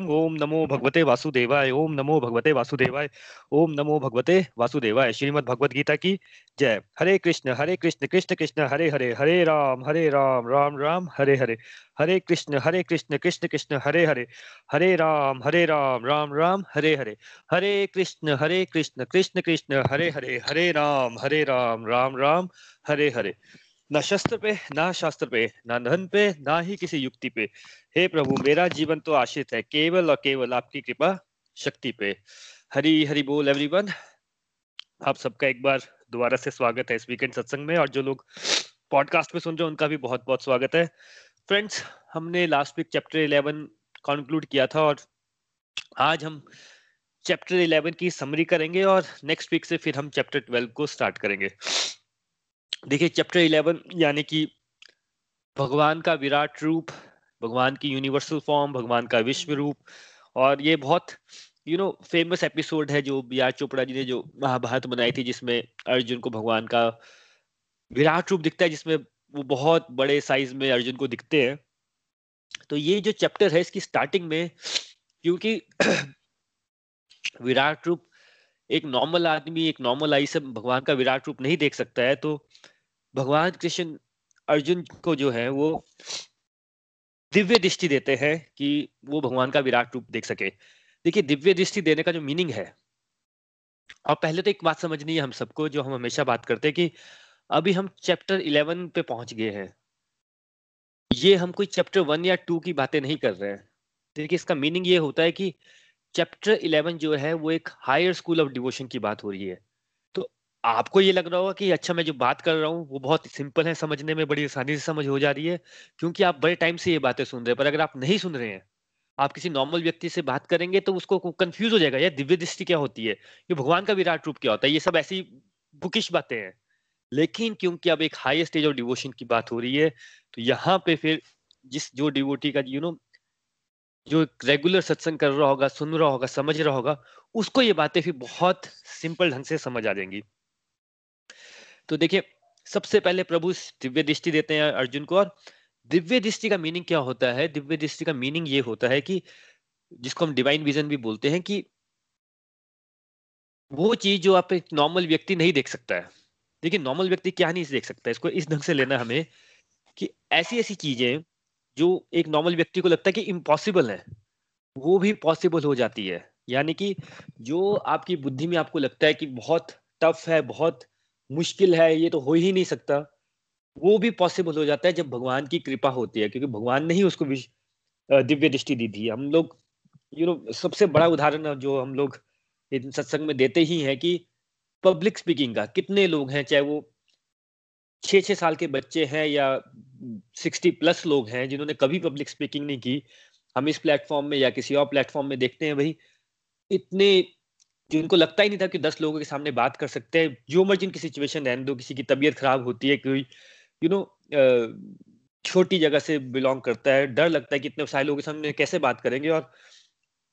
ओम नमो भगवते वासुदेवाय, ओम नमो भगवते वासुदेवाय, ओम नमो भगवते वासुदेवाय। श्रीमद् भगवत गीता की जय। हरे कृष्ण हरे कृष्ण कृष्ण कृष्ण, हरे हरे हरे राम हरे राम राम राम, हरे हरे। हरे कृष्ण हरे कृष्ण कृष्ण कृष्ण, हरे हरे। हरे राम हरे राम राम राम, हरे हरे। हरे कृष्ण हरे कृष्ण कृष्ण कृष्ण, हरे हरे हरे राम हरे राम राम राम, हरे हरे। ना शस्त्र पे, ना शास्त्र पे, ना धन पे, ना ही किसी युक्ति पे। हे प्रभु, मेरा जीवन तो आश्रित है, केवल और केवल आपकी कृपा शक्ति पे। हरी हरी बोल एवरीवन आप सबका एक बार दोबारा से स्वागत है इस वीकेंड सत्संग में, और जो लोग पॉडकास्ट में सुन रहे हैं, उनका भी बहुत बहुत स्वागत है। फ्रेंड्स हमने last week chapter eleven conclude किया था, और आज हम चैप्टर इलेवन की समरी करेंगे, और नेक्स्ट वीक से फिर हम चैप्टर ट्वेल्व को स्टार्ट करेंगे। देखिए चैप्टर इलेवन यानी कि भगवान का विराट रूप, भगवान की यूनिवर्सल फॉर्म भगवान का विश्व रूप और ये बहुत यू नो फ़ेमस एपिसोड है जो बी आर चोपड़ा जी ने जो महाभारत बनाई थी, जिसमें अर्जुन को भगवान का विराट रूप दिखता है, जिसमें वो बहुत बड़े साइज़ में अर्जुन को दिखते हैं। तो ये जो चैप्टर है, इसकी स्टार्टिंग में, क्योंकि विराट रूप एक नॉर्मल आदमी, एक नॉर्मल आई से भगवान का विराट रूप नहीं देख सकता है तो भगवान कृष्ण अर्जुन को जो है वो दिव्य दृष्टि देते हैं कि वो भगवान का विराट रूप देख सके। देखिए, दिव्य दृष्टि देने का जो मीनिंग है, और पहले तो एक बात समझनी है हम सबको, जो हम हमेशा बात करते हैं कि अभी हम चैप्टर इलेवन पे पहुँच गए हैं। ये हम कोई चैप्टर वन या टू की बातें नहीं कर रहे हैं। देखिए, इसका मीनिंग ये होता है कि चैप्टर इलेवन जो है, वो एक हायर स्कूल ऑफ़ डिवोशन की बात हो रही है। तो आपको ये लग रहा होगा कि अच्छा मैं जो बात कर रहा हूँ, वो बहुत सिंपल है, समझने में बड़ी आसानी से समझ हो जा रही है, क्योंकि आप बड़े टाइम से ये बातें सुन रहे हैं, पर अगर आप नहीं सुन रहे हैं, आप किसी नॉर्मल व्यक्ति से बात करेंगे तो उसको कंफ्यूज हो जाएगा, यार, दिव्य दृष्टि क्या होती है? ये भगवान का विराट रूप क्या होता है? ये सब ऐसी बुकिश बातें हैं। लेकिन क्योंकि अब एक हाई स्टेज ऑफ़ डिवोशन की बात हो रही है तो यहाँ पे फिर जिस जो डिवोटी का यू नो जो रेगुलर सत्संग कर रहा होगा, सुन रहा होगा, समझ रहा होगा, उसको ये बातें फिर बहुत सिंपल ढंग से समझ आ जाएँगी। तो देखिए, सबसे पहले प्रभु दिव्य दृष्टि देते हैं अर्जुन को, और दिव्य दृष्टि का मीनिंग क्या होता है? दिव्य दृष्टि का मीनिंग ये होता है कि, जिसको हम डिवाइन विजन भी बोलते हैं कि, वो चीज़ जो आप एक नॉर्मल व्यक्ति नहीं देख सकता है। देखिए नॉर्मल व्यक्ति क्या नहीं देख सकता है? इसको इस ढंग से लेना हमें कि ऐसी ऐसी चीज़ें जो एक नॉर्मल व्यक्ति को लगता है कि इम्पॉसिबल है, वो भी पॉसिबल हो जाती है। यानी कि जो आपकी बुद्धि में आपको लगता है कि बहुत टफ है, बहुत मुश्किल है, ये तो हो ही नहीं सकता, वो भी पॉसिबल हो जाता है जब भगवान की कृपा होती है, क्योंकि भगवान ने ही उसको दिव्य दृष्टि दी थी। हम लोग यू नो सबसे बड़ा उदाहरण जो हम लोग सत्संग में देते ही हैं कि पब्लिक स्पीकिंग का, कितने लोग हैं, चाहे वो छः छः साल के बच्चे हैं या सिक्सटी प्लस लोग हैं जिन्होंने कभी पब्लिक स्पीकिंग नहीं की। हम इस प्लेटफॉर्म में या किसी और प्लेटफॉर्म में देखते हैं भाई, इतने जिनको लगता ही नहीं था कि दस लोगों के सामने बात कर सकते हैं, जो मर्ज़ी इनकी सिचुएशन रहने दो, किसी की तबीयत खराब होती है, कोई यू नो छोटी जगह से बिलोंग करता है, डर लगता है कि इतने सारे लोगों के सामने कैसे बात करेंगे। और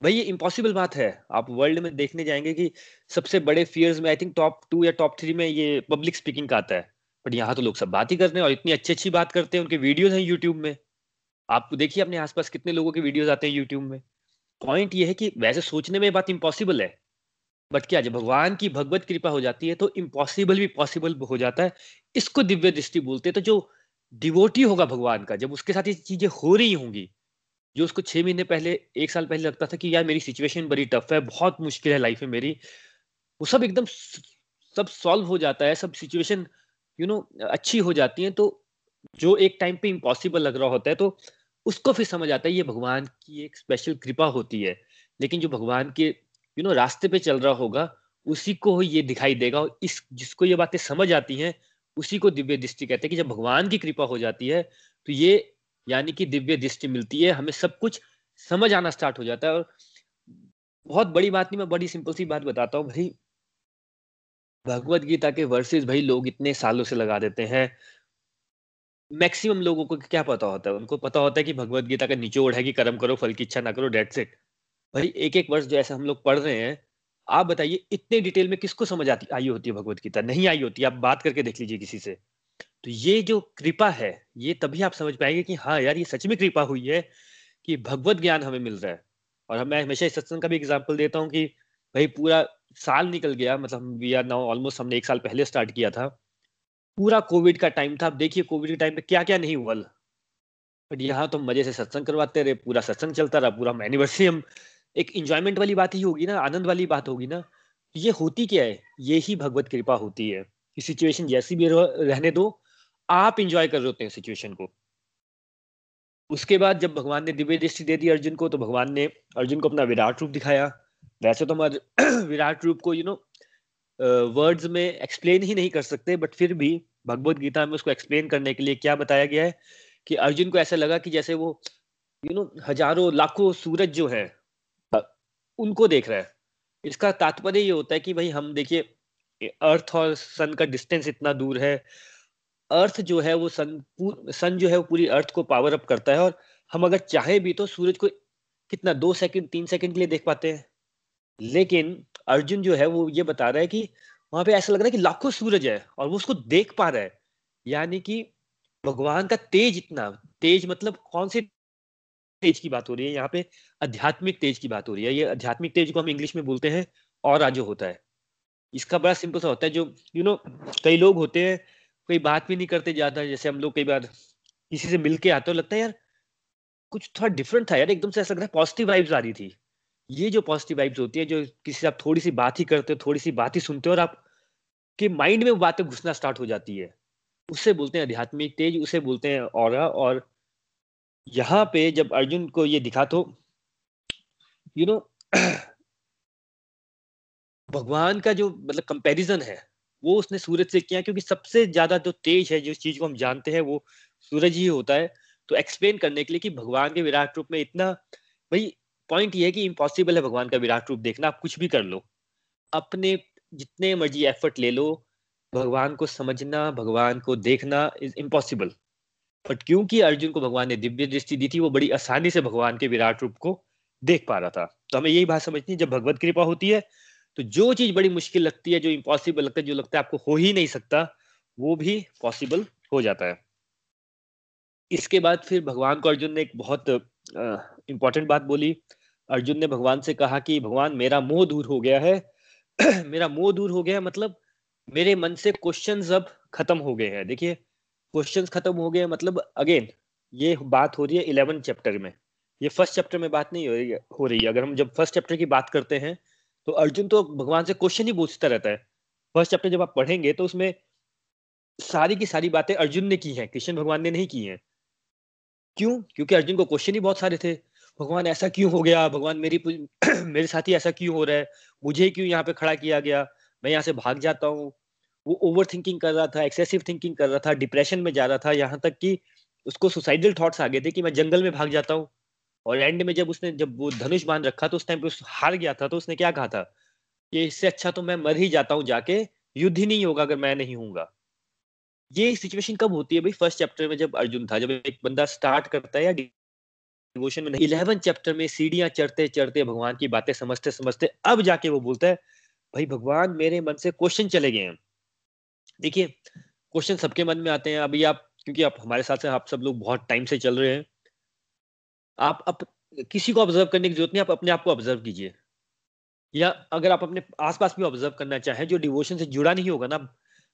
भाई, ये इम्पॉसिबल बात है। आप वर्ल्ड में देखने जाएँगे कि सबसे बड़े फियर्स में आई थिंक टॉप टू या टॉप थ्री में ये पब्लिक स्पीकिंग का आता है। बट यहाँ तो लोग सब बात ही करते हैं और इतनी अच्छी अच्छी बात करते हैं, उनके वीडियोज़ हैं यूट्यूब में। आप देखिए अपने आसपास कितने लोगों के वीडियोज़ आते हैं यूट्यूब में। पॉइंट ये है कि वैसे सोचने में बात इम्पॉसिबल है बट क्या जब भगवान की भगवत कृपा हो जाती है तो इम्पॉसिबल भी पॉसिबल हो जाता है। इसको दिव्य दृष्टि बोलते हैं तो जो डिवोटी होगा भगवान का, जब उसके साथ ये चीज़ें हो रही होंगी, जो उसको छह महीने पहले, एक साल पहले लगता था कि यार मेरी सिचुएशन बड़ी टफ है, बहुत मुश्किल है लाइफ में मेरी, वो सब एकदम सब सॉल्व हो जाता है, सब सिचुएशन यू नो अच्छी हो जाती है तो जो एक टाइम पे इम्पॉसिबल लग रहा होता है तो उसको फिर समझ आता है, ये भगवान की एक स्पेशल कृपा होती है। लेकिन जो भगवान के यू नो रास्ते पे चल रहा होगा, उसी को ये दिखाई देगा और इस, जिसको ये बातें समझ आती हैं, उसी को दिव्य दृष्टि कहते हैं कि जब भगवान की कृपा हो जाती है तो ये यानी कि दिव्य दृष्टि मिलती है, हमें सब कुछ समझ आना स्टार्ट हो जाता है। और बहुत बड़ी बात नहीं, मैं बड़ी सिंपल सी बात बताता हूँ, भाई भगवत गीता के वर्सेस भाई लोग इतने सालों से लगा देते हैं। मैक्सिमम लोगों को क्या पता होता है? उनको पता होता है कि भगवत गीता का निचोड़ है कि कर्म करो, फल की इच्छा ना करो डेट्स इट भाई एक एक वर्ष जो ऐसे हम लोग पढ़ रहे हैं, आप बताइए, इतने डिटेल में किसको समझ आती, आई होती है भगवत गीता? नहीं आई होती, आप बात करके देख लीजिए किसी से। तो ये जो कृपा है, ये तभी आप समझ पाएँगे कि हाँ यार, ये सच में कृपा हुई है कि भगवत ज्ञान हमें मिल रहा है। और मैं हमेशा इस सत्संग का भी एग्ज़ाम्पल देता हूँ कि भाई पूरा साल निकल गया मतलब वी आर नाउ ऑलमोस्ट हमने एक साल पहले स्टार्ट किया था। पूरा कोविड का टाइम था, अब देखिए कोविड के टाइम पे क्या क्या नहीं हुआ। बट यहाँ तो मज़े से सत्संग करवाते रहे, पूरा सत्संग चलता रहा, पूरा एनिवर्सरी हम एक इंजॉयमेंट वाली बात ही होगी ना, आनंद वाली बात होगी ना। ये होती क्या है? ये ही भगवत कृपा होती है। कि सिचुएशन जैसी भी रहने दो, आप इंजॉय कर रहे होते हैं सिचुएशन को। उसके बाद जब भगवान ने दिव्य दृष्टि दे दी अर्जुन को तो भगवान ने अर्जुन को अपना विराट रूप दिखाया। वैसे तो हमारे विराट रूप को यू नो वर्ड्स में एक्सप्लेन ही नहीं कर सकते बट फिर भी भगवत गीता में उसको एक्सप्लेन करने के लिए क्या बताया गया है कि अर्जुन को ऐसा लगा कि जैसे वो यू नो हज़ारों, लाखों सूरज जो है उनको देख रहा है। इसका तात्पर्य ये होता है कि भाई हम देखिए अर्थ और सन का डिस्टेंस इतना दूर है। अर्थ जो है वो सन सन जो है वो पूरी अर्थ को पावर अप करता है और हम अगर चाहे भी तो सूरज को कितना, दो सेकंड तीन सेकंड के लिए देख पाते हैं। लेकिन अर्जुन जो है वो ये बता रहा है कि वहाँ पे ऐसा लग रहा है कि लाखों सूरज है और वो उसको देख पा रहा है। यानी कि भगवान का तेज इतना तेज मतलब कौन से तेज की बात हो रही है? यहाँ पे आध्यात्मिक तेज की बात हो रही है। ये आध्यात्मिक तेज को हम इंग्लिश में बोलते हैं और आज होता है। इसका बड़ा सिंपल सा होता है जो यू you नो know, कई लोग होते हैं कोई बात भी नहीं करते ज़्यादा। जैसे हम लोग कई बार किसी से मिलके आते हो लगता है यार कुछ थोड़ा डिफरेंट था यार एकदम से ऐसा लग रहा है पॉजिटिव वाइब्स आ रही थी। ये जो पॉजिटिव वाइब्स होती है, जो किसी से आप थोड़ी सी बात ही करते हो थोड़ी सी बात ही सुनते हो और आप के माइंड में बातें घुसना स्टार्ट हो जाती है। उससे बोलते हैं आध्यात्मिक तेज, उसे बोलते हैं और और यहाँ पे जब अर्जुन को ये दिखा तो यू नो भगवान का जो मतलब कंपैरिजन है, वो उसने सूरज से किया क्योंकि सबसे ज़्यादा जो तेज है, जिस चीज़ को हम जानते हैं, वो सूरज ही होता है। तो एक्सप्लेन करने के लिए कि भगवान के विराट रूप में इतना, भाई पॉइंट ये है कि इम्पॉसिबल है भगवान का विराट रूप देखना, आप कुछ भी कर लो। अपने जितने मर्ज़ी एफर्ट ले लो, भगवान को समझना, भगवान को देखना इज़ इम्पॉसिबल बट क्योंकि अर्जुन को भगवान ने दिव्य दृष्टि दी थी, वो बड़ी आसानी से भगवान के विराट रूप को देख पा रहा था। तो हमें यही बात समझनी है, जब भगवत कृपा होती है तो जो चीज़ बड़ी मुश्किल लगती है, जो इम्पॉसिबल लगता है, जो लगता है आपको हो ही नहीं सकता, वो भी पॉसिबल हो जाता है। इसके बाद फिर भगवान को अर्जुन ने एक बहुत इंपॉर्टेंट बात बोली। अर्जुन ने भगवान से कहा कि, भगवान, मेरा मोह दूर हो गया है। मेरा मोह दूर हो गया मतलब मेरे मन से क्वेश्चंस अब खत्म हो गए हैं। देखिए क्वेश्चंस खत्म हो गए मतलब अगेन ये बात हो रही है इलेवन चैप्टर में। ये फ़र्स्ट चैप्टर में बात नहीं हो रही है, हो रही है। अगर हम जब फ़र्स्ट चैप्टर की बात करते हैं तो अर्जुन तो भगवान से क्वेश्चन ही पूछता रहता है। फ़र्स्ट चैप्टर जब आप पढ़ेंगे तो उसमें सारी की सारी बातें अर्जुन ने की हैं, कृष्ण भगवान ने नहीं की हैं। क्यों? क्योंकि अर्जुन को क्वेश्चन ही बहुत सारे थे। भगवान, ऐसा क्यों हो गया? भगवान, मेरी मेरे साथ ही ऐसा क्यों हो रहा है? मुझे क्यों यहाँ पे खड़ा किया गया? मैं यहाँ से भाग जाता हूँ। वो ओवर थिंकिंग कर रहा था एक्सेसिव थिंकिंग कर रहा था डिप्रेशन में जा रहा था, यहाँ तक कि उसको सुसाइडल थॉट्स आ गए थे कि मैं जंगल में भाग जाता हूँ। और एंड में जब उसने, जब वो धनुष बाँध रखा तो उस टाइम पे उस हार गया था तो उसने क्या कहा था? कि इससे अच्छा तो मैं मर ही जाता हूँ जाके, युद्ध ही नहीं होगा अगर मैं नहीं हूँगा ये सिचुएशन कब होती है भाई? फ़र्स्ट चैप्टर में जब अर्जुन था, जब एक बंदा स्टार्ट करता है या डिवोशन में इलेवन चैप्टर में सीढ़ियाँ चढ़ते चढ़ते भगवान की बातें समझते समझते अब जाके वो बोलता है भाई भगवान मेरे मन से क्वेश्चन चले गए हैं। देखिए क्वेश्चन सबके मन में आते हैं। अभी आप क्योंकि आप हमारे साथ से आप सब लोग बहुत टाइम से चल रहे हैं। आप अप, किसी को ऑब्ज़र्व करने की ज़रूरत नहीं आप अपने आप को ऑब्ज़र्व कीजिए। या अगर आप अपने आसपास भी ऑब्ज़र्व करना चाहें जो डिवोशन से जुड़ा नहीं होगा ना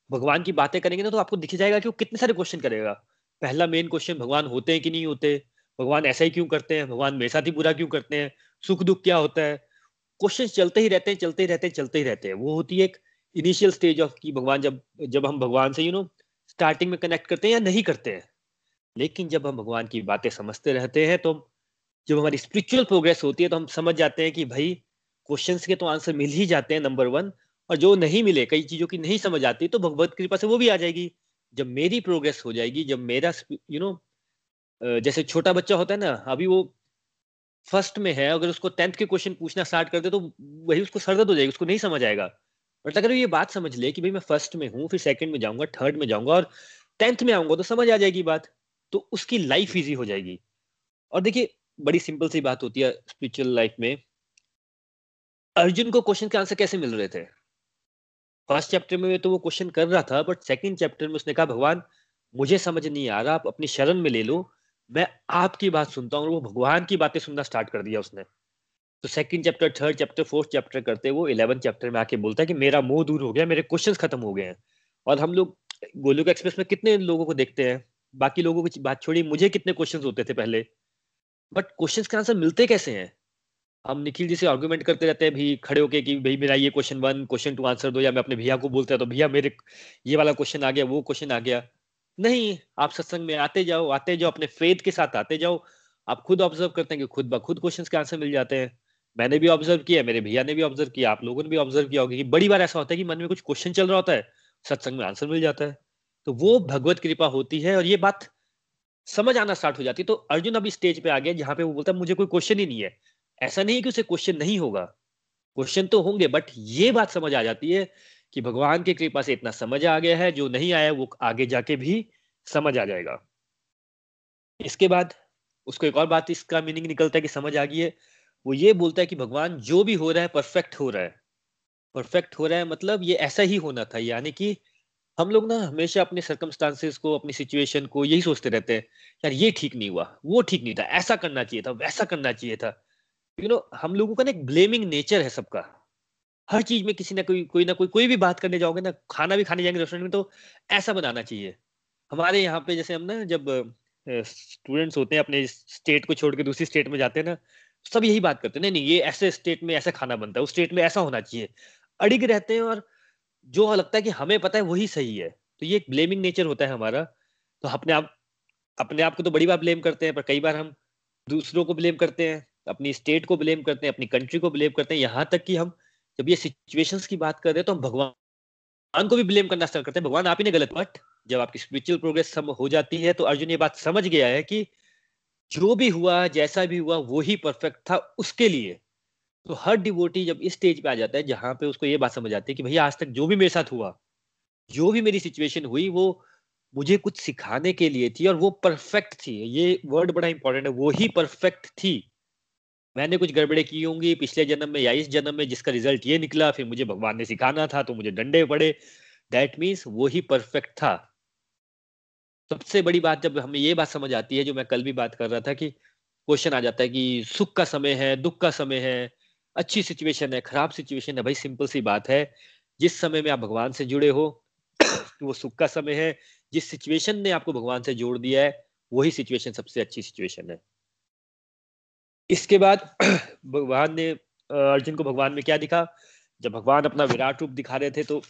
भगवान की बातें करेंगे ना तो आपको दिख जाएगा कि वो कितने सारे क्वेश्चन करेगा। पहला मेन क्वेश्चन भगवान होते हैं कि नहीं होते? भगवान ऐसा ही क्यों करते हैं? भगवान मेरे साथ ही बुरा क्यों करते हैं? सुख दुख क्या होता है? क्वेश्चन चलते ही रहते हैं, चलते ही रहते हैं, चलते ही रहते हैं। वो होती है एक इनिशियल स्टेज ऑफ़ कि भगवान जब जब हम भगवान से यू नो स्टार्टिंग में कनेक्ट करते हैं या नहीं करते हैं। लेकिन जब हम भगवान की बातें समझते रहते हैं तो जब हमारी स्पिरिचुअल प्रोग्रेस होती है तो हम समझ जाते हैं कि भाई क्वेश्चन के तो आंसर मिल ही जाते हैं नंबर वन और जो नहीं मिले, कई चीज़ों की नहीं समझ आती तो भगवत कृपा से वो भी आ जाएगी। जब मेरी प्रोग्रेस हो जाएगी, जब मेरा यू नो जैसे छोटा बच्चा होता है ना, अभी वो फ़र्स्ट में है, अगर उसको टेंथ के क्वेश्चन पूछना स्टार्ट कर दे तो वही उसको सरदर्द हो जाएगी, उसको नहीं समझ आएगा। बट अगर ये बात समझ ले कि भाई मैं फ़र्स्ट में हूँ, फिर सेकंड में जाऊँगा थर्ड में जाऊँगा और टेंथ में आऊँगा तो समझ आ जाएगी बात तो उसकी लाइफ इजी हो जाएगी। और देखिए, बड़ी सिंपल सी बात होती है स्पिरिचुअल लाइफ में। अर्जुन को क्वेश्चन के आंसर कैसे मिल रहे थे? फ़र्स्ट चैप्टर में तो वो क्वेश्चन कर रहा था बट सेकंड चैप्टर में उसने कहा, भगवान, मुझे समझ नहीं आ रहा, आप अपनी शरण में ले लो मैं आपकी बात सुनता हूँ वो भगवान की बातें सुनना स्टार्ट कर दिया उसने। तो second chapter third chapter fourth chapter करते वो इलेवन चैप्टर में आके बोलता है कि मेरा मोह दूर हो गया, मेरे क्वेश्चंस खत्म हो गए हैं। और हम लोग गोलुक एक्सप्रेस में कितने लोगों को देखते हैं? बाकी लोगों की बात छोड़ी मुझे कितने क्वेश्चन होते थे पहले? बट क्वेश्चन के आंसर मिलते कैसे हैं? हम निखिल जी से आर्गूमेंट करते रहते हैं, भी खड़े होके कि भाई मेरा ये question one question two answer दो, या मैं अपने भैया को बोलता तो भैया मेरे ये वाला क्वेश्चन आ गया, वो क्वेश्चन आ गया। नहीं, आप सत्संग में आते जाओ आते जाओ, अपने फेद के साथ आते जाओ। आप खुद ऑब्ज़र्व करते हैं कि खुद ब खुद क्वेश्चन के आंसर मिल जाते हैं। मैंने भी ऑब्ज़र्व किया, मेरे भैया ने भी ऑब्ज़र्व किया, आप लोगों ने भी ऑब्ज़र्व किया होगा कि बड़ी बार ऐसा होता है कि मन में कुछ क्वेश्चन चल रहा होता है, सत्संग में आंसर मिल जाता है। तो वो भगवत कृपा होती है और ये बात समझ आना स्टार्ट हो जाती है। तो अर्जुन अभी स्टेज पे आ गया, जहाँ पे वो बोलता है, मुझे कोई क्वेश्चन ही नहीं है। ऐसा नहीं है कि उसे क्वेश्चन नहीं होगा। क्वेश्चन तो होंगे बट ये बात समझ आ जाती है कि भगवान की कृपा से इतना समझ आ गया है, जो नहीं आया वो आगे जाके भी समझ आ जाएगा। इसके बाद उसको एक और बात इसका मीनिंग निकलता है कि समझ आ गई है। वो ये बोलता है कि भगवान जो भी हो रहा है परफेक्ट हो रहा है। परफेक्ट हो रहा है मतलब ये ऐसा ही होना था, यानी कि हम लोग ना हमेशा अपने सर्कमस्टांसेस को, अपनी सिचुएशन को यही सोचते रहते हैं, यार ये ठीक नहीं हुआ, वो ठीक नहीं था, ऐसा करना चाहिए था, वैसा करना चाहिए था। यू नो हम लोगों का ना एक ब्लेमिंग नेचर है सबका। हर चीज़ में किसी ना कोई कोई ना कोई कोई भी बात करने जाओगे ना, खाना भी खाने जाएँगे रेस्टोरेंट में तो ऐसा बनाना चाहिए। हमारे यहाँ पे जैसे हम ना, जब स्टूडेंट्स होते हैं, अपने स्टेट को छोड़ के दूसरी स्टेट में जाते हैं ना, सब यही बात करते हैं, नहीं नहीं, ये ऐसे स्टेट में ऐसा खाना बनता है, उस स्टेट में ऐसा होना चाहिए। अड़िग रहते हैं और जो लगता है कि हमें पता है वही सही है। तो ये एक ब्लेमिंग नेचर होता है हमारा। तो अपने आप अपने आप को तो बड़ी बार ब्लेम करते हैं, पर कई बार हम दूसरों को ब्लेम करते हैं, अपनी स्टेट को ब्लेम करते हैं, अपनी कंट्री को ब्लेम करते हैं। यहाँ तक कि हम जब ये सिचुएशंस की बात कर रहे हैं तो हम भगवान को भी ब्लेम करना स्टार्ट करते हैं। भगवान आप ही ने गलत बट जब आपकी स्पिरिचुअल प्रोग्रेस हो जाती है तो अर्जुन ये बात समझ गया है कि जो भी हुआ, जैसा भी हुआ, वो ही परफेक्ट था उसके लिए। तो हर डिवोटी जब इस स्टेज पे आ जाता है, जहाँ पे उसको ये बात समझ आती है कि भैया आज तक जो भी मेरे साथ हुआ, जो भी मेरी सिचुएशन हुई, वो मुझे कुछ सिखाने के लिए थी और वो परफेक्ट थी। ये वर्ड बड़ा इंपॉर्टेंट है, वो ही परफेक्ट थी। मैंने कुछ गड़बड़े की होंगी पिछले जन्म में या इस जन्म में जिसका रिज़ल्ट ये निकला, फिर मुझे भगवान ने सिखाना था तो मुझे डंडे पड़े। दैट मीन्स वो ही परफेक्ट था। सबसे बड़ी बात जब हमें ये बात समझ आती है, जो मैं कल भी बात कर रहा था कि क्वेश्चन आ जाता है कि सुख का समय है, दुख का समय है, अच्छी सिचुएशन है, खराब सिचुएशन है, भाई सिंपल सी बात है। जिस समय में आप भगवान से जुड़े हो वो सुख का समय है। जिस सिचुएशन ने आपको भगवान से जोड़ दिया है, वही सिचुएशन सबसे अच्छी सिचुएशन है। इसके बाद भगवान ने अर्जुन को भगवान में क्या दिखा? जब भगवान अपना विराट रूप दिखा रहे थे तो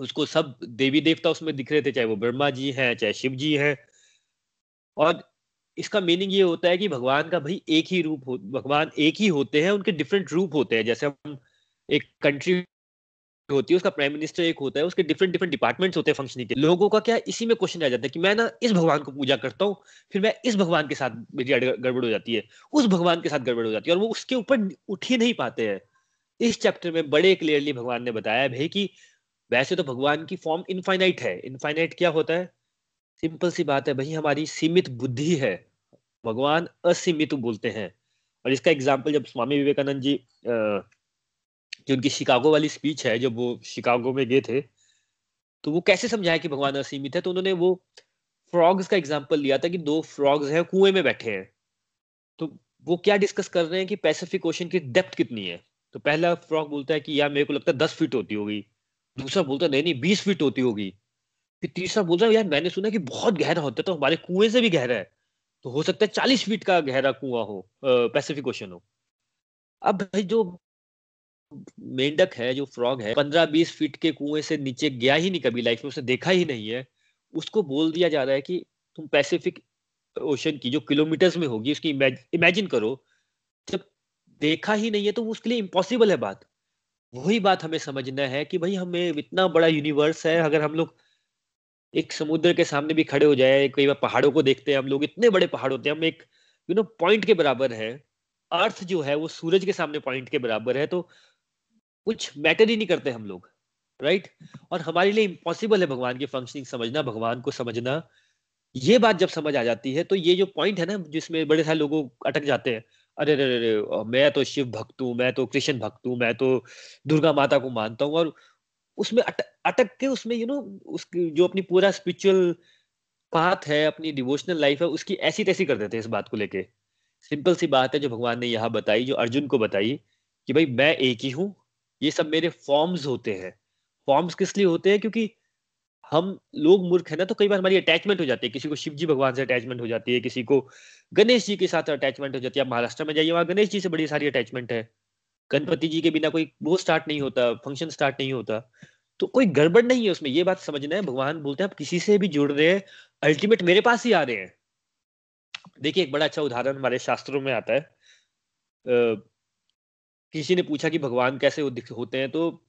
उसको सब देवी देवता उसमें दिख रहे थे, चाहे वो ब्रह्मा जी हैं, चाहे शिव जी हैं। और इसका मीनिंग ये होता है कि भगवान का भाई एक ही रूप हो, भगवान एक ही होते हैं, उनके डिफरेंट रूप होते हैं। जैसे हम एक कंट्री होती है, उसका प्राइम मिनिस्टर एक होता है, उसके डिफरेंट डिफरेंट डिपार्टमेंट्स होते हैं फंक्शनिंग के। लोगों का क्या इसी में क्वेश्चन आ जाता है कि मैं ना इस भगवान को पूजा करता हूँ, फिर मैं इस भगवान के साथ मेरी गड़बड़ हो जाती है, उस भगवान के साथ गड़बड़ हो जाती है और वो उसके ऊपर उठ ही नहीं पाते हैं। इस चैप्टर में बड़े क्लियरली भगवान ने बताया भाई कि वैसे तो भगवान की फॉर्म इनफाइनाइट है। इनफाइनाइट क्या होता है? सिंपल सी बात है भाई, हमारी सीमित बुद्धि है। भगवान असीमित बोलते हैं। और इसका एग्ज़ाम्पल जब स्वामी विवेकानंद जी जो उनकी शिकागो वाली स्पीच है, जब वो शिकागो में गए थे तो वो कैसे समझाया कि भगवान असीमित है? तो उन्होंने वो फ्रॉग्स का एग्ज़ाम्पल लिया था कि दो फ्रॉग्स हैं, कुएँ में बैठे हैं। तो वो क्या डिस्कस कर रहे हैं कि पैसिफिक ओशन की डेप्थ कितनी है? तो पहला फ्रॉग बोलता है कि, यार, मेरे को लगता है दस फीट होती होगी। दूसरा बोलता है, नहीं नहीं, बीस फीट होती होगी। फिर तीसरा बोलता रहा यार, मैंने सुना कि बहुत गहरा होता है तो हमारे कुएँ से भी गहरा है। तो हो सकता है चालीस फीट का गहरा कुआँ हो पैसिफिक ओशन हो। अब भाई, जो मेंढक है, जो फ्रॉग है पंद्रह बीस फीट के कुएँ से नीचे गया ही नहीं कभी लाइफ में, उसे देखा ही नहीं है। उसको बोल दिया जा रहा है कि तुम पैसिफिक ओशन की, जो किलोमीटर्स में होगी, उसकी इमेजिन करो, जब देखा ही नहीं है तो उसके लिए इम्पॉसिबल है बात। वही बात हमें समझना है कि भाई, हमें इतना बड़ा यूनिवर्स है, अगर हम लोग एक समुद्र के सामने भी खड़े हो जाए, कई बार पहाड़ों को देखते हैं हम लोग, इतने बड़े पहाड़ होते हैं, हम एक यू नो पॉइंट के बराबर है। अर्थ जो है, वो सूरज के सामने पॉइंट के बराबर है तो कुछ मैटर ही नहीं करते हम लोग राइट और हमारे लिए इम्पॉसिबल है भगवान की फंक्शनिंग समझना भगवान को समझना। ये बात जब समझ आ जाती है तो ये जो पॉइंट है ना जिसमें बड़े सारे लोगों अटक जाते हैं अरे अरे अरे मैं तो शिव भक्त हूँ मैं तो कृष्ण भक्त हूँ मैं तो दुर्गा माता को मानता हूँ और उसमें अटक, अटक के उसमें यू नो उसकी जो अपनी पूरा स्पिरिचुअल पाथ है अपनी डिवोशनल लाइफ है उसकी ऐसी तैसी कर देते हैं इस बात को लेके। सिंपल सी बात है जो भगवान ने यहाँ बताई जो अर्जुन को बताई कि भाई मैं एक ही हूँ ये सब मेरे फॉर्म्स होते हैं। फॉर्म्स किस लिए होते हैं? क्योंकि हम लोग मूर्ख है ना तो कई बार हमारी अटैचमेंट हो जाती है। किसी को शिव जी भगवान से अटैचमेंट हो जाती है, किसी को गणेश जी के साथ अटैचमेंट हो जाती है। आप महाराष्ट्र में जाइए, वहाँ गणेश जी से बड़ी सारी अटैचमेंट है। गणपति जी के बिना कोई वो स्टार्ट नहीं होता फ़ंक्शन स्टार्ट नहीं होता। तो कोई गड़बड़ नहीं है उसमें। ये बात समझना है, भगवान बोलते हैं, आप किसी से भी जुड़ रहे हैं अल्टीमेट मेरे पास ही आ रहे हैं। देखिए, एक बड़ा अच्छा उदाहरण हमारे शास्त्रों में आता है। किसी ने पूछा कि भगवान कैसे होते हैं तो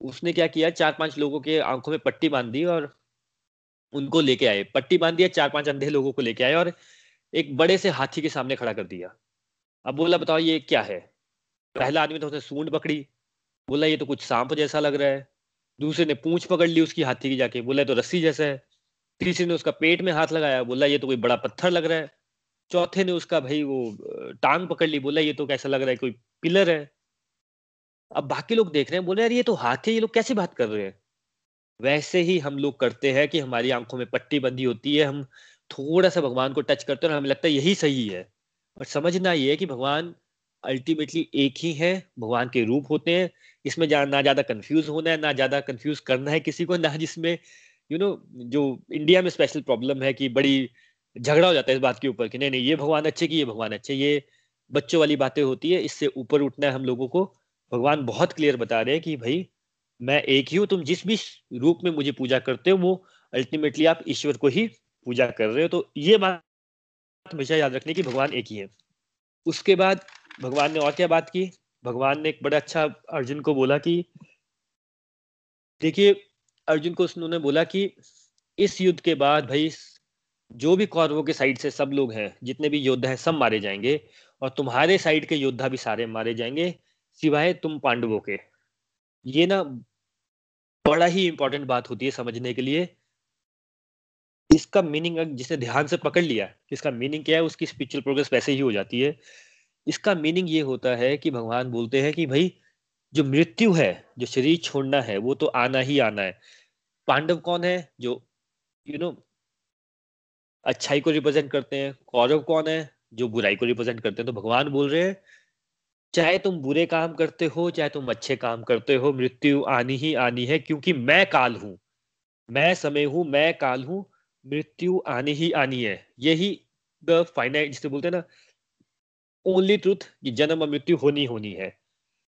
उसने क्या किया चार पाँच लोगों के आँखों में पट्टी बाँध दी और उनको लेके आए। पट्टी बाँध दिया चार पाँच अंधे लोगों को लेके आए और एक बड़े से हाथी के सामने खड़ा कर दिया। अब बोला, बताओ, ये क्या है? पहला आदमी तो उसने सूंड पकड़ी। बोला, ये तो कुछ सांप जैसा लग रहा है। दूसरे ने पूंछ पकड़ ली उसकी हाथी की जाके। बोला तो रस्सी जैसा है। तीसरे ने उसका पेट में हाथ लगाया। बोला, ये तो कोई बड़ा पत्थर लग रहा है। चौथे ने उसका भाई वो टांग पकड़ ली बोला ये तो कैसा लग रहा है कोई पिलर है? अब बाकी लोग देख रहे हैं बोले यार ये तो हाथ है ये लोग कैसी बात कर रहे हैं? वैसे ही हम लोग करते हैं कि हमारी आँखों में पट्टी बंदी होती है हम थोड़ा सा भगवान को टच करते हैं और हमें लगता है यही सही है। और समझना ये है कि भगवान अल्टीमेटली एक ही है भगवान के रूप होते हैं इसमें ना ज़्यादा कंफ्यूज होना है ना ज़्यादा कंफ्यूज करना है किसी को ना जिसमें यू you नो know, जो इंडिया में स्पेशल प्रॉब्लम है कि बड़ी झगड़ा हो जाता है इस बात के ऊपर कि नहीं नहीं, ये भगवान अच्छे कि ये भगवान अच्छे, ये बच्चों वाली बातें होती है, इससे ऊपर उठना है हम लोगों को। भगवान बहुत क्लियर बता रहे हैं कि भाई, मैं एक ही हूँ, तुम जिस भी रूप में मुझे पूजा करते हो, वो अल्टीमेटली आप ईश्वर को ही पूजा कर रहे हो। तो ये बात हमेशा याद रखने की भगवान एक ही है। उसके बाद भगवान ने और क्या बात की? भगवान ने एक बड़ा अच्छा अर्जुन को बोला कि, देखिए, अर्जुन को उन्होंने बोला कि, इस युद्ध के बाद भाई जो भी कौरवों के साइड से सब लोग हैं जितने भी योद्धा हैं सब मारे जाएँगे और तुम्हारे साइड के योद्धा भी सारे मारे जाएँगे सिवाय तुम पांडवों के। ये ना बड़ा ही इंपॉर्टेंट बात होती है समझने के लिए। इसका मीनिंग जिसने ध्यान से पकड़ लिया इसका मीनिंग क्या है उसकी स्पिरिचुअल प्रोग्रेस वैसे ही हो जाती है। इसका मीनिंग ये होता है कि भगवान बोलते हैं कि भाई जो मृत्यु है जो शरीर छोड़ना है वो तो आना ही आना है। पांडव कौन है जो यू you नो know, अच्छाई को रिप्रेजेंट करते हैं, कौरव कौन है, जो बुराई को रिप्रेजेंट करते हैं तो भगवान बोल रहे हैं, चाहे तुम बुरे काम करते हो, चाहे तुम अच्छे काम करते हो, मृत्यु आनी ही आनी है, क्योंकि मैं काल हूँ, मैं समय हूँ, मैं काल हूँ, मृत्यु आनी ही आनी है। यही द फाइनाइट जिसे बोलते हैं ना ओनली ट्रूथ कि जन्म और मृत्यु होनी होनी है।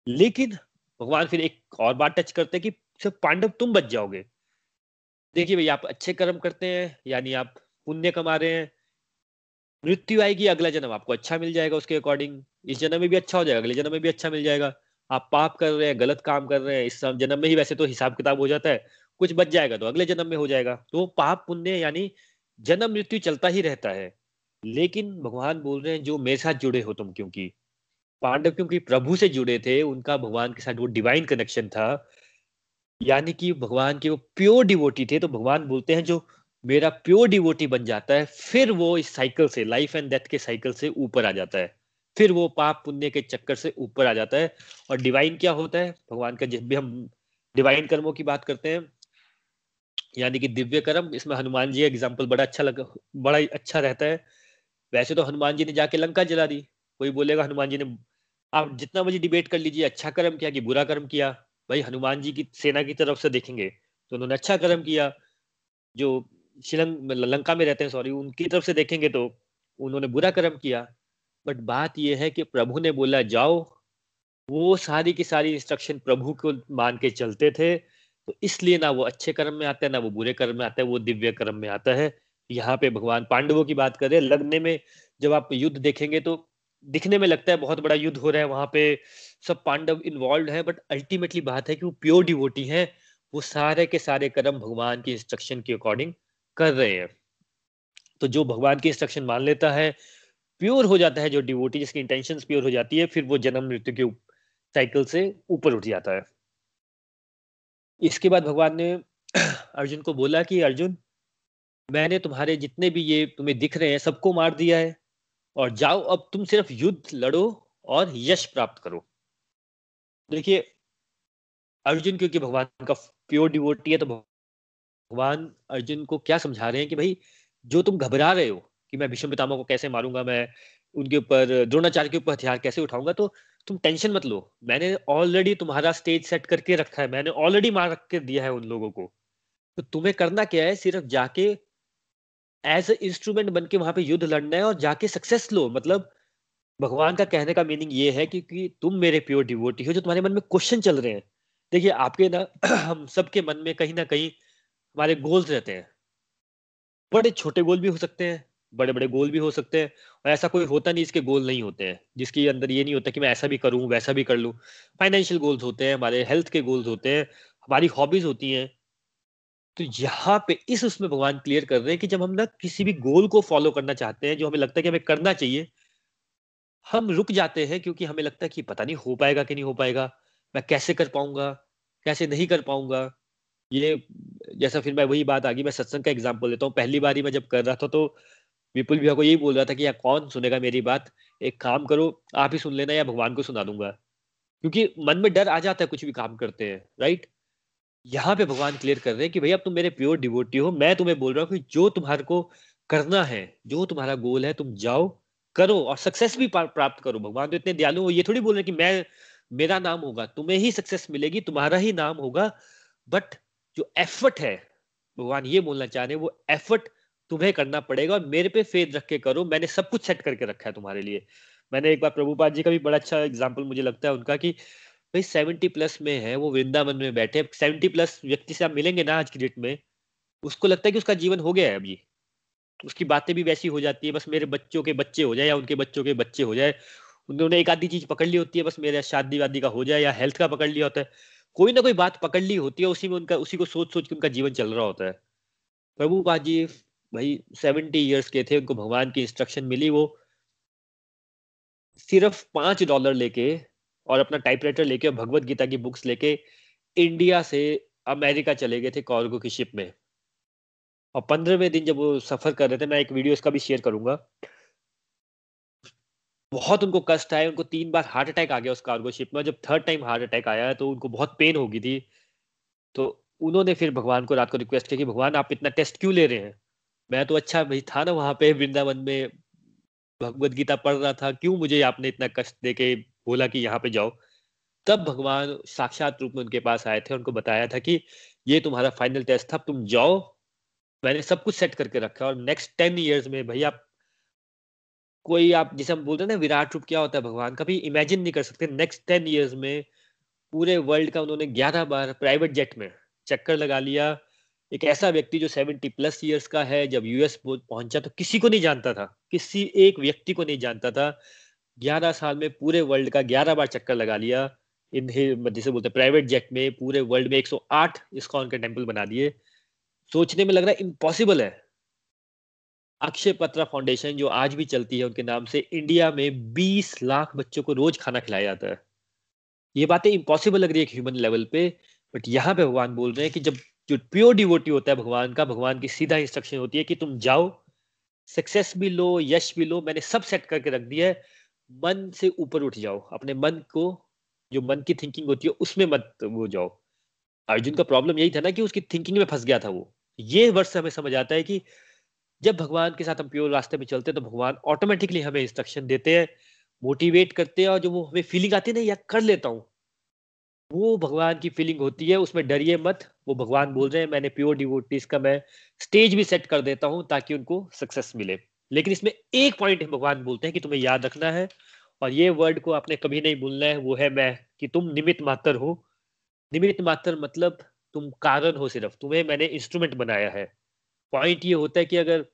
लेकिन भगवान फिर एक और बात टच करते हैं कि सिर्फ़ पांडव तुम बच जाओगे। देखिए भाई, आप अच्छे कर्म करते हैं, यानी आप पुण्य कमा रहे हैं। मृत्यु आएगी, अगला जन्म आपको अच्छा मिल जाएगा उसके अकॉर्डिंग इस जन्म में भी अच्छा हो जाएगा, अगले जन्म में भी अच्छा मिल जाएगा। आप पाप कर रहे हैं, गलत काम कर रहे हैं, इस जन्म में ही वैसे तो हिसाब किताब हो जाता है। कुछ बच जाएगा तो अगले जन्म में हो जाएगा। तो पाप, पुण्य यानी जन्म, मृत्यु चलता ही रहता है। लेकिन भगवान बोल रहे हैं, जो मेरे साथ जुड़े हो तुम, क्योंकि पांडव क्योंकि प्रभु से जुड़े थे, उनका भगवान के साथ वो डिवाइन कनेक्शन था। यानी कि भगवान के वो प्योर डिवोटी थे तो भगवान बोलते हैं, जो मेरा प्योर डिवोटी बन जाता है, फिर वो इस साइकिल से लाइफ एंड डेथ के साइकिल से ऊपर आ जाता है। फिर वो पाप पुण्य के चक्कर से ऊपर आ जाता है। और डिवाइन क्या होता है? भगवान का जब भी हम डिवाइन कर्मों की बात करते हैं, यानी कि दिव्य कर्म, इसमें हनुमान जी एग्ज़ाम्पल बड़ा अच्छा लगा, बड़ा अच्छा रहता है। वैसे तो हनुमान जी ने जाके लंका जला दी। कोई बोलेगा, हनुमान जी ने, आप जितना मुझे डिबेट कर लीजिए अच्छा कर्म किया कि बुरा कर्म किया? भाई, हनुमान जी की सेना की तरफ़ से देखेंगे तो उन्होंने अच्छा कर्म किया, जो श्रीलंक लंका में रहते हैं सॉरी उनकी तरफ़ से देखेंगे तो उन्होंने बुरा कर्म किया। बट बात यह है कि प्रभु ने बोला, जाओ। वो सारी की सारी इंस्ट्रक्शन प्रभु को मान के चलते थे। तो इसलिए ना वो अच्छे कर्म में आता है, ना वो बुरे कर्म में आता है, वो दिव्य कर्म में आता है। यहाँ पे भगवान पांडवों की बात करें, लगने में जब आप युद्ध देखेंगे तो दिखने में लगता है बहुत बड़ा युद्ध हो रहा है, वहाँ पे सब पांडव इन्वॉल्व है बट अल्टीमेटली बात है कि वो प्योर डिवोटी है। वो सारे के सारे कर्म भगवान की इंस्ट्रक्शन के अकॉर्डिंग कर रहे हैं। तो जो भगवान की इंस्ट्रक्शन मान लेता है प्योर हो जाता है जो डिवोटी जिसकी इंटेंशन प्योर हो जाती है, फिर वो जन्म मृत्यु के साइकिल से ऊपर उठ जाता है। इसके बाद भगवान ने अर्जुन को बोला कि, अर्जुन, मैंने तुम्हारे जितने भी ये तुम्हें दिख रहे हैं, सबको मार दिया है, और जाओ, अब तुम सिर्फ़ युद्ध लड़ो और यश प्राप्त करो। देखिए, अर्जुन क्योंकि भगवान का प्योर डिवोटी है तो भगवान अर्जुन को क्या समझा रहे हैं कि भाई जो तुम घबरा रहे हो कि मैं भीष्म पितामह को कैसे मारूँगा मैं उनके ऊपर द्रोणाचार्य के ऊपर हथियार कैसे उठाऊँगा तो तुम टेंशन मत लो। मैंने ऑलरेडी तुम्हारा स्टेज सेट करके रखा है मैंने ऑलरेडी मार के दिया है उन लोगों को। तो तुम्हें करना क्या है सिर्फ़ जाके एज ए इंस्ट्रूमेंट बन के वहाँ पे युद्ध लड़ना है और जाके सक्सेस लो। मतलब भगवान का कहने का मीनिंग ये है कि, कि तुम मेरे प्योर डिवोटी हो जो तुम्हारे मन में क्वेश्चन चल रहे हैं। देखिए आपके ना हम सबके मन में कहीं ना कहीं हमारे गोल्स रहते हैं। बड़े छोटे गोल भी हो सकते हैं बड़े बड़े गोल भी हो सकते हैं और ऐसा कोई होता नहीं इसके गोल नहीं होते हैं, जिसके अंदर ये नहीं होता कि मैं ऐसा भी करूँ, वैसा भी कर लूँ। फाइनेंशियल गोल्स होते हैं, हमारे हेल्थ के गोल्स होते हैं, हमारी हॉबीज होती हैं। तो यहाँ पे इस उसमें भगवान क्लियर कर रहे हैं कि जब हम ना किसी भी गोल को फॉलो करना चाहते हैं, जो हमें लगता है कि हमें करना चाहिए, हम रुक जाते हैं क्योंकि हमें लगता है कि पता नहीं हो पाएगा कि नहीं हो पाएगा, मैं कैसे कर पाऊँगा, कैसे नहीं कर पाऊँगा। ये जैसा फिर मैं वही बात आ गई, मैं सत्संग का एग्ज़ाम्पल देता हूँ। पहली बार ही मैं जब कर रहा था तो विपुल भैया को यही बोल रहा था कि, यार, कौन सुनेगा मेरी बात? एक काम करो, आप ही सुन लेना या भगवान को सुना दूँगा। क्योंकि मन में डर आ जाता है कुछ भी काम करते हैं राइट यहाँ पे भगवान क्लियर कर रहे हैं कि, भैया तुम मेरे प्योर डिवोटी हो। मैं तुम्हें बोल रहा हूँ कि जो तुम्हारे को करना है, जो तुम्हारा गोल है, तुम जाओ, करो और सक्सेस भी प्राप्त करो। भगवान तो इतने दयालु हो ये थोड़ी बोल रहे कि मैं, मेरा नाम होगा, तुम्हें ही सक्सेस मिलेगी, तुम्हारा ही नाम होगा बट जो एफर्ट है, भगवान ये बोलना चाह रहे हैं, वो एफर्ट तुम्हें करना पड़ेगा और मेरे पे फेद रख के करो। मैंने सब कुछ सेट करके रखा है तुम्हारे लिए। मैंने एक बार प्रभुपाद जी का भी बड़ा अच्छा एग्ज़ाम्पल मुझे लगता है उनका कि, भाई सेवेंटी प्लस में है, वो वृंदावन में बैठे सेवेंटी प्लस व्यक्ति से आप मिलेंगे ना आज की डेट में, उसको लगता है कि उसका जीवन हो गया है अभी। उसकी बातें भी वैसी हो जाती है, बस मेरे बच्चों के बच्चे हो जाए या उनके बच्चों के बच्चे हो जाए। उन्होंने एक आधी चीज़ पकड़ ली होती है, बस मेरे शादी वादी का हो जाए या हेल्थ का पकड़ लिया होता है। कोई ना कोई बात पकड़ ली होती है, उसी में उनका, उसी को सोच सोच के उनका जीवन चल रहा होता है। प्रभु जी, भाई सेवेंटी ईयर्स के थे, उनको भगवान की इंस्ट्रक्शन मिली वो। सिर्फ़ पाँच डॉलर लेके और अपना टाइपराइटर लेके और भगवत गीता की बुक्स लेके इंडिया से अमेरिका चले गए थे कॉर्गो की शिप में। और पंद्रहवें दिन जब वो सफ़र कर रहे थे, मैं एक वीडियो इसका भी शेयर करूँगा। बहुत उनको कष्ट आया, उनको तीन बार हार्ट अटैक आ गया उस कार्गो शिप में जब थर्ड टाइम हार्ट अटैक आया तो उनको बहुत पेन होगी थी। तो उन्होंने फिर भगवान को रात को रिक्वेस्ट किया कि भगवान, आप इतना टेस्ट क्यों ले रहे हैं? मैं तो अच्छा भाई था ना वहाँ पे, वृंदावन में भगवत गीता पढ़ रहा था, क्यों मुझे आपने इतना कष्ट दे के बोला कि यहाँ पे जाओ? तब भगवान साक्षात रूप में उनके पास आए थे, उनको बताया था कि ये तुम्हारा फाइनल टेस्ट था, तुम जाओ। मैंने सब कुछ सेट करके रखा और नेक्स्ट टेन ईयर्स में भाई आप कोई आप जिसे हम बोलते हैं ना, विराट रूप क्या होता है भगवान? कभी इमेजिन नहीं कर सकते। नेक्स्ट टेन ईयर्स में पूरे वर्ल्ड का उन्होंने ग्यारह बार प्राइवेट जेट में चक्कर लगा लिया। एक ऐसा व्यक्ति जो सेवेंटी प्लस ईयर्स का है, जब यूएस पहुँचा तो किसी को नहीं जानता था। किसी एक व्यक्ति को नहीं जानता था। ग्यारह साल में पूरे वर्ल्ड का ग्यारह बार चक्कर लगा लिया। इन जिसे बोलते हैं प्राइवेट जेट में पूरे वर्ल्ड में एक 108 इस्कॉन के टेंपल बना दिए। सोचने में लग रहा है इम्पॉसिबल है। अक्षय पत्रा फाउंडेशन, जो आज भी चलती है उनके नाम से, इंडिया में 20 लाख बच्चों को रोज खाना खिलाया जाता है। ये बातें इम्पॉसिबल लग रही है ह्यूमन लेवल पे बट यहाँ पे भगवान बोल रहे हैं कि जब जो प्योर डिवोटी होता है भगवान का, भगवान की सीधा इंस्ट्रक्शन होती है कि तुम जाओ सक्सेस भी लो, यश भी लो, मैंने सब सेट करके रख दिया है, मन से ऊपर उठ जाओ, अपने मन को, जो मन की थिंकिंग होती है उसमें मत वो जाओ। अर्जुन का प्रॉब्लम यही था ना कि उसकी थिंकिंग में फंस गया था वो। ये वर्ष हमें समझ आता है कि जब भगवान के साथ हम प्योर रास्ते में चलते हैं तो भगवान ऑटोमेटिकली हमें इंस्ट्रक्शन देते हैं मोटिवेट करते हैं और जो वो हमें फीलिंग आती है ना, या कर लेता हूँ। वो भगवान की फीलिंग होती है, उसमें डरिए मत। वो भगवान बोल रहे हैं, मैंने प्योर डिवोटीज का मैं स्टेज भी सेट कर देता हूँ, ताकि उनको सक्सेस मिले। लेकिन इसमें एक पॉइंट भगवान बोलते हैं कि तुम्हें याद रखना है, और ये वर्ड को आपने कभी नहीं भूलना है, वो है मैं, कि तुम निमित मात्र हो। निमित मात्र मतलब तुम कारण हो सिर्फ़, तुम्हें मैंने इंस्ट्रूमेंट बनाया है। पॉइंट ये होता है कि अगर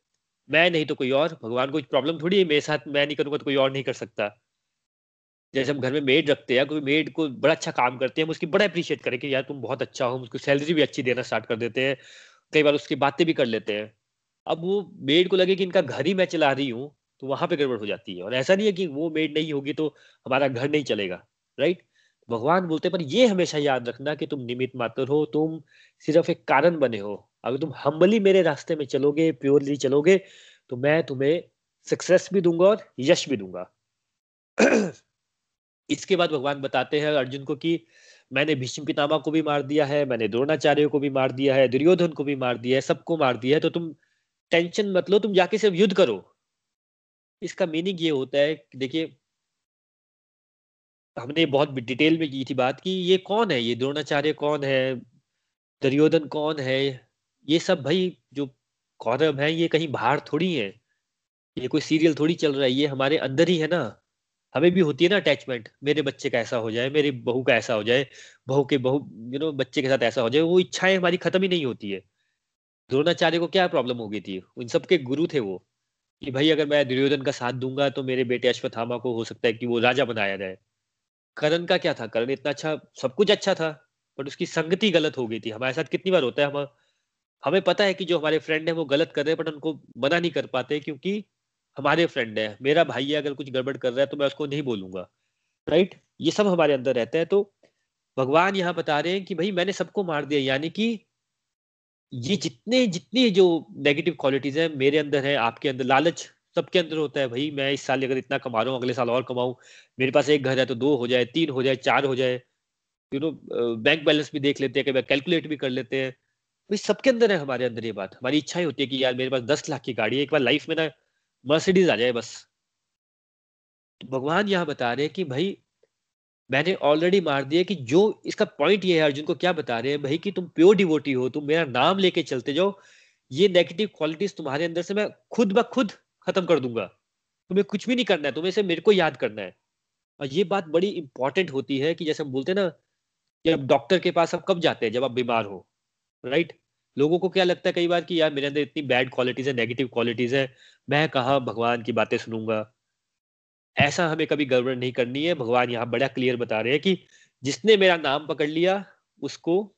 मैं नहीं तो कोई और, भगवान को प्रॉब्लम थोड़ी है मेरे साथ, मैं नहीं करूँगा तो कोई और नहीं कर सकता। जैसे हम घर में मेड रखते हैं, कोई मेड को बड़ा अच्छा काम करते हैं, हम उसकी बड़ा अप्रिशिएट करें कि यार तुम बहुत अच्छा हो उसको सैलरी भी अच्छी देना स्टार्ट कर देते हैं, कई बार उसकी बातें भी कर लेते हैं। अब वो मेड को लगे कि इनका घर ही मैं चला रही हूँ तो वहाँ पे गड़बड़ हो जाती है। और ऐसा नहीं है कि वो मेड नहीं होगी तो हमारा घर नहीं चलेगा राइट भगवान बोलते हैं, पर ये हमेशा याद रखना कि तुम निमित मात्र हो, तुम सिर्फ़ एक कारण बने हो अगर तुम हम्बली मेरे रास्ते में चलोगे प्योरली चलोगे तो मैं तुम्हें सक्सेस भी दूँगा और यश भी दूँगा। इसके बाद भगवान बताते हैं अर्जुन को कि मैंने भीष्म पितामह को भी मार दिया है, मैंने द्रोणाचार्य को भी मार दिया है, दुर्योधन को भी मार दिया है, सबको मार दिया है तो तुम टेंशन मत लो, तुम जाके सिर्फ़ युद्ध करो। इसका मीनिंग ये होता है देखिए, हमने बहुत डिटेल में की थी बात की ये कौन है? ये द्रोणाचार्य कौन है? दुर्योधन कौन है? ये सब भाई जो कौरव है, ये कहीं बाहर थोड़ी है। ये कोई सीरियल थोड़ी चल रहा है, ये हमारे अंदर ही है ना। हमें भी होती है ना अटैचमेंट मेरे बच्चे का ऐसा हो जाए, मेरी बहू का ऐसा हो जाए, बहू के बहू यू नो बच्चे के साथ ऐसा हो जाए, वो इच्छाएँ हमारी खत्म ही नहीं होती है। द्रोणाचार्य को क्या प्रॉब्लम हो गई थी? उन सबके गुरु थे वो। कि भाई अगर मैं दुर्योधन का साथ दूँगा तो मेरे बेटे अश्वत्थामा को हो सकता है कि वो राजा बनाया जाए। करण का क्या था? करण इतना अच्छा सब कुछ अच्छा था बट उसकी संगति गलत हो गई थी। हमारे साथ कितनी बार होता है, हम हमें पता है कि जो हमारे फ्रेंड है वो गलत कर रहे हैं बट उनको मना नहीं कर पाते क्योंकि हमारे फ्रेंड है। मेरा भाई है, अगर कुछ गड़बड़ कर रहा है तो मैं उसको नहीं बोलूँगा। राइट ये सब हमारे अंदर रहता है। तो भगवान यहाँ बता रहे हैं कि भाई, मैंने सबको मार दिया। यानी कि ये जितने, जितनी जो नेगेटिव क्वालिटीज है मेरे अंदर है, आपके अंदर, लालच सबके अंदर होता है। भाई, मैं इस साल अगर इतना कमा रहा हूँ, अगले साल और कमाऊं, मेरे पास एक घर है तो दो हो जाए, तीन हो जाए, चार हो जाए। यू नो बैंक बैलेंस भी देख लेते हैं, कभी कैलकुलेट भी कर लेते हैं। भाई, सबके अंदर है, हमारे अंदर ये बात। हमारी इच्छा ही होती है कि यार, मेरे पास दस लाख की गाड़ी है, एक बार लाइफ में ना मर्सिडीज आ जाए बस। तो भगवान यहाँ बता रहे हैं कि भाई, मैंने ऑलरेडी मार दिया कि जो इसका पॉइंट ये है अर्जुन को क्या बता रहे हैं, भाई कि तुम प्योर डिवोटी हो, तुम मेरा नाम लेके चलते जाओ, ये नेगेटिव क्वालिटीज तुम्हारे अंदर से मैं खुद ब खुद खत्म कर दूँगा। तुम्हें कुछ भी नहीं करना है, तुम्हें से मेरे को याद करना है। और ये बात बड़ी इंपॉर्टेंट होती है कि जैसे हम बोलते हैं ना कि अब डॉक्टर के पास आप कब जाते हैं? जब आप बीमार हो। राइट लोगों को क्या लगता है कई बार कि यार मेरे अंदर इतनी बैड क्वालिटीज है नेगेटिव क्वालिटीज है, मैं कहा भगवान की बातें सुनूँगा? ऐसा हमें कभी गड़बड़ नहीं करनी है। भगवान यहाँ बड़ा क्लियर बता रहे हैं कि जिसने मेरा नाम पकड़ लिया, उसको,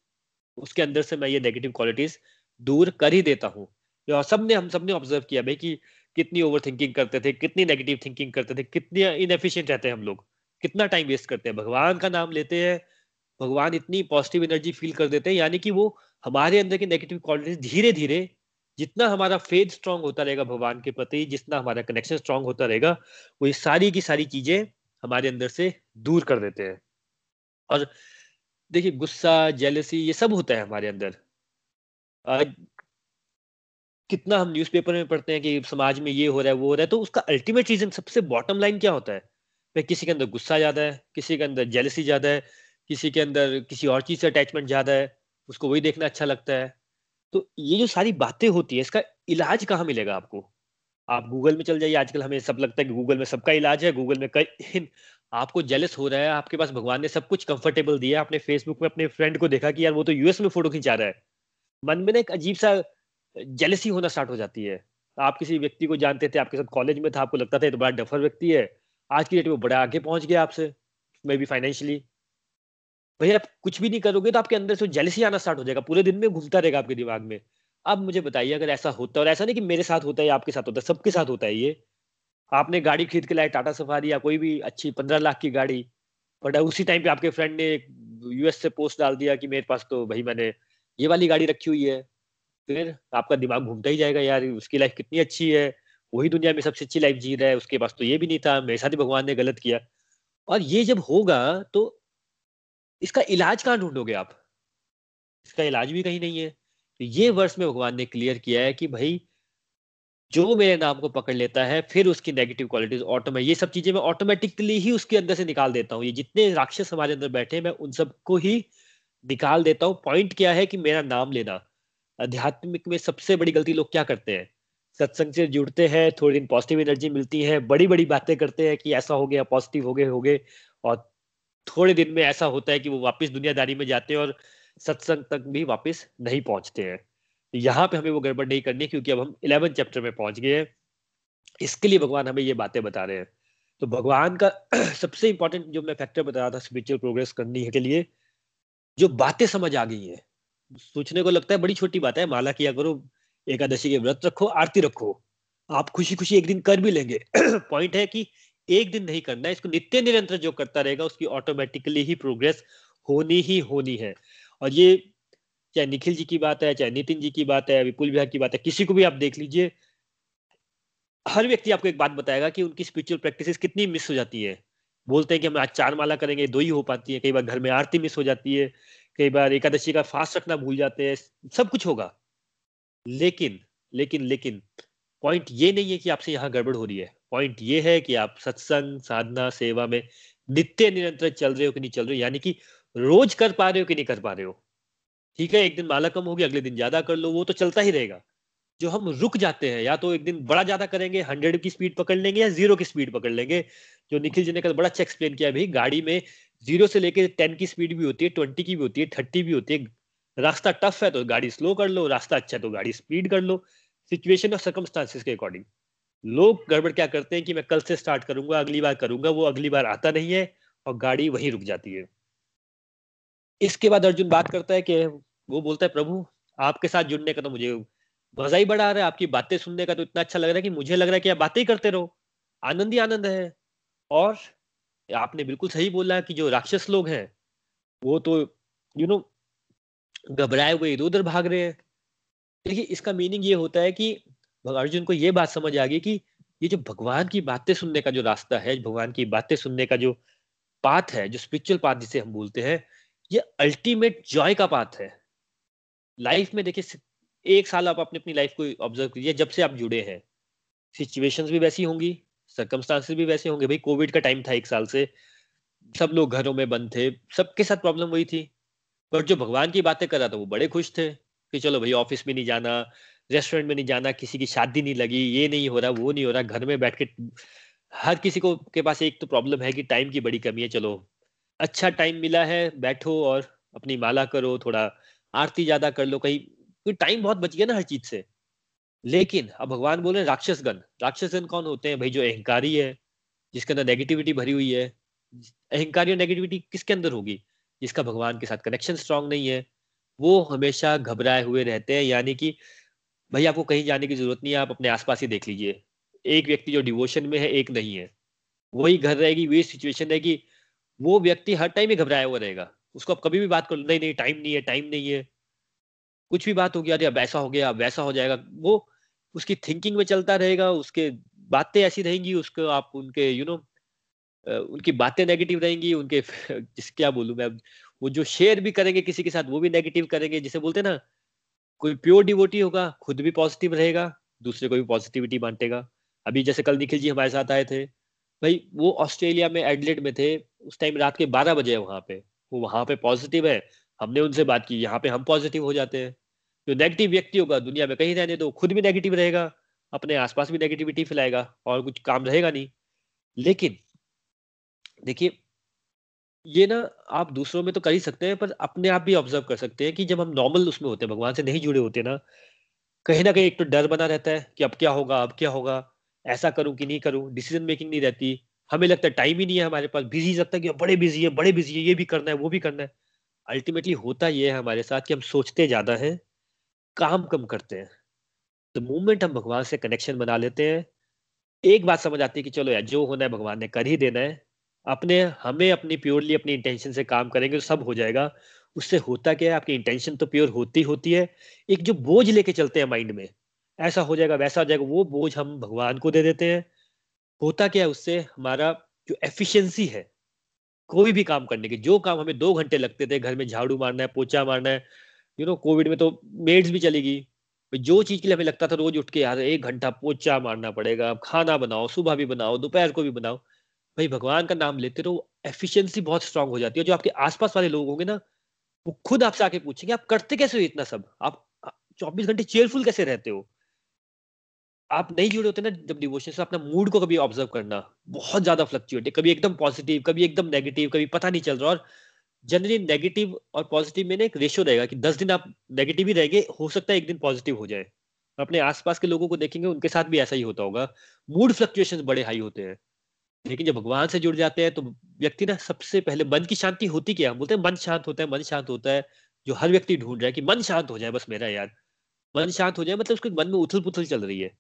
उसके अंदर से मैं ये नेगेटिव क्वालिटीज दूर कर ही देता हूँ। सबने, हम सबने ऑब्ज़र्व किया भाई कि कितनी ओवर थिंकिंग करते थे, कितनी नेगेटिव थिंकिंग करते थे, कितने इनएफिशिएंट रहते हैं हम लोग। कितना टाइम वेस्ट करते हैं। भगवान का नाम लेते हैं भगवान इतनी पॉजिटिव एनर्जी फील कर देते हैं, यानी कि वो हमारे अंदर की नेगेटिव क्वालिटीज धीरे धीरे जितना हमारा फेथ स्ट्रांग होता रहेगा भगवान के प्रति, जितना हमारा कनेक्शन स्ट्रांग होता रहेगा, वो ये सारी की सारी चीज़ें हमारे अंदर से दूर कर देते हैं। और देखिए, गुस्सा जेलसी ये सब होता है हमारे अंदर। कितना हम न्यूज़पेपर में पढ़ते हैं कि समाज में ये हो रहा है, वो हो रहा है तो उसका अल्टीमेट रीजन सबसे बॉटम लाइन क्या होता है? भाई, किसी के अंदर गुस्सा ज़्यादा है, किसी के अंदर जेलसी ज़्यादा है किसी के अंदर किसी और चीज़ से अटैचमेंट ज़्यादा है, उसको वही देखना अच्छा लगता है। तो ये जो सारी बातें होती है, इसका इलाज कहाँ मिलेगा आपको? आप गूगल में चल जाइए, आजकल हमें सब लगता है कि गूगल में सबका इलाज है गूगल में कई आपको जेलस हो रहा है, आपके पास भगवान ने सब कुछ कंफर्टेबल दिया आपने फेसबुक में अपने फ्रेंड को देखा कि यार वो तो यूएस में फ़ोटो खिंचा रहा है। मन में ना एक अजीब सा जेलसी होना स्टार्ट हो जाती है। आप किसी व्यक्ति को जानते थे, आपके साथ कॉलेज में था, आपको लगता था ये तो बड़ा डफर व्यक्ति है, आज की डेट में बड़ा आगे पहुँच गया आपसे मे बी फाइनेंशियली भैया, आप कुछ भी नहीं करोगे तो आपके अंदर से जेलसी आना स्टार्ट हो जाएगा। पूरे दिन में घूमता रहेगा आपके दिमाग में। अब मुझे बताइए, अगर ऐसा होता है, और ऐसा नहीं कि मेरे साथ होता है आपके साथ होता है, सबके साथ होता है ये। आपने गाड़ी खरीद के लाए टाटा सफारी या कोई भी अच्छी पंद्रह लाख की गाड़ी बट उसी टाइम पे आपके फ्रेंड ने यूएस से पोस्ट डाल दिया कि मेरे पास तो भाई मैंने ये वाली गाड़ी रखी हुई है। फिर आपका दिमाग घूमता ही जाएगा, यार, उसकी लाइफ कितनी अच्छी है। वही दुनिया में सबसे अच्छी लाइफ जी रहा है, उसके पास तो ये भी नहीं था, मेरे साथ ही भगवान ने गलत किया। और ये जब होगा तो इसका इलाज कहाँ ढूंढोगे आप? इसका इलाज भी कहीं नहीं है। तो ये वर्ष में भगवान ने क्लियर किया है कि भाई, जो मेरे नाम को पकड़ लेता है, फिर उसकी नेगेटिव क्वालिटीज ऑटोमेटिक ये सब चीज़ें मैं ऑटोमेटिकली ही उसके अंदर से निकाल देता हूँ। ये जितने राक्षस हमारे अंदर बैठे हैं, मैं उन सबको ही निकाल देता हूँ। पॉइंट क्या है कि मेरा नाम लेना। आध्यात्मिक में सबसे बड़ी गलती लोग क्या करते हैं? सत्संग से जुड़ते हैं, थोड़ी दिन पॉजिटिव एनर्जी मिलती है बड़ी बड़ी बातें करते हैं कि ऐसा हो गया पॉजिटिव हो गए हो गए, और थोड़े दिन में ऐसा होता है कि वो वापस दुनियादारी में जाते हैं और सत्संग तक भी वापस नहीं पहुँचते हैं। यहाँ पे हमें वो गड़बड़ नहीं करनी क्योंकि अब हम इलेवन चैप्टर में पहुँच गए हैं। इसके लिए भगवान हमें ये बातें बता रहे हैं। तो भगवान का सबसे इंपॉर्टेंट जो मैं फैक्टर बता रहा था स्पिरिचुअल प्रोग्रेस करनी के लिए, जो बातें समझ आ गई है। सोचने को लगता है बड़ी छोटी बात है, माला किया करो, एकादशी के व्रत रखो, आरती रखो। आप खुशी खुशी एक दिन कर भी लेंगे। पॉइंट है कि एक दिन नहीं करना है, इसको नित्य निरंतर जो करता रहेगा, उसकी ऑटोमेटिकली ही प्रोग्रेस होनी ही होनी है। और ये चाहे निखिल जी की बात है, चाहे नितिन जी की बात है, विपुल विहार की बात है, किसी को भी आप देख लीजिए, हर व्यक्ति आपको एक बात बताएगा कि उनकी स्पिरिचुअल प्रैक्टिस कितनी मिस हो जाती है। बोलते हैं कि हम आज चार माला करेंगे, दो ही हो पाती है, कई बार घर में आरती मिस हो जाती है, कई बार एकादशी का फास्ट रखना भूल जाते हैं, सब कुछ होगा। लेकिन लेकिन लेकिन पॉइंट ये नहीं है कि आपसे यहाँ गड़बड़ हो रही है। पॉइंट ये है कि आप सत्संग, साधना, सेवा में नित्य निरंतर चल रहे हो कि नहीं चल रहे हो? यानी कि रोज कर पा रहे हो कि नहीं कर पा रहे हो? ठीक है, एक दिन माला कम होगी, अगले दिन ज़्यादा कर लो, वो तो चलता ही रहेगा। जो हम रुक जाते हैं, या तो एक दिन बड़ा ज़्यादा करेंगे हंड्रेड की स्पीड पकड़ लेंगे या ज़ीरो की स्पीड पकड़ लेंगे। जो निखिल जी ने कल बड़ा अच्छा एक्सप्लेन किया, भाई, गाड़ी में ज़ीरो से लेके टेन की स्पीड भी होती है ट्वेंटी की भी होती है थर्टी भी होती है। रास्ता टफ है तो गाड़ी स्लो कर लो, रास्ता अच्छा है तो गाड़ी स्पीड कर लो। सिचुएशन और सर्कमस्टांसिस के अकॉर्डिंग लोग गड़बड़ क्या करते हैं कि मैं कल से स्टार्ट करूँगा, अगली बार करूँगा, वो अगली बार आता नहीं है और गाड़ी वहीं रुक जाती है। इसके बाद अर्जुन बात करता है कि वो बोलता है, प्रभु, आपके साथ जुड़ने का तो मुझे मज़ा ही बड़ा आ रहा है, आपकी बातें सुनने का तो इतना अच्छा लग रहा है कि मुझे लग रहा है कि आप बातें ही करते रहो। आनंद ही आनंद है। और आपने बिल्कुल सही बोला कि जो राक्षस लोग हैं, वो तो यू नो घबराए हुए इधर उधर भाग रहे हैं। देखिए, इसका मीनिंग ये होता है कि अर्जुन को ये बात समझ आ गई कि ये जो भगवान की बातें सुनने का जो रास्ता है, भगवान की बातें सुनने का जो पाथ है, जो स्पिरिचुअल पाथ जिसे हम बोलते हैं, ये अल्टीमेट जॉय का पाथ है। लाइफ में देखिए एक साल आप अपनी अपनी लाइफ को ऑब्ज़र्व कीजिए, जब से आप जुड़े हैं। सिचुएशंस भी वैसी होंगी सर्कमस्टांसेस भी वैसे होंगे। भाई कोविड का टाइम था एक साल से। सब लोग घरों में बंद थे, सबके साथ प्रॉब्लम वही थी। पर जो भगवान की बातें कर रहा था, वो बड़े खुश थे कि चलो भाई ऑफ़िस में नहीं जाना रेस्टोरेंट में नहीं जाना, किसी की शादी नहीं लगी, ये नहीं हो रहा, वो नहीं हो रहा, घर में बैठ के हर किसी को, के पास एक तो प्रॉब्लम है कि टाइम की बड़ी कमी है, चलो। अच्छा टाइम मिला है, बैठो और अपनी माला करो, थोड़ा आरती ज़्यादा कर लो, कहीं, क्योंकि टाइम बहुत बच गया ना हर चीज़ से। लेकिन, अब भगवान बोले राक्षस गण राक्षस गण कौन होते हैं? भाई जो अहंकारी है, जिसके अंदर नेगेटिविटी भरी हुई है, अहंकारी और नेगेटिविटी किसके अंदर होगी? जिसका भगवान के साथ कनेक्शन स्ट्रांग नहीं है। वो हमेशा घबराए हुए रहते हैं, यानी कि भाई आपको कहीं जाने की ज़रूरत नहीं है आप अपने आसपास ही देख लीजिए। एक व्यक्ति जो डिवोशन में है एक नहीं है। वही घर रहेगी वही सिचुएशन कि वो व्यक्ति हर टाइम ही घबराया हुआ रहेगा। उसको आप कभी भी बात करो नहीं नहीं टाइम नहीं है टाइम नहीं है। कुछ भी बात होगी अरे अब ऐसा हो गया अब वैसा हो जाएगा। वो उसकी थिंकिंग में चलता रहेगा उसके बातें ऐसी रहेंगी उसको आप उनके यू you नो know, उनकी बातें नेगेटिव रहेंगी उनके जिस क्या बोलूँ मैं वो जो शेयर भी करेंगे किसी के साथ वो भी नेगेटिव करेंगे। जिसे बोलते ना कोई प्योर डिवोटी होगा, खुद भी पॉजिटिव रहेगा, दूसरे को भी पॉजिटिविटी बांटेगा। अभी जैसे कल निखिल जी हमारे साथ आए थे, भाई वो ऑस्ट्रेलिया में एडलेट में थे, उस टाइम रात के बारह बजे वहाँ पे। वो वहाँ पे पॉजिटिव है। हमने उनसे बात की, यहाँ पे हम पॉजिटिव हो जाते हैं। जो नेगेटिव व्यक्ति होगा, दुनिया में कहीं रहने दो, खुद भी नेगेटिव रहेगा, अपने आसपास भी नेगेटिविटी फैलाएगा, और कुछ काम रहेगा नहीं। लेकिन, देखिए ये ना आप दूसरों में तो कर ही सकते हैं, पर अपने आप भी ऑब्ज़र्व कर सकते हैं कि जब हम नॉर्मल उसमें होते हैं, भगवान से नहीं जुड़े होते ना, कहीं ना कहीं एक तो डर बना रहता है कि अब क्या होगा, अब क्या होगा, ऐसा करूँ कि नहीं करूँ डिसीज़न मेकिंग नहीं रहती। हमें लगता है टाइम ही नहीं है हमारे पास बिज़ी लगता है कि बड़े बिज़ी है, बड़े बिज़ी है, ये भी करना है, वो भी करना है। अल्टीमेटली होता ये है हमारे साथ कि हम सोचते ज़्यादा हैं, काम कम करते हैं। तो मूवमेंट हम भगवान से कनेक्शन बना लेते हैं, एक बात समझ आती है कि चलो यार, जो होना है भगवान ने कर ही देना है। अपने, हमें अपनी प्योरली अपनी इंटेंशन से काम करेंगे तो सब हो जाएगा। उससे होता क्या है, आपकी इंटेंशन तो प्योर होती होती है। एक जो बोझ लेके चलते हैं माइंड में, ऐसा हो जाएगा, वैसा हो जाएगा, वो बोझ हम भगवान को दे देते हैं। होता क्या है उससे, हमारा जो एफिशिएंसी है, कोई भी काम करने की, जो काम हमें दो घंटे लगते थे, घर में झाड़ू मारना है पोचा मारना है यू नो कोविड में तो मेड्स भी चलेगी जो चीज़ के लिए हमें लगता था रोज उठ के, यार, एक घंटा पोचा मारना पड़ेगा खाना बनाओ, सुबह भी बनाओ, दोपहर को भी बनाओ। भाई, भगवान का नाम लेते रहो एफिशिएंसी बहुत स्ट्रांग हो जाती है। जो आपके आसपास वाले लोग होंगे ना, वो खुद आपसे आके पूछेंगे, आप करते कैसे हो इतना सब? आप चौबीस घंटे चेयरफुल कैसे रहते हो? आप नहीं जुड़े होते ना जब डिवोशन से, अपना मूड को कभी ऑब्ज़र्व करना, बहुत ज़्यादा फ्लक्चुएट है। कभी एकदम पॉजिटिव कभी एकदम नेगेटिव कभी पता नहीं चल रहा। और जनरली नेगेटिव और पॉजिटिव में एक रेशियो रहेगा कि दस दिन आप नेगेटिव ही रहेंगे, हो सकता है एक दिन पॉजिटिव हो जाए। अपने आसपास के लोगों को देखेंगे, उनके साथ भी ऐसा ही होता होगा। मूड फ्लक्चुएशन बड़े हाई होते हैं। लेकिन जब भगवान से जुड़ जाते हैं तो व्यक्ति ना सबसे पहले मन की शांति होती क्या? बोलते हैं, मन शांत होता है, मन शांत होता है, जो हर व्यक्ति ढूंढ रहा है कि मन शांत हो जाए, बस मेरा यार। मन शांत हो जाए मतलब उसके मन में उथल पुथल चल रही है।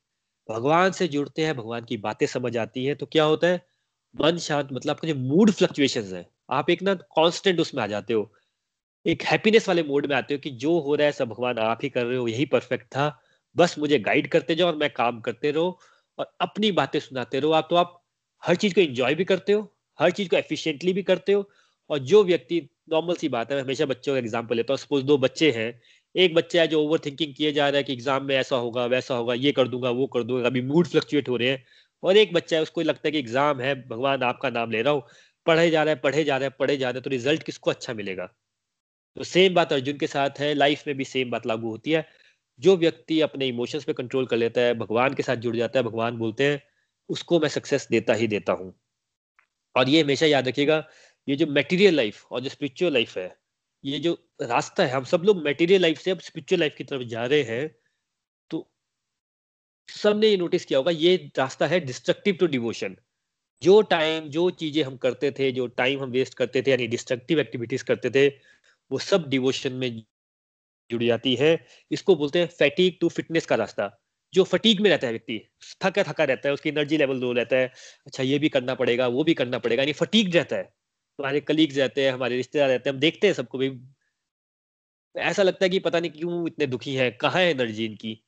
भगवान से जुड़ते हैं, भगवान की बातें समझ आती है तो क्या होता है? मन शांत मतलब आपका जो मूड फ्लक्चुएशन है, आप एक ना कॉन्स्टेंट उसमें आ जाते हो। एक हैप्पीनेस वाले मूड में आते हो कि जो हो रहा है, सब भगवान आप ही कर रहे हो, यही परफेक्ट था। बस मुझे गाइड करते जाओ और मैं काम करते रहो और अपनी बातें सुनाते रहो। आप तो आप हर चीज़ को एंजॉय भी करते हो, हर चीज़ को एफिशिएंटली भी करते हो और जो व्यक्ति नॉर्मल सी बात है, मैं हमेशा बच्चों का एग्ज़ाम्पल लेता हूँ। सपोज़ दो बच्चे हैं, एक बच्चा है जो ओवर थिंकिंग किए जा रहा है कि एग्ज़ाम में ऐसा होगा, वैसा होगा, ये कर दूँगा, वो कर दूँगा, अभी मूड फ्लक्चुएट हो रहे हैं और एक बच्चा है, उसको लगता है कि एग्ज़ाम है, भगवान आपका नाम ले रहा हूँ पढ़े जा रहा है, पढ़े जा रहा है, पढ़े जा रहे हैं तो रिज़ल्ट किसको अच्छा मिलेगा? तो सेम बात अर्जुन के साथ है लाइफ में भी सेम बात लागू होती है। जो व्यक्ति अपने इमोशंस पे कंट्रोल कर लेता है, भगवान के साथ जुड़ जाता है, भगवान बोलते हैं उसको मैं सक्सेस देता ही देता हूँ। और ये हमेशा याद रखिएगा, ये जो मेटीरियल लाइफ और जो स्पिरिचुअल लाइफ है, ये जो रास्ता है, हम सब लोग मेटीरियल लाइफ से अब स्पिरिचुअल लाइफ की तरफ़ जा रहे हैं तो सबने ये नोटिस किया होगा, ये रास्ता है डिस्ट्रक्टिव टू डिवोशन जो टाइम जो चीज़ें हम करते थे, जो टाइम हम वेस्ट करते थे, यानी डिस्ट्रक्टिव एक्टिविटीज़ करते थे, वो सब डिवोशन में जुड़ जाती है। इसको बोलते हैं फैटिक टू फिटनेस का रास्ता। जो फटीक में रहता है व्यक्ति, थका थका रहता है, उसकी एनर्जी लेवल लो रहता है अच्छा ये भी करना पड़ेगा, वो भी करना पड़ेगा, यानी फटीक रहता है। हमारे कलीग्स रहते हैं, हमारे रिश्तेदार रहते हैं, हम देखते हैं सबको भी। ऐसा लगता है कि पता नहीं क्यों इतने दुखी हैं, कहाँ है एनर्जी इनकी?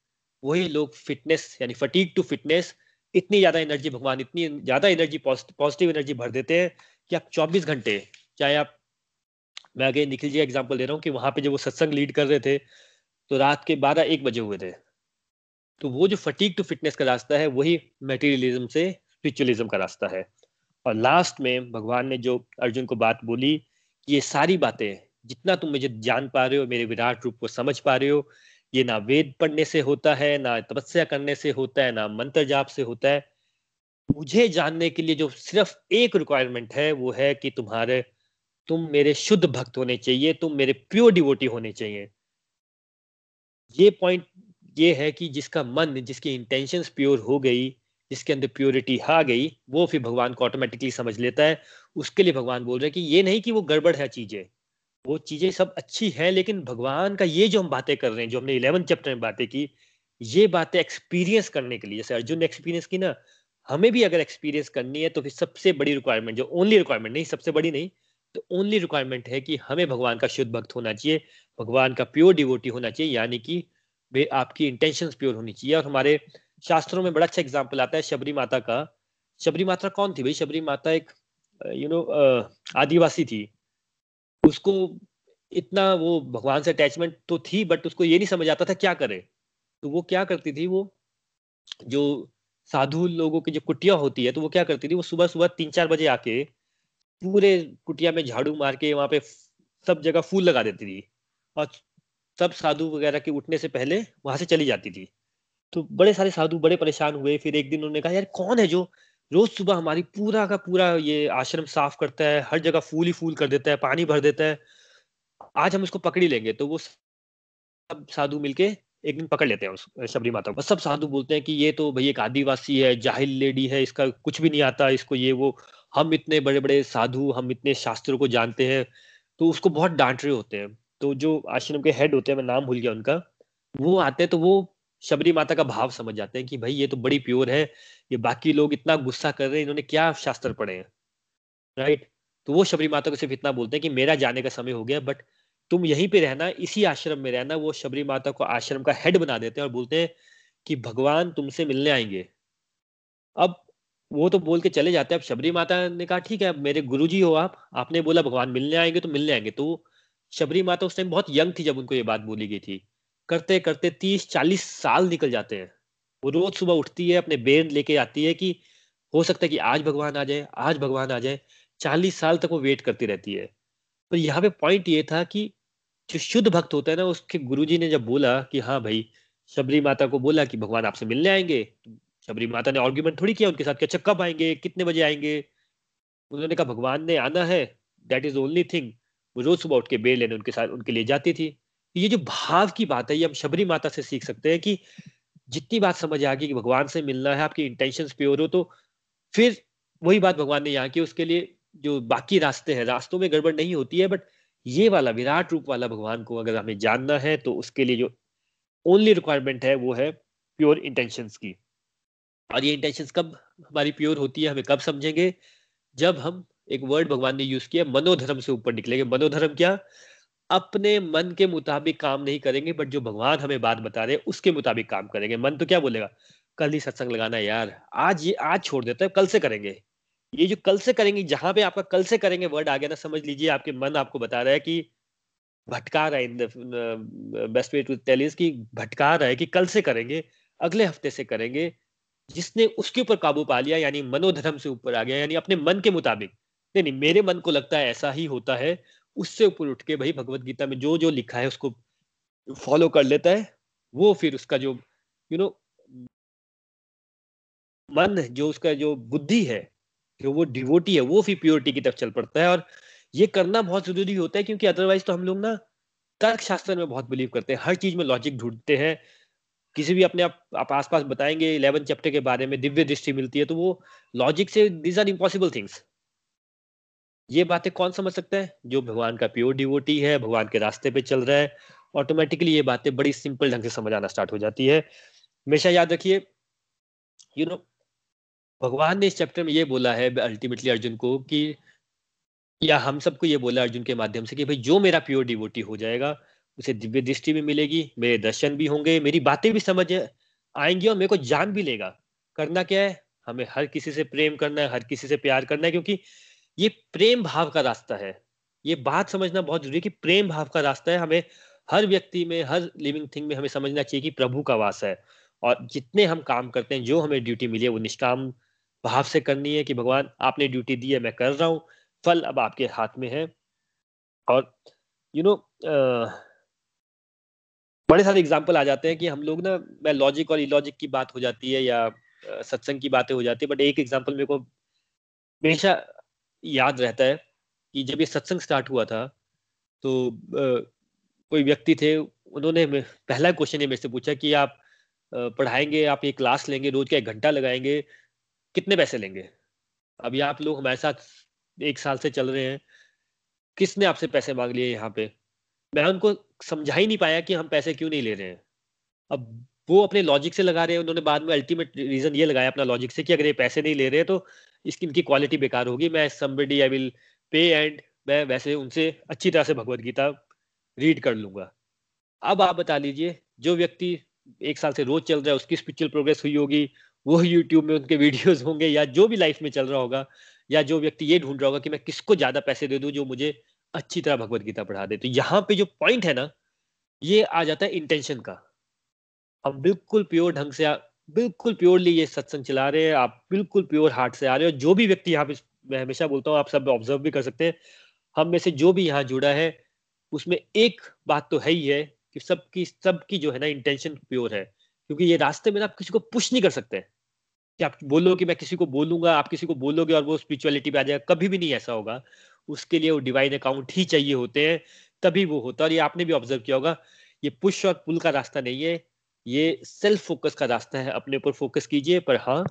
वही लोग फिटनेस यानी फटीक टू फिटनेस इतनी ज़्यादा एनर्जी भगवान इतनी ज़्यादा एनर्जी पॉजिटिव एनर्जी भर देते हैं कि आप 24 घंटे, चाहे आप, मैं आगे निखिल जी एग्ज़ाम्पल दे रहा हूँ कि वहाँ पे जब वो सत्संग लीड कर रहे थे तो रात के बारह एक बजे हुए थे। तो वो जो फटीक टू फिटनेस का रास्ता है, वही मेटीरियलिज्म से स्पिरिचुअलिज्म का रास्ता है। और लास्ट में भगवान ने जो अर्जुन को बात बोली कि ये सारी बातें, जितना तुम मुझे जान पा रहे हो, मेरे विराट रूप को समझ पा रहे हो, ये ना वेद पढ़ने से होता है, ना तपस्या करने से होता है, ना मंत्र जाप से होता है। मुझे जानने के लिए जो सिर्फ़ एक रिक्वायरमेंट है, वो है कि तुम्हारे, तुम मेरे शुद्ध भक्त होने चाहिए, तुम मेरे प्योर डिवोटी होने चाहिए। ये पॉइंट ये है कि जिसका मन, जिसकी इंटेंशंस प्योर हो गई, जिसके अंदर प्योरिटी आ गई, वो फिर भगवान को ऑटोमेटिकली समझ लेता है। उसके लिए भगवान बोल रहे हैं कि ये नहीं कि वो गड़बड़ है चीज़ें, वो चीज़ें सब अच्छी हैं, लेकिन भगवान का ये जो हम बातें कर रहे हैं, जो हमने इलेवन चैप्टर में बातें की, ये बातें एक्सपीरियंस करने के लिए, जैसे अर्जुन ने एक्सपीरियंस की ना, हमें भी अगर एक्सपीरियंस करनी है तो फिर सबसे बड़ी रिक्वायरमेंट जो ओनली रिक्वायरमेंट नहीं, सबसे बड़ी नहीं तो ओनली रिक्वायरमेंट है कि हमें भगवान का शुद्ध भक्त होना चाहिए, भगवान का प्योर डिवोटी होना चाहिए, यानी कि वे आपकी इंटेंशन प्योर होनी चाहिए। और हमारे शास्त्रों में बड़ा अच्छा एग्ज़ाम्पल आता है शबरी माता का। शबरी माता कौन थी भाई? शबरी माता एक यू नो आदिवासी थी। उसको इतना वो भगवान से अटैचमेंट तो थी बट उसको ये नहीं समझ आता था क्या करे। तो वो क्या करती थी वो? जो साधु लोगों की जो कुटिया होती है तो वो क्या करती थी? वो सुबह सुबह तीन चार बजे आके पूरे कुटिया में झाड़ू मार के वहाँ पे सब जगह फूल लगा देती थी। और सब साधु वगैरह के उठने से पहले वहाँ से चली जाती थी। तो बड़े सारे साधु बड़े परेशान हुए। फिर एक दिन उन्होंने कहा, यार, कौन है जो रोज सुबह हमारी पूरा का पूरा ये आश्रम साफ़ करता है, हर जगह फूल ही फूल कर देता है, पानी भर देता है, आज हम उसको पकड़ लेंगे। तो वो सब साधु मिलके एक दिन पकड़ लेते हैं शबरी माता को। सब साधु बोलते हैं कि, ये तो भाई एक आदिवासी है, जाहिल लेडी है, इसका कुछ भी नहीं आता, इसको ये वो, हम इतने बड़े बड़े साधु, हम इतने शास्त्रों को जानते हैं। तो उसको बहुत डांट रहे होते हैं। तो जो आश्रम के हेड होते हैं, मैं नाम भूल गया उनका, वो आते हैं तो वो शबरी माता का भाव समझ जाते हैं कि भाई ये तो बड़ी प्योर है, ये बाकी लोग इतना गुस्सा कर रहे हैं, इन्होंने क्या शास्त्र पढ़े हैं? राइट तो वो शबरी माता को सिर्फ़ इतना बोलते हैं कि मेरा जाने का समय हो गया बट तुम यहीं पे रहना, इसी आश्रम में रहना, वो शबरी माता को आश्रम का हेड बना देते हैं और बोलते हैं कि भगवान तुमसे मिलने आएँगे। अब वो तो बोल के चले जाते हैं, अब शबरी माता ने कहा, ठीक है, मेरे गुरु जी हो आप, आपने बोला भगवान मिलने आएँगे तो मिलने आएँगे। तो शबरी माता उस टाइम बहुत यंग थी जब उनको ये बात बोली गई थी। करते करते तीस, चालीस साल निकल जाते हैं। वो रोज सुबह उठती है, अपने बेन लेके आती है कि हो सकता है कि आज भगवान आ जाए, आज भगवान आ जाए। चालीस साल तक वो वेट करती रहती है। पर यहाँ पे पॉइंट ये था कि जो शुद्ध भक्त होता है ना, उसके गुरुजी ने जब बोला कि हाँ भाई, शबरी माता को बोला कि भगवान आपसे मिलने आएँगे तो शबरी माता ने आर्ग्यूमेंट थोड़ी किया उनके साथ कि अच्छा कब आएँगे, कितने बजे आएँगे? उन्होंने कहा, भगवान ने आना है दैट इज़ ओनली थिंग वो रोज सुबह उठ के बेर लेने उनके साथ, उनके लिए जाती थी। ये जो भाव की बात है, ये हम शबरी माता से सीख सकते हैं कि जितनी बात समझ आ गई कि भगवान से मिलना है, आपकी इंटेंशन प्योर हो तो फिर वही बात भगवान ने यहाँ की, उसके लिए जो बाकी रास्ते हैं, रास्तों में गड़बड़ नहीं होती है बट ये वाला विराट रूप वाला भगवान को अगर हमें जानना है तो उसके लिए जो ओनली रिक्वायरमेंट है, वो है प्योर इंटेंशंस की। और ये इंटेंशन कब हमारी प्योर होती है, हमें कब समझेंगे? जब हम एक वर्ड भगवान ने यूज़ किया, मनोधर्म से ऊपर निकलेंगे मनोधर्म क्या? अपने मन के मुताबिक काम नहीं करेंगे बट जो भगवान हमें बात बता रहे हैं, उसके मुताबिक काम करेंगे। मन तो क्या बोलेगा? कल ही सत्संग लगाना यार। आज ये, आज छोड़ देते हैं, कल से करेंगे। ये जो कल से करेंगे, जहाँ पे आपका कल से करेंगे वर्ड आ गया ना, समझ लीजिए, आपके मन आपको बता रहा है कि भटका रहा है in the best way to tell is कि भटका रहा है कि कल से करेंगे, अगले हफ़्ते से करेंगे। जिसने उसके ऊपर काबू पा लिया, यानी मनोधर्म से ऊपर आ गया, यानी अपने मन के मुताबिक। नहीं नहीं मेरे मन को लगता है ऐसा ही होता है। उससे ऊपर उठ के भाई भगवत गीता में जो जो लिखा है उसको फॉलो कर लेता है। वो फिर उसका जो यू you नो know, मन जो उसका जो बुद्धि है जो वो डिवोटी है वो फिर प्योरिटी की तरफ़ चल पड़ता है। और ये करना बहुत ज़रूरी होता है क्योंकि अदरवाइज़ तो हम लोग ना तर्क शास्त्र में बहुत बिलीव करते हैं। हर चीज़ में लॉजिक ढूंढते हैं। किसी भी अपने आप, आप आसपास बताएँगे इलेवन चैप्टर के बारे में दिव्य दृष्टि मिलती है तो वो लॉजिक से दीज आर इम्पॉसिबल थिंग्स ये बातें कौन समझ सकता है? जो भगवान का प्योर डिवोटी है, भगवान के रास्ते पे चल रहा है ऑटोमेटिकली ये बातें बड़ी सिंपल ढंग से समझ आना स्टार्ट हो जाती है। हमेशा याद रखिए यू नो भगवान ने इस चैप्टर में ये बोला है अल्टीमेटली अर्जुन को कि या हम सबको ये बोला अर्जुन के माध्यम से कि भाई जो मेरा प्योर डिवोटी हो जाएगा, उसे दिव्य दृष्टि भी मिलेगी, मेरे दर्शन भी होंगे, मेरी बातें भी समझ आएँगी और मेरे को जान भी लेगा। करना क्या है? हमें हर किसी से प्रेम करना है, हर किसी से प्यार करना है, क्योंकि ये प्रेम भाव का रास्ता है। ये बात समझना बहुत ज़रूरी है कि प्रेम भाव का रास्ता है। हमें हर व्यक्ति में हर लिविंग थिंग में हमें समझना चाहिए कि प्रभु का वास है। और जितने हम काम करते हैं जो हमें ड्यूटी मिली है वो निष्काम भाव से करनी है कि भगवान आपने ड्यूटी दी है मैं कर रहा हूँ। फल अब आपके हाथ में है। और यू you नो know, बड़े सारे एग्ज़ाम्पल आ जाते हैं कि हम लोग ना मैं लॉजिक और इलॉजिक की बात हो जाती है या सत्संग की बातें हो जाती है बट एक एग्ज़ाम्पल मेरे को हमेशा याद रहता है कि जब ये सत्संग स्टार्ट हुआ था तो कोई व्यक्ति थे, उन्होंने पहला क्वेश्चन ये मेरे से पूछा कि आप पढ़ाएँगे, आप ये क्लास लेंगे, रोज का एक घंटा लगाएँगे, कितने पैसे लेंगे? अभी आप लोग हमारे साथ एक साल से चल रहे हैं, किसने आपसे पैसे मांग लिए यहाँ पे? मैं उनको समझा ही नहीं पाया कि हम पैसे क्यों नहीं ले रहे हैं। अब वो अपने लॉजिक से लगा रहे हैं, उन्होंने बाद में अल्टीमेट रीजन ये लगाया अपना लॉजिक से कि अगर ये पैसे नहीं ले रहे हैं तो इसकी, इनकी क्वालिटी बेकार होगी। मैं somebody I will pay and मैं वैसे उनसे अच्छी तरह से भगवत गीता रीड कर लूँगा। अब आप बता लीजिए, जो व्यक्ति एक साल से रोज चल रहा है, उसकी स्पिरिचुअल प्रोग्रेस हुई होगी, वो यूट्यूब में उनके वीडियोस होंगे, या जो भी लाइफ में चल रहा होगा, या जो व्यक्ति ये ढूंढ रहा होगा कि मैं किसको ज़्यादा पैसे दे दूँ जो मुझे अच्छी तरह भगवत गीता पढ़ा दे। तो यहाँ पे जो पॉइंट है ना, ये आ जाता है इंटेंशन का। हम बिल्कुल प्योर ढंग से बिल्कुल प्योरली ये सत्संग चला रहे हैं, आप बिल्कुल प्योर हार्ट से आ रहे हो। जो भी व्यक्ति यहाँ पे मैं हमेशा बोलता हूँ, आप सब ऑब्ज़र्व भी कर सकते हैं। हम में से जो भी यहाँ जुड़ा है, उसमें एक बात तो है ही है कि सबकी सबकी जो है ना इंटेंशन प्योर है। क्योंकि ये रास्ते में ना आप किसी को पुश नहीं कर सकते। कि आप बोलो कि मैं किसी को बोलूँगा, आप किसी को बोलोगे और वो स्पिरिचुअलिटी पे आ जाएगा। कभी भी नहीं ऐसा होगा। उसके लिए वो डिवाइन अकाउंट ही चाहिए होते हैं, तभी वो होता है। और ये आपने भी ऑब्ज़र्व किया होगा, ये पुश और पुल का रास्ता नहीं है। ये सेल्फ फोकस का रास्ता है अपने ऊपर फोकस कीजिए पर हाँ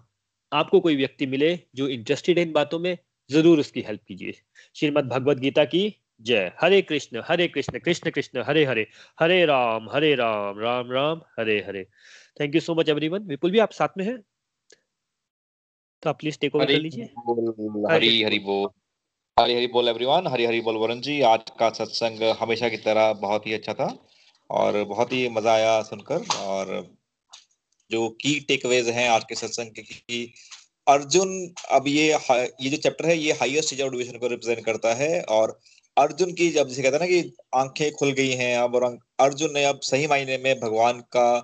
आपको कोई व्यक्ति मिले जो इंटरेस्टेड है इन बातों में ज़रूर उसकी हेल्प कीजिए। श्रीमद भगवद गीता की जय। हरे कृष्ण हरे कृष्ण कृष्ण कृष्ण हरे हरे हरे राम हरे Ram Ram Ram Hare Hare. Thank you so much everyone Vipul भी आप साथ में हैं? तो आप प्लीज़ टेक ओवर कर लीजिए। हरी हरी बोल। हरी हरी बोल एवरीवन हरी हरी बोल वरुण जी आज का सत्संग हमेशा की तरह बहुत ही अच्छा था। और बहुत ही मज़ा आया सुनकर और जो की टेकअवेज हैं आज के सत्संग के अर्जुन अब ये ये जो चैप्टर है ये हाईएस्ट ऑफ़ डिविजन को रिप्रेजेंट करता है और अर्जुन की जब जैसे कहते हैं ना कि आँखें खुल गई हैं अब और अर्जुन ने अब सही मायने में भगवान का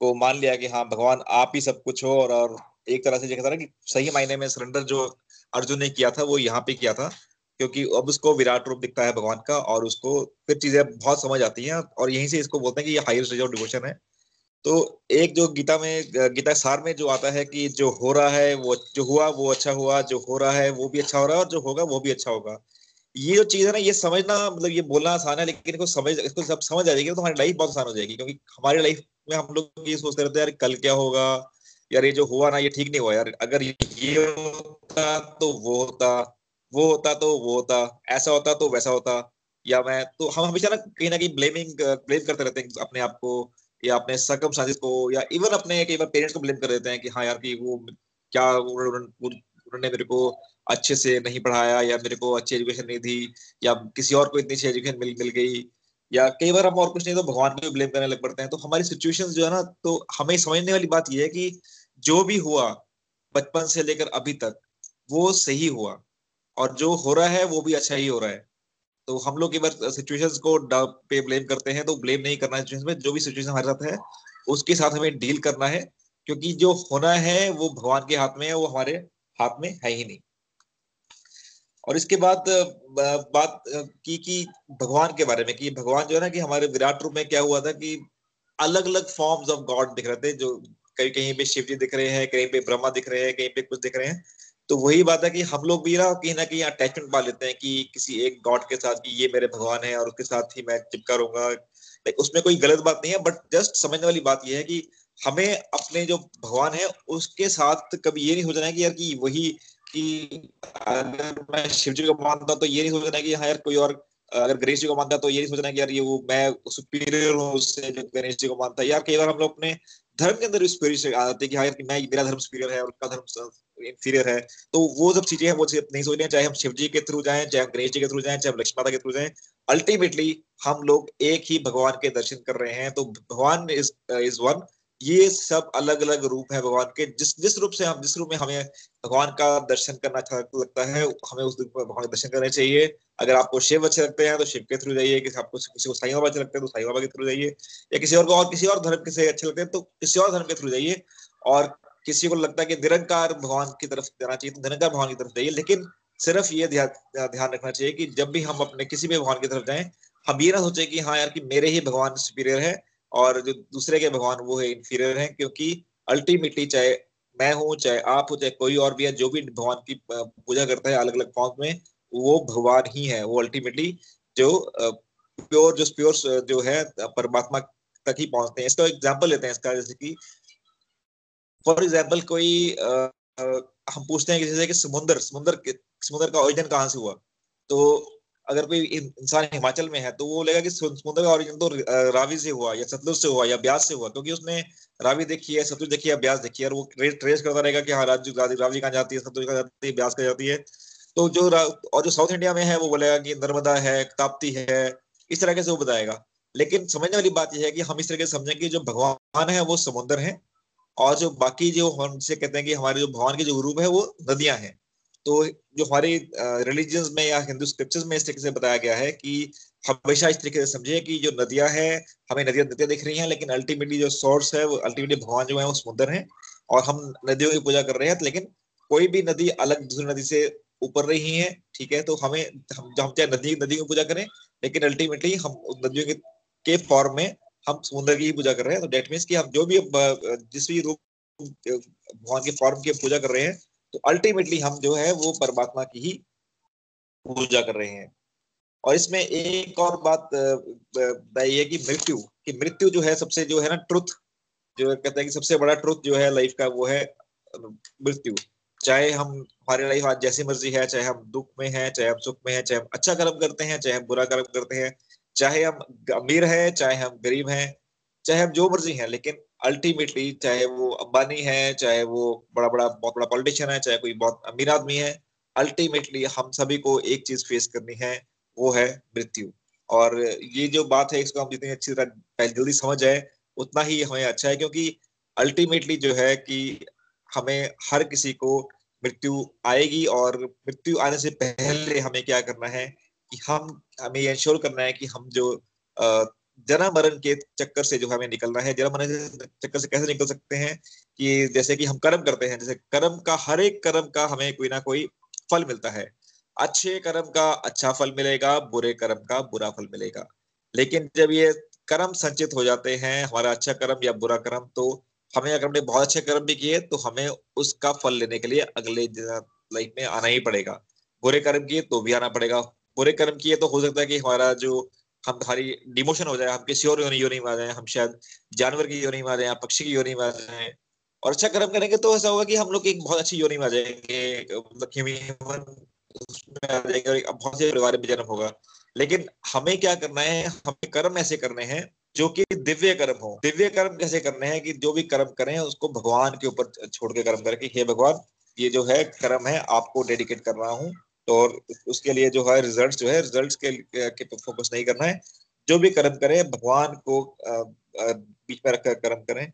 को मान लिया कि हाँ भगवान आप ही सब कुछ हो और, और एक तरह से कहता ना कि सही मायने में सरेंडर जो अर्जुन ने किया था वो यहाँ पे किया था। क्योंकि अब उसको विराट रूप दिखता है भगवान का और उसको फिर चीज़ें बहुत समझ आती हैं और यहीं से इसको बोलते हैं कि ये हायर स्टेज ऑफ़ डिवोशन है। तो एक जो गीता में, गीता सार में जो आता है कि जो हो रहा है, वो जो हुआ, वो अच्छा हुआ, जो हो रहा है, वो भी अच्छा हो रहा है और जो होगा, वो भी अच्छा होगा। ये जो चीज़ है ना, ये समझना मतलब ये बोलना आसान है, लेकिन इसको समझ, इसको सब समझ आ जाएगी तो हमारी लाइफ बहुत आसान हो जाएगी, क्योंकि हमारी लाइफ में हम लोग ये सोचते रहते हैं, यार, कल क्या होगा? यार, ये जो हुआ ना, ये ठीक नहीं हुआ, यार, अगर ये होता तो वो होता। वो होता तो वो होता, ऐसा होता तो वैसा होता, या मैं तो हम हमेशा ना कहीं ना कहीं ब्लेमिंग ब्लेम करते रहते हैं अपने आप को, या अपने सकम साजिश को, या इवन अपने कई बार पेरेंट्स को ब्लेम कर देते हैं कि हाँ यार कि वो क्या उन्होंने मेरे को अच्छे से नहीं पढ़ाया, या मेरे को अच्छी एजुकेशन नहीं दी, या किसी और को इतनी अच्छी एजुकेशन मिल मिल गई, या कई बार हम और कुछ नहीं तो भगवान को भी ब्लेम करने लग पड़ते हैं। तो हमारी सिचुएशंस जो है ना तो हमें समझने वाली बात यह है कि जो भी हुआ, बचपन से लेकर अभी तक, वो सही हुआ। और जो हो रहा है, वो भी अच्छा ही हो रहा है। तो हम लोग एक बार सिचुएशंस को पे ब्लेम करते हैं तो ब्लेम नहीं करना है में। जो भी सिचुएशन हमारे साथ है, उसके साथ हमें डील करना है, क्योंकि जो होना है, वो भगवान के हाथ में है, वो हमारे हाथ में है ही नहीं। और इसके बाद बात की कि भगवान के बारे में, कि भगवान जो है ना, कि हमारे विराट रूप में क्या हुआ था कि अलग अलग फॉर्म्स ऑफ़ गॉड दिख रहे थे, जो कहीं कहीं पे शिव जी दिख रहे हैं, कहीं पे ब्रह्मा दिख रहे हैं, कहीं पे कुछ दिख रहे हैं। तो वही बात है कि हम लोग भी ना कहीं ना कहीं अटैचमेंट पा लेते हैं कि किसी एक गॉड के साथ कि ये मेरे भगवान है और उसके साथ ही मैं चिपका रहूँगा उसमें कोई गलत बात नहीं है बट जस्ट समझने वाली बात यह है कि हमें अपने जो भगवान है, उसके साथ कभी ये नहीं हो जाना है कि यार कि वही कि अगर मैं शिव जी को मानता हूँ तो ये नहीं सोचना कि हाँ यार कोई और, अगर गणेश जी को मानता तो ये नहीं सोचना कि यार ये वो मैं सुपीरियर हूँ उससे जो गणेश जी को मानता है। यार कई बार हम लोग अपने धर्म के अंदर सुपीरियर आ जाते हैं कि हाँ यार कि मैं, मेरा धर्म सुपीरियर है और उसका धर्म इंफीरियर है। तो वो सब चीज़ें हैं, वो नहीं सोचनी है, चाहे हम शिव जी के थ्रू जाएँ, चाहे हम गणेश जी के थ्रू जाएँ, चाहे हम लक्ष्मी माता के थ्रू जाएँ अल्टीमेटली हम लोग एक ही भगवान के दर्शन कर रहे हैं। तो भगवान इज़ इज़ वन ये सब अलग अलग रूप है भगवान के। जिस जिस रूप से हम, जिस रूप में हमें भगवान का दर्शन करना अच्छा लगता है, हमें उस रूप में भगवान का दर्शन करना चाहिए। अगर आपको शिव अच्छे लगते हैं तो शिव के थ्रू जाइए। किसी आपको किसी को साई बाबा अच्छे लगते हैं तो साई बाबा के थ्रू जाइए। या किसी और को और, किसी और धर्म के से अच्छे लगते हैं तो किसी और धर्म के थ्रू जाइए। और किसी को लगता है कि निरंकार भगवान की तरफ़ जाना चाहिए तो निरंकार भगवान की तरफ़ जाइए। लेकिन सिर्फ़ ये ध्यान रखना चाहिए कि जब भी हम अपने किसी भी भगवान की तरफ़ जाएँ, हम ये ना सोचे कि हाँ यार कि मेरे ही भगवान सुपीरियर है और जो दूसरे के भगवान वो है इंफीरियर है, क्योंकि अल्टीमेटली चाहे मैं हूँ, चाहे आप हो, चाहे कोई और भी है, जो भी भगवान की पूजा करता है अलग अलग फॉर्म में, वो भगवान ही है। वो अल्टीमेटली जो प्योर जो प्योर जो है, परमात्मा तक ही पहुँचते हैं। इसका एग्ज़ाम्पल लेते हैं इसका, जैसे कि फॉर एग्ज़ाम्पल कोई आ, हम पूछते हैं जैसे कि समुद्र समुद्र समुद्र का ओरिजिन कहाँ से हुआ? तो अगर कोई इंसान हिमाचल में है तो वो लेगा कि समुद्र का ओरिजिन तो रावी से हुआ या सतलुज से हुआ या ब्यास से हुआ क्योंकि उसने रावी देखी है सतलुज देखी है ब्यास देखी है और वो ट्रेस करता रहेगा कि हाँ राजू रावी कहाँ जाती है सतलुज कहाँ जाती है ब्यास कहाँ जाती है। तो जो और जो साउथ इंडिया में है वो बोलेगा कि नर्मदा है ताप्ती है इस तरह से वो बताएगा। लेकिन समझने वाली बात यह है कि हम इस तरह से समझें कि जो भगवान है वो समुद्र है और जो बाकी जो हमसे कहते हैं कि हमारे जो भगवान के जो रूप है, वो नदियाँ हैं। तो जो हमारे रिलीजन में या हिंदू स्क्रिप्चर्स में इस तरीके से बताया गया है कि हमेशा इस तरीके से समझे कि जो नदियाँ हैं, हमें नदियाँ नदियाँ दिख रही हैं, लेकिन अल्टीमेटली जो सोर्स है, वो अल्टीमेटली भगवान जो है, वो समुद्र है और हम नदियों की पूजा कर रहे हैं। लेकिन कोई भी नदी अलग दूसरी नदी से ऊपर रही है, ठीक है तो हमें हम हम चाहे नदी नदी की पूजा करें, लेकिन अल्टीमेटली हम नदियों के फॉर्म में हम समुद्र की ही पूजा कर रहे हैं तो डेट मीन्स कि हम जो भी जिस भी रूप भगवान के फॉर्म की पूजा कर रहे हैं तो अल्टीमेटली हम जो है वो परमात्मा की ही पूजा कर रहे हैं। और इसमें एक और बात बताइए कि मृत्यु कि मृत्यु जो है सबसे जो है ना ट्रुथ जो कहते हैं कि सबसे बड़ा ट्रुथ जो है लाइफ का वो है मृत्यु। चाहे हम, हमारी लाइफ आज जैसी मर्ज़ी है, चाहे हम दुख में है, चाहे हम सुख में है, चाहे हम अच्छा कर्म करते हैं, चाहे हम बुरा कर्म करते हैं चाहे हम अमीर है, चाहे हम गरीब हैं, चाहे हम जो मर्ज़ी हैं, लेकिन अल्टीमेटली चाहे वो अंबानी है, चाहे वो बड़ा बड़ा, बहुत बड़ा पॉलिटिशियन है, चाहे कोई बहुत अमीर आदमी है अल्टीमेटली हम सभी को एक चीज़ फेस करनी है, वो है मृत्यु। और ये जो बात है, इसको हम जितनी अच्छी तरह जल्दी समझ जाए, उतना ही हमें अच्छा है, क्योंकि अल्टीमेटली जो है कि हमें हर किसी को मृत्यु आएगी, और मृत्यु आने से पहले हमें क्या करना है कि हम, हमें ये इंश्योर करना है कि हम जो जन्म मरण के चक्कर से जो हमें निकलना है जन्म मरण के चक्कर से कैसे निकल सकते हैं कि जैसे कि हम कर्म करते हैं, जैसे कर्म का, हर एक कर्म का हमें कोई ना कोई फल मिलता है। अच्छे कर्म का अच्छा फल मिलेगा, बुरे कर्म का बुरा फल मिलेगा। लेकिन जब ये कर्म संचित हो जाते हैं, हमारा अच्छा कर्म या बुरा कर्म तो हमें अगर हमने बहुत अच्छे कर्म भी किए तो हमें उसका फल लेने के लिए अगले लाइफ में आना ही पड़ेगा। बुरे कर्म किए तो भी आना पड़ेगा बुरे कर्म किए तो हो सकता है कि हमारा जो हम हमारी डिमोशन हो जाए, हम किसी और योनि में आ जाए हम शायद जानवर की योनि में आ जाए पक्षी की योनि में आ जाए और अच्छा कर्म करेंगे तो ऐसा होगा कि हम लोग एक बहुत अच्छी योनि में आ जाएँगे मतलब और बहुत से परिवार में जन्म होगा। लेकिन हमें क्या करना है, हमें कर्म ऐसे करने हैं जो कि दिव्य कर्म हो। दिव्य कर्म कैसे करने हैं कि जो भी कर्म करें, उसको भगवान के ऊपर छोड़ के कर्म करें कि, हे भगवान, ये जो है कर्म है, आपको डेडिकेट कर रहा हूँ। तो और उसके लिए जो है रिज़ल्ट जो है रिज़ल्ट के, के फोकस नहीं करना है। जो भी कर्म करें भगवान को बीच में रखकर कर्म करें।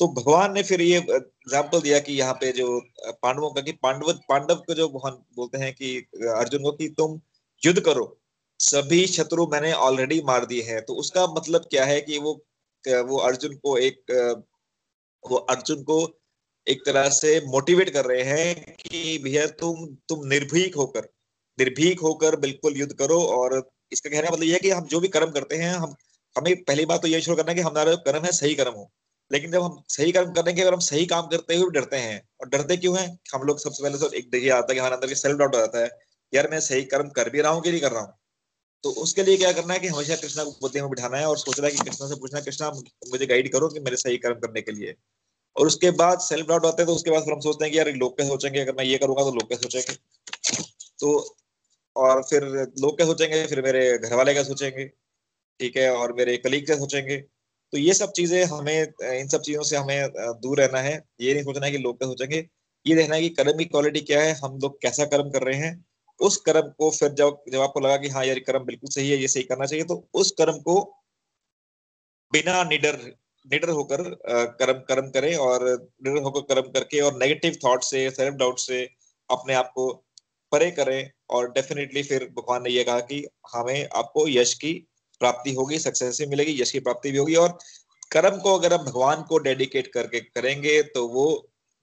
तो भगवान ने फिर ये एग्ज़ाम्पल दिया कि यहाँ पे जो पांडवों का कि पांडव पांडव को जो भगवान बोलते हैं कि अर्जुन को कि तुम युद्ध करो। सभी शत्रु मैंने ऑलरेडी मार दिए हैं। तो उसका मतलब क्या है कि वो वो अर्जुन को एक वो अर्जुन को एक तरह से मोटिवेट कर रहे हैं कि भैया तुम तुम निर्भीक होकर निर्भीक होकर बिल्कुल युद्ध करो और इसका कहने का मतलब यह है कि हम जो भी कर्म करते हैं, हम, हमें पहली बात तो यही शुरू करना है कि हमारा कर्म है सही कर्म हो। लेकिन जब हम सही कर्म करने के, अगर हम सही काम करते हुए डरते हैं, और डरते क्यों हैं? हम लोग सबसे पहले तो एक देखिए आता है कि हमारे अंदर सेल्फ डाउट हो जाता है, यार मैं सही कर्म कर भी रहा हूँ कि नहीं कर रहा हूँ? तो उसके लिए क्या करना है कि हमेशा कृष्णा को बुद्धि में बिठाना है और सोचना है कि कृष्णा से पूछना कृष्णा, मुझे गाइड करो कि मेरे सही कर्म करने के लिए। और उसके बाद सेल्फ डाउट आते हैं तो उसके बाद फिर हम सोचते हैं कि यार लोग क्या सोचेंगे? अगर मैं ये करूँगा तो लोग क्या सोचेंगे? तो और फिर लोग क्या सोचेंगे? फिर मेरे घर वाले क्या सोचेंगे? ठीक है, और मेरे कलीग क्या सोचेंगे? तो ये सब चीज़ें हमें, इन सब चीज़ों से हमें दूर रहना है। ये नहीं सोचना है कि लोग क्या सोचेंगे। ये देखना है कि कर्म की क्वालिटी क्या है, हम लोग कैसा कर्म कर रहे हैं। उस कर्म को फिर जब जब आपको लगा कि हाँ यार कर्म बिल्कुल सही है, ये सही करना चाहिए तो उस कर्म को बिना निडर निडर होकर कर्म कर्म करें और निडर होकर कर्म करके और नेगेटिव थॉट से सेल्फ डाउट से अपने आप को परे करें। और डेफिनेटली फिर भगवान ने यह कहा कि हमें आपको यश की प्राप्ति होगी सक्सेस भी मिलेगी, यश की प्राप्ति भी होगी और कर्म को अगर हम भगवान को डेडिकेट करके करेंगे तो वो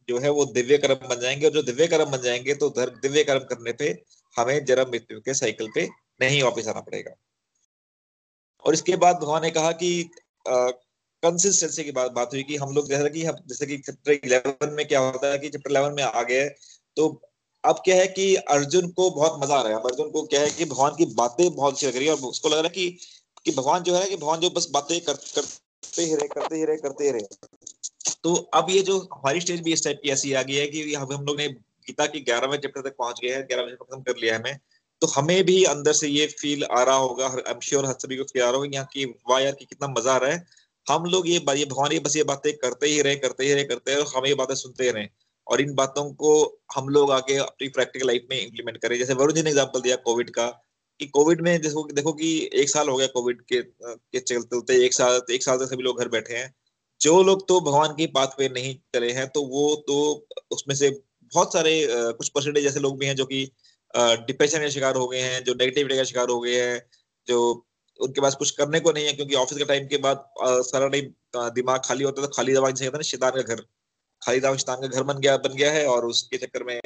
जो है वो दिव्य कर्म बन जाएँगे और जो दिव्य कर्म बन जाएँगे तो दिव्य कर्म करने पे हमें जन्म मृत्यु के साइकिल पे नहीं वापिस आना पड़ेगा। और इसके बाद भगवान ने कहा कि कंसिस्टेंसी की बात बात हुई कि हम लोग जैसा कि हम, जैसे कि चैप्टर इलेवन में क्या होता है कि चैप्टर इलेवन में आ गए तो अब क्या है कि अर्जुन को बहुत मज़ा आ रहा है। अर्जुन को क्या है कि भगवान की बातें बहुत अच्छी लग रही है और उसको लग रहा है कि कि भगवान जो है कि भगवान जो बस बातें कर, करते ही रहे करते ही रहे करते ही रहे। तो अब ये जो हमारी स्टेज भी इस टाइप की ऐसी आ गई है कि हम हम लोग ने गीता की ग्यारहवें चैप्टर तक पहुँच गए हैं ग्यारहवें चैप्टर खत्म कर लिया है हमें। तो हमें भी अंदर से ये फील आ रहा होगा आई एम श्योर हर सभी को फील आ रहा होगा यहाँ की वाह यार की कितना मज़ा आ रहा है। हम लोग ये भगवान ये बस ये बातें करते ही रहे करते ही रहे करते रहे हम ये बातें सुनते रहे। और इन बातों को हम लोग आगे अपनी प्रैक्टिकल लाइफ में इम्प्लीमेंट करें। जैसे वरुण जी ने एग्ज़ाम्पल दिया कोविड का, कि कोविड में देखो देखो कि एक साल हो गया कोविड के के चलते चलते एक साल एक साल से सभी लोग घर बैठे हैं। जो लोग तो भगवान की बात पे नहीं चले हैं तो वो तो उसमें से बहुत सारे कुछ परसेंटेज ऐसे लोग भी हैं जो कि डिप्रेशन के शिकार हो गए हैं, जो नेगेटिविटी का शिकार हो गए हैं, जो उनके पास कुछ करने को नहीं है, क्योंकि ऑफ़िस के टाइम के बाद सारा टाइम दिमाग खाली होता है तो खाली दिमाग कहता है शैतान का घर। खाली दिमाग का घर बन गया बन गया है और उसके चक्कर में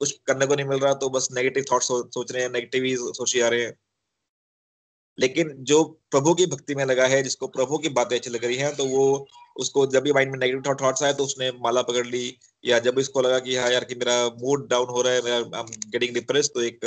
कुछ करने को नहीं मिल रहा तो बस नेगेटिव थॉट सोच रहे हैं नेगेटिव ही सोचे जा रहे हैं। लेकिन जो प्रभु की भक्ति में लगा है, जिसको प्रभु की बातें अच्छी लग रही हैं तो वो उसको जब भी माइंड में नेगेटिव थॉट्स आए तो उसने माला पकड़ ली, या जब इसको लगा कि हाँ यार कि मेरा मूड डाउन हो रहा है, मेरा गेटिंग डिप्रेस तो एक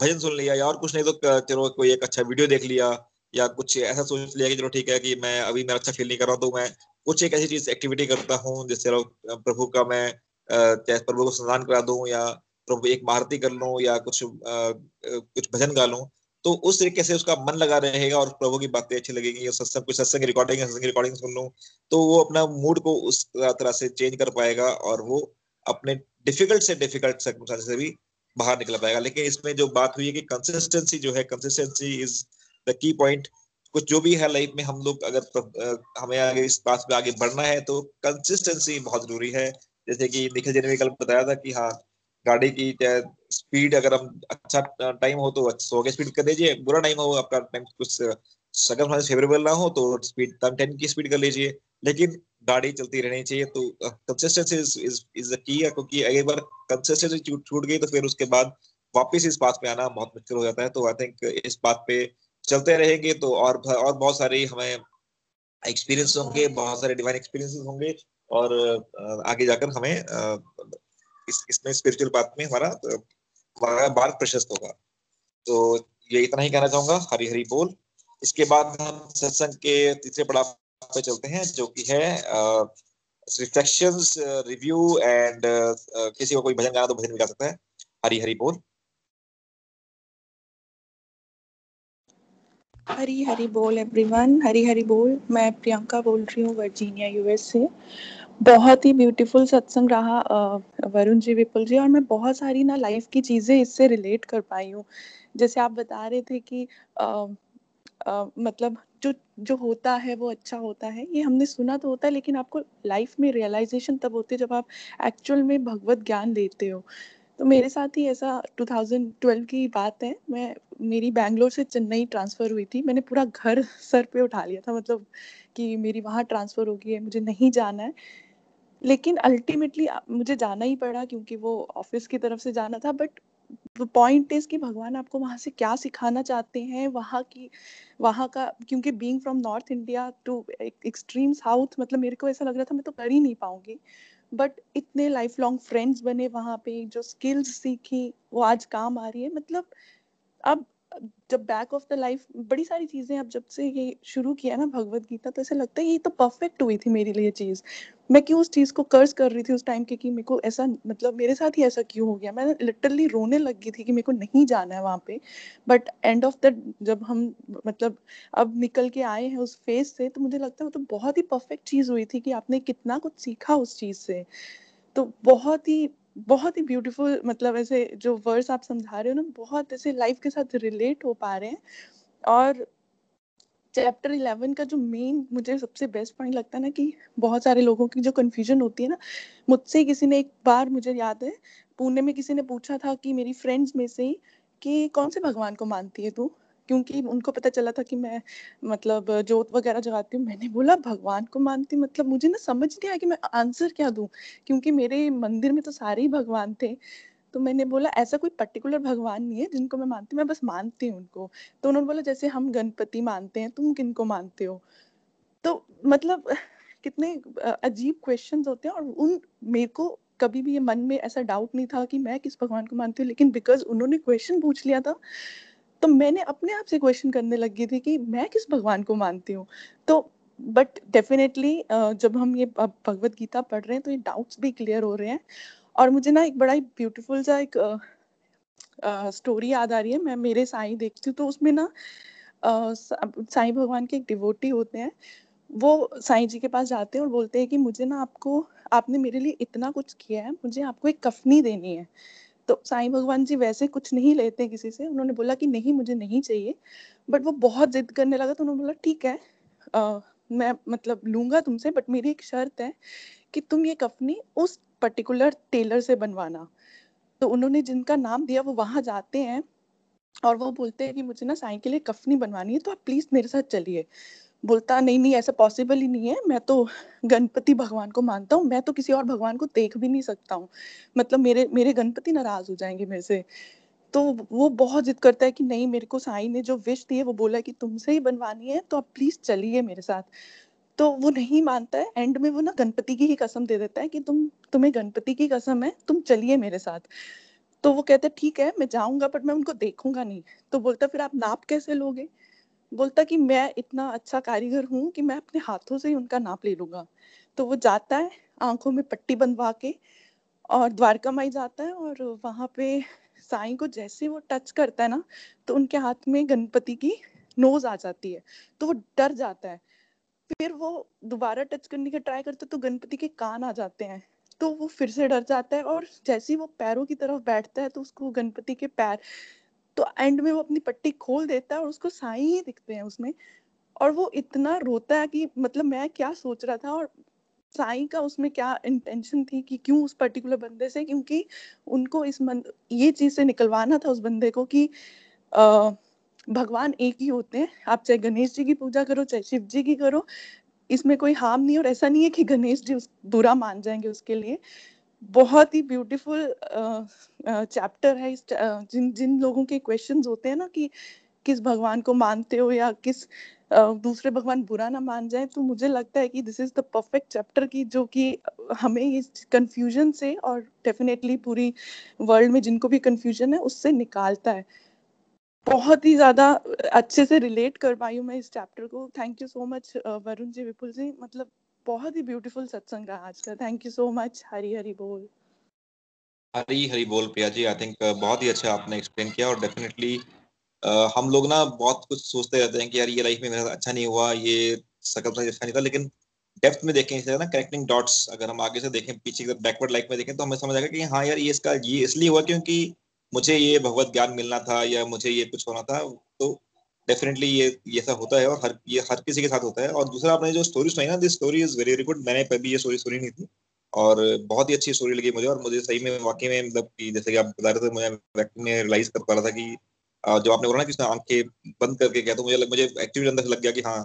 भजन सुन लिया, या और कुछ नहीं तो चलो कोई एक अच्छा वीडियो देख लिया, या कुछ ऐसा सोच लिया कि चलो ठीक है कि मैं अभी मेरा अच्छा फील नहीं कर रहा तो मैं कुछ एक ऐसी चीज़ एक्टिविटी करता हूँ जिससे प्रभु का मैं प्रभु को स्नान करा दूँ या प्रभु एक महारती कर लूँ या कुछ कुछ भजन गा लूँ तो उस तरीके से उसका मन लगा रहेगा और प्रभु की बातें अच्छी लगेगी सत्संग, कुछ सत्संग रिकॉर्डिंग सत्संग रिकॉर्डिंग सुन लूँ तो वो अपना मूड को उस तरह से चेंज कर पाएगा और वो अपने डिफ़िकल्ट से डिफ़िकल्ट से भी बाहर निकल पाएगा। लेकिन इसमें जो बात हुई है कि कंसिस्टेंसी जो है consistency is the key point कुछ जो भी है लाइफ में हम लोग अगर हमें आगे इस बात पे आगे बढ़ना है तो कंसिस्टेंसी बहुत ज़रूरी है। जैसे कि निखिल जी ने भी कल बताया था कि हाँ गाड़ी की स्पीड अगर हम अच्छा टाइम हो तो सौ के स्पीड कर दीजिए बुरा टाइम हो, आपका टाइम कुछ सगम फेवरेबल ना हो तो स्पीड टेन की स्पीड कर लीजिए। लेकिन गाड़ी चलती रहनी चाहिए तो कंसिस्टेंसी इज़ इज़ की है, क्योंकि एक बार कंसिस्टेंसी छूट गई तो फिर उसके बाद वापस इस बात पे आना बहुत मुश्किल हो जाता है। तो आई थिंक इस बात पे चलते रहेंगे तो और और बहुत सारे हमें एक्सपीरियंस होंगे, बहुत सारे डिवाइन एक्सपीरियंसेस होंगे और आगे जाकर हमें इस, इसमें स्पिरिचुअल बात में हमारा मार्ग प्रशस्त होगा। तो ये इतना ही कहना चाहूँगा। हरी हरी बोल। इसके बाद हम सत्संग के तीसरे पड़ाव पे चलते हैं, जो कि है रिफ्लेक्शंस रिव्यू एंड किसी को कोई भजन गाना तो भजन भी गा सकता है। हरी हरी बोल। हरी हरी बोल एवरीवन हरी हरी बोल। मैं प्रियंका बोल रही हूँ वर्जीनिया यूएस से। बहुत ही ब्यूटीफुल सत्संग रहा वरुण जी विपुल जी और मैं बहुत सारी ना लाइफ की चीज़ें इससे रिलेट कर पाई हूँ। जैसे आप बता रहे थे कि आ, आ, मतलब जो जो होता है वो अच्छा होता है ये हमने सुना तो होता है लेकिन आपको लाइफ में रियलाइजेशन तब होती है जब आप एक्चुअल में भगवत ज्ञान लेते हो। तो मेरे साथ ही ऐसा 2012 की बात है। मैं, मेरी बैंगलोर से चेन्नई ट्रांसफ़र हुई थी। मैंने पूरा घर सर पे उठा लिया था मतलब कि मेरी वहाँ ट्रांसफ़र हो गई है, मुझे नहीं जाना है। लेकिन अल्टीमेटली मुझे जाना ही पड़ा क्योंकि वो ऑफ़िस की तरफ़ से जाना था। बट पॉइंट इज़ कि भगवान आपको वहाँ से क्या सिखाना चाहते हैं, वहाँ की, वहाँ का, क्योंकि being from north India to extreme south मतलब मेरे को ऐसा लग रहा था, मैं तो कर ही नहीं पाऊँगी। बट इतने लाइफ लॉन्ग फ्रेंड्स बने वहाँ पे, जो स्किल्स सीखी, वो आज काम आ रही है। मतलब अब जब बैक ऑफ़ द लाइफ बड़ी सारी चीज़ें अब जब से ये शुरू किया ना भगवत गीता तो ऐसा लगता है ये तो परफेक्ट हुई थी मेरे लिए चीज़। मैं क्यों उस चीज़ को कर्ज कर रही थी उस टाइम के कि मेरे को ऐसा मतलब मेरे साथ ही ऐसा क्यों हो गया? मैं लिटरली रोने लग गई थी कि मेरे को नहीं जाना है वहाँ पे। बट एंड ऑफ़ द जब हम मतलब अब निकल के आए हैं उस फ़ेज़ से तो मुझे लगता है वो तो बहुत ही परफेक्ट चीज़ हुई थी कि आपने कितना कुछ सीखा उस चीज़ से। तो बहुत ही बहुत ही ब्यूटीफुल मतलब ऐसे जो वर्ड्स आप समझा रहे हो ना, बहुत ऐसे लाइफ के साथ रिलेट हो पा रहे हैं। और चैप्टर इलेवन का जो मेन मुझे सबसे बेस्ट पॉइंट लगता है ना कि बहुत सारे लोगों की जो कन्फ्यूज़न होती है ना, मुझसे किसी ने एक बार मुझे याद है, पुणे में किसी ने पूछा था कि मेरी फ्रेंड्स में से ही कि कौन से भगवान को मानती है तू? क्योंकि उनको पता चला था कि मैं मतलब जोत वगैरह जगाती हूँ। मैंने बोला, भगवान को मानती मतलब मुझे ना समझ नहीं आया कि मैं आंसर क्या दूँ। क्योंकि मेरे मंदिर में तो सारे ही भगवान थे। तो मैंने बोला, ऐसा कोई पर्टिकुलर भगवान नहीं है जिनको मैं मानती मैं बस मानती हूँ उनको। तो उन्होंने बोला, जैसे हम गणपति मानते हैं, तुम किनको मानते हो? तो मतलब कितने अजीब क्वेश्चन होते हैं और उन, मेरे को कभी भी ये मन में ऐसा डाउट नहीं था कि मैं किस भगवान को मानती हूँ। लेकिन बिकॉज़ उन्होंने क्वेश्चन पूछ लिया था तो मैंने अपने आप से क्वेश्चन करने लगी थी कि मैं किस भगवान को मानती हूँ? तो बट डेफिनेटली जब हम ये भगवत गीता पढ़ रहे हैं तो ये डाउट्स भी क्लियर हो रहे हैं। और मुझे ना एक बड़ा ही ब्यूटीफुल सा एक स्टोरी याद आ रही है। मैं मेरे साईं देखती हूँ तो उसमें ना साईं भगवान के एक डिवोटी होते हैं। वो साईं जी के पास जाते हैं और बोलते हैं कि मुझे ना आपको, आपने मेरे लिए इतना कुछ किया है, मुझे आपको एक कफनी देनी है। तो साईं भगवान जी वैसे कुछ नहीं लेते किसी से। उन्होंने बोला कि नहीं मुझे नहीं चाहिए। बट वो बहुत जिद करने लगा तो उन्होंने बोला ठीक है आ, मैं मतलब लूँगा तुमसे बट मेरी एक शर्त है कि तुम ये कफनी उस पर्टिकुलर टेलर से बनवाना। तो उन्होंने जिनका नाम दिया वो वहाँ जाते हैं और वो बोलते हैं कि मुझे ना साईं के लिए कफनी बनवानी है तो आप प्लीज़ मेरे साथ चलिए। बोलता, नहीं नहीं, ऐसा पॉसिबल ही नहीं है। मैं तो गणपति भगवान को मानता हूँ। मैं तो किसी और भगवान को देख भी नहीं सकता हूँ। मतलब मेरे मेरे गणपति नाराज़ हो जाएँगे मेरे से। तो वो बहुत जिद करता है कि, नहीं, मेरे को साई ने जो विश दी है, वो बोला कि तुमसे ही बनवानी है तो आप प्लीज़ चलिए मेरे साथ। तो वो नहीं मानता है। एंड में वो ना गणपति की ही कसम दे देता है कि, तुम, तुम्हें गणपति की कसम है, तुम चलिए मेरे साथ। तो वो कहते ठीक है, मैं जाऊँगा बट मैं उनको देखूँगा नहीं। तो बोलता फिर आप नाप कैसे लोगे? बोलता कि मैं इतना अच्छा कारीगर हूँ कि मैं अपने हाथों से ही उनका नाप ले लूँगा। तो वो जाता है आँखों में पट्टी बंधवा के और द्वारका माई जाता है और वहाँ पे साईं को जैसे वो टच करता है ना तो उनके हाथ में गणपति की नोज़ आ जाती है। तो वो डर जाता है। फिर वो दोबारा टच करने का ट्राई करता है तो गणपति के कान आ जाते हैं। तो वो फिर से डर जाता है और जैसे ही वो पैरों की तरफ़ बैठता है तो उसको गणपति के पैर तो एंड में वो अपनी पट्टी खोल देता है और उसको साई ही दिखते हैं उसमें। और वो इतना रोता है कि मतलब मैं क्या सोच रहा था और साई का उसमें क्या इंटेंशन थी कि क्यों उस पर्टिकुलर बंदे से? क्योंकि उनको इस मन ये चीज़ से निकलवाना था उस बंदे को कि भगवान एक ही होते हैं। आप चाहे गणेश जी की पूजा करो, चाहे शिव जी की करो, इसमें कोई हार्म नहीं और ऐसा नहीं है कि गणेश जी बुरा मान जाएँगे उसके लिए। बहुत ही ब्यूटीफुल चैप्टर है इस जिन जिन लोगों के क्वेश्चंस होते हैं ना कि किस भगवान को मानते हो या किस दूसरे भगवान बुरा ना मान जाए तो मुझे लगता है कि this is the perfect chapter की, जो कि हमें इस कंफ्यूजन से और डेफिनेटली पूरी वर्ल्ड में जिनको भी कंफ्यूजन है, उससे निकालता है। बहुत ही ज़्यादा अच्छे से रिलेट कर पाई हूँ मैं इस चैप्टर को। Thank you so much Varun ji, Vipul ji. मतलब बहुत ही ब्यूटीफुल सत्संग रहा आज का। Thank you so much Hari Hari बोल हरी हरी बोल प्रिया जी आई थिंक बहुत ही अच्छा आपने एक्सप्लेन किया और डेफिनेटली हम लोग ना बहुत कुछ सोचते रहते हैं कि यार ये लाइफ में मेरा अच्छा नहीं हुआ, ये सकल अच्छा नहीं था, लेकिन डेप्थ में देखें, इसे ना कनेक्टिंग डॉट्स अगर हम आगे से देखें, पीछे की बैकवर्ड लाइफ में देखें तो हमें समझ आएगा कि हाँ यार ये इसका, ये इसलिए हुआ क्योंकि मुझे ये भगवत ज्ञान मिलना था या मुझे ये कुछ होना था तो डेफिनेटली ये ये सब होता है और हर ये हर किसी के साथ होता है। और दूसरा आपने जो स्टोरी सुनाई ना this story is very very good मैंने कभी ये स्टोरी सुनी नहीं थी। और बहुत ही अच्छी स्टोरी लगी मुझे और मुझे सही में वाकई में मतलब कि जैसे कि आप बता रहे थे मुझे में रियलाइज़ कर पा रहा था कि जो आपने बोला ना कि उसने आँखें बंद करके गया तो मुझे लग, मुझे एक्टिवली अंदर से लग गया कि हाँ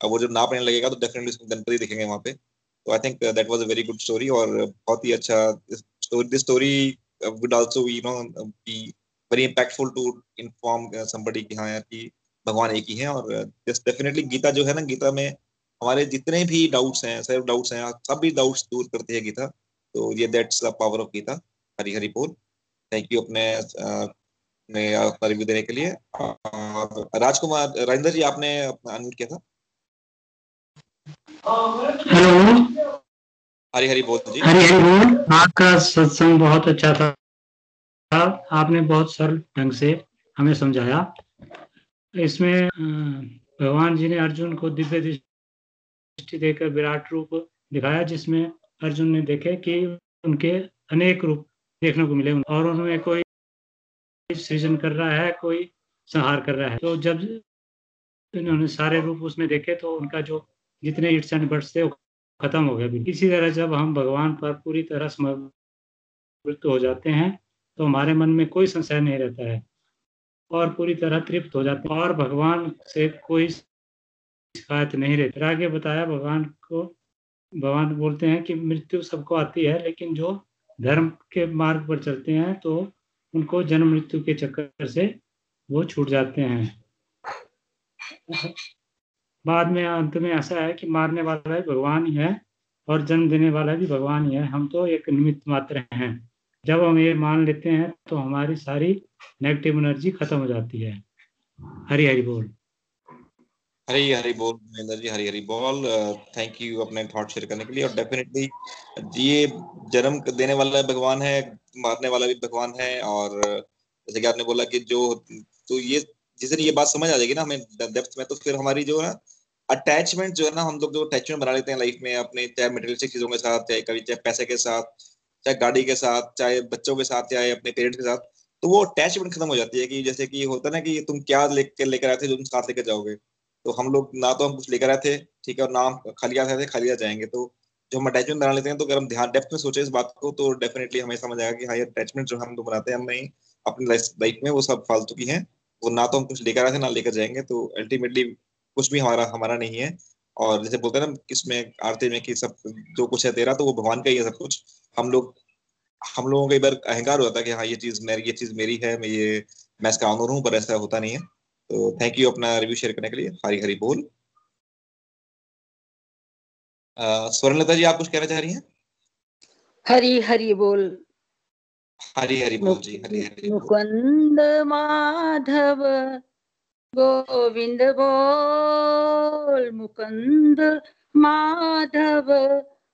वो जब नाप रहने लगेगा तो डेफिनेटली उसमें गणपति दिखेंगे वहाँ पे। तो I think that was a very good story और बहुत ही अच्छा this story would also you know be very impactful to inform somebody कि हाँ यार कि भगवान एक ही है और जस्ट डेफिनेटली गीता जो है ना गीता में हमारे जितने भी डाउट्स हैं सेल्फ डाउट्स हैं सब भी डाउट्स दूर करती है गीता। तो ये that's the power of Gita Hari Hari बोल। थैंक यू अपने अपने अपना रिव्यू देने के लिए। राजकुमार राजेंद्र जी आपने अपना अनम्यूट किया था? हेलो हरी हरी बोल जी। हरी हरी बोल आपका सत्संग बहुत अच्छा था। आपने बहुत सरल ढंग से हमें समझाया। इसमें भगवान जी ने अर्जुन को दिव्य दृष्टि देकर विराट रूप दिखाया, जिसमें अर्जुन ने देखे कि उनके अनेक रूप देखने को मिले। और उनमें कोई सृजन कर रहा है, कोई संहार कर रहा है। तो जब इन्होंने सारे रूप उसमें देखे तो उनका जो जितने इट्स एंड बर्ड्स थे खत्म हो गया। इसी तरह जब हम भगवान पर पूरी तरह समर्पित हो जाते हैं तो हमारे मन में कोई संशय नहीं रहता है। और पूरी तरह तृप्त हो जाते और भगवान से कोई शिकायत नहीं रहती। आगे बताया, भगवान को, भगवान बोलते हैं कि मृत्यु सबको आती है, लेकिन जो धर्म के मार्ग पर चलते हैं तो उनको जन्म मृत्यु के चक्कर से वो छूट जाते हैं। बाद में, अंत में ऐसा है कि मारने वाला भी भगवान ही है और जन्म देने वाला भी भगवान ही है। हम तो एक निमित्त मात्र हैं। जब हम ये मान लेते हैं तो हमारी सारी नेगेटिव एनर्जी खत्म हो जाती है। हरी हरी बोल। हरी हरी बोल, महेंद्र जी, हरी हरी बोल। थैंक यू अपने थॉट शेयर करने के लिए। और डेफिनेटली ये जन्म देने वाला भगवान है, मारने वाला भी भगवान है। और जैसे कि आपने बोला कि जो तो ये, जिस दिन ये बात समझ आ जाएगी ना हमें डेप्थ में तो फिर हमारी जो है अटैचमेंट जो है ना, हम लोग जो अटैचमेंट बना लेते हैं लाइफ में अपने, चाहे मटेरियलिस्टिक चीज़ों के साथ, चाहे कभी, चाहे पैसे के साथ चाहे गाड़ी के साथ, चाहे बच्चों के साथ चाहे अपने पेरेंट्स के साथ तो वो अटैचमेंट खत्म हो जाती है कि जैसे कि होता ना कि तुम क्या लेकर लेकर आए थे जो तुम साथ लेकर जाओगे। तो हम लोग ना तो हम कुछ लेकर आए थे, ठीक है, और ना खाली आए थे, खाली आ जाएँगे। तो जो हम अटैचमेंट बना लेते हैं तो अगर हम ध्यान डेप्थ में सोचे इस बात को तो डेफिनेटली हमें समझ आएगा कि हाँ ये अटैचमेंट जो हम लोग बनाते हैं, हम नहीं, अपनी लाइफ में वो सब फालतू की है। वो ना तो हम कुछ लेकर आए थे, ना लेकर जाएँगे तो अल्टीमेटली कुछ भी हमारा हमारा नहीं है। और जैसे बोलते हैं ना, किसमें, आरती में कि सब जो कुछ है तेरा तो वो भगवान का ही है सब कुछ। हम लोग हम लोगों को कई बार अहंकार होता है कि हाँ ये चीज़ मेरी ये चीज़ मेरी है मैं ये मैं इसका ऑनर हूँ पर ऐसा होता नहीं है। तो थैंक यू अपना रिव्यू शेयर करने के लिए। हरी हरी बोल। स्वर्णलता जी आप कुछ कहना चाह रही हैं? हरी हरी बोल। हरी हरी बोल जी हरी हरी मुकुंद माधव गोविंद बोल। मुकुंद माधव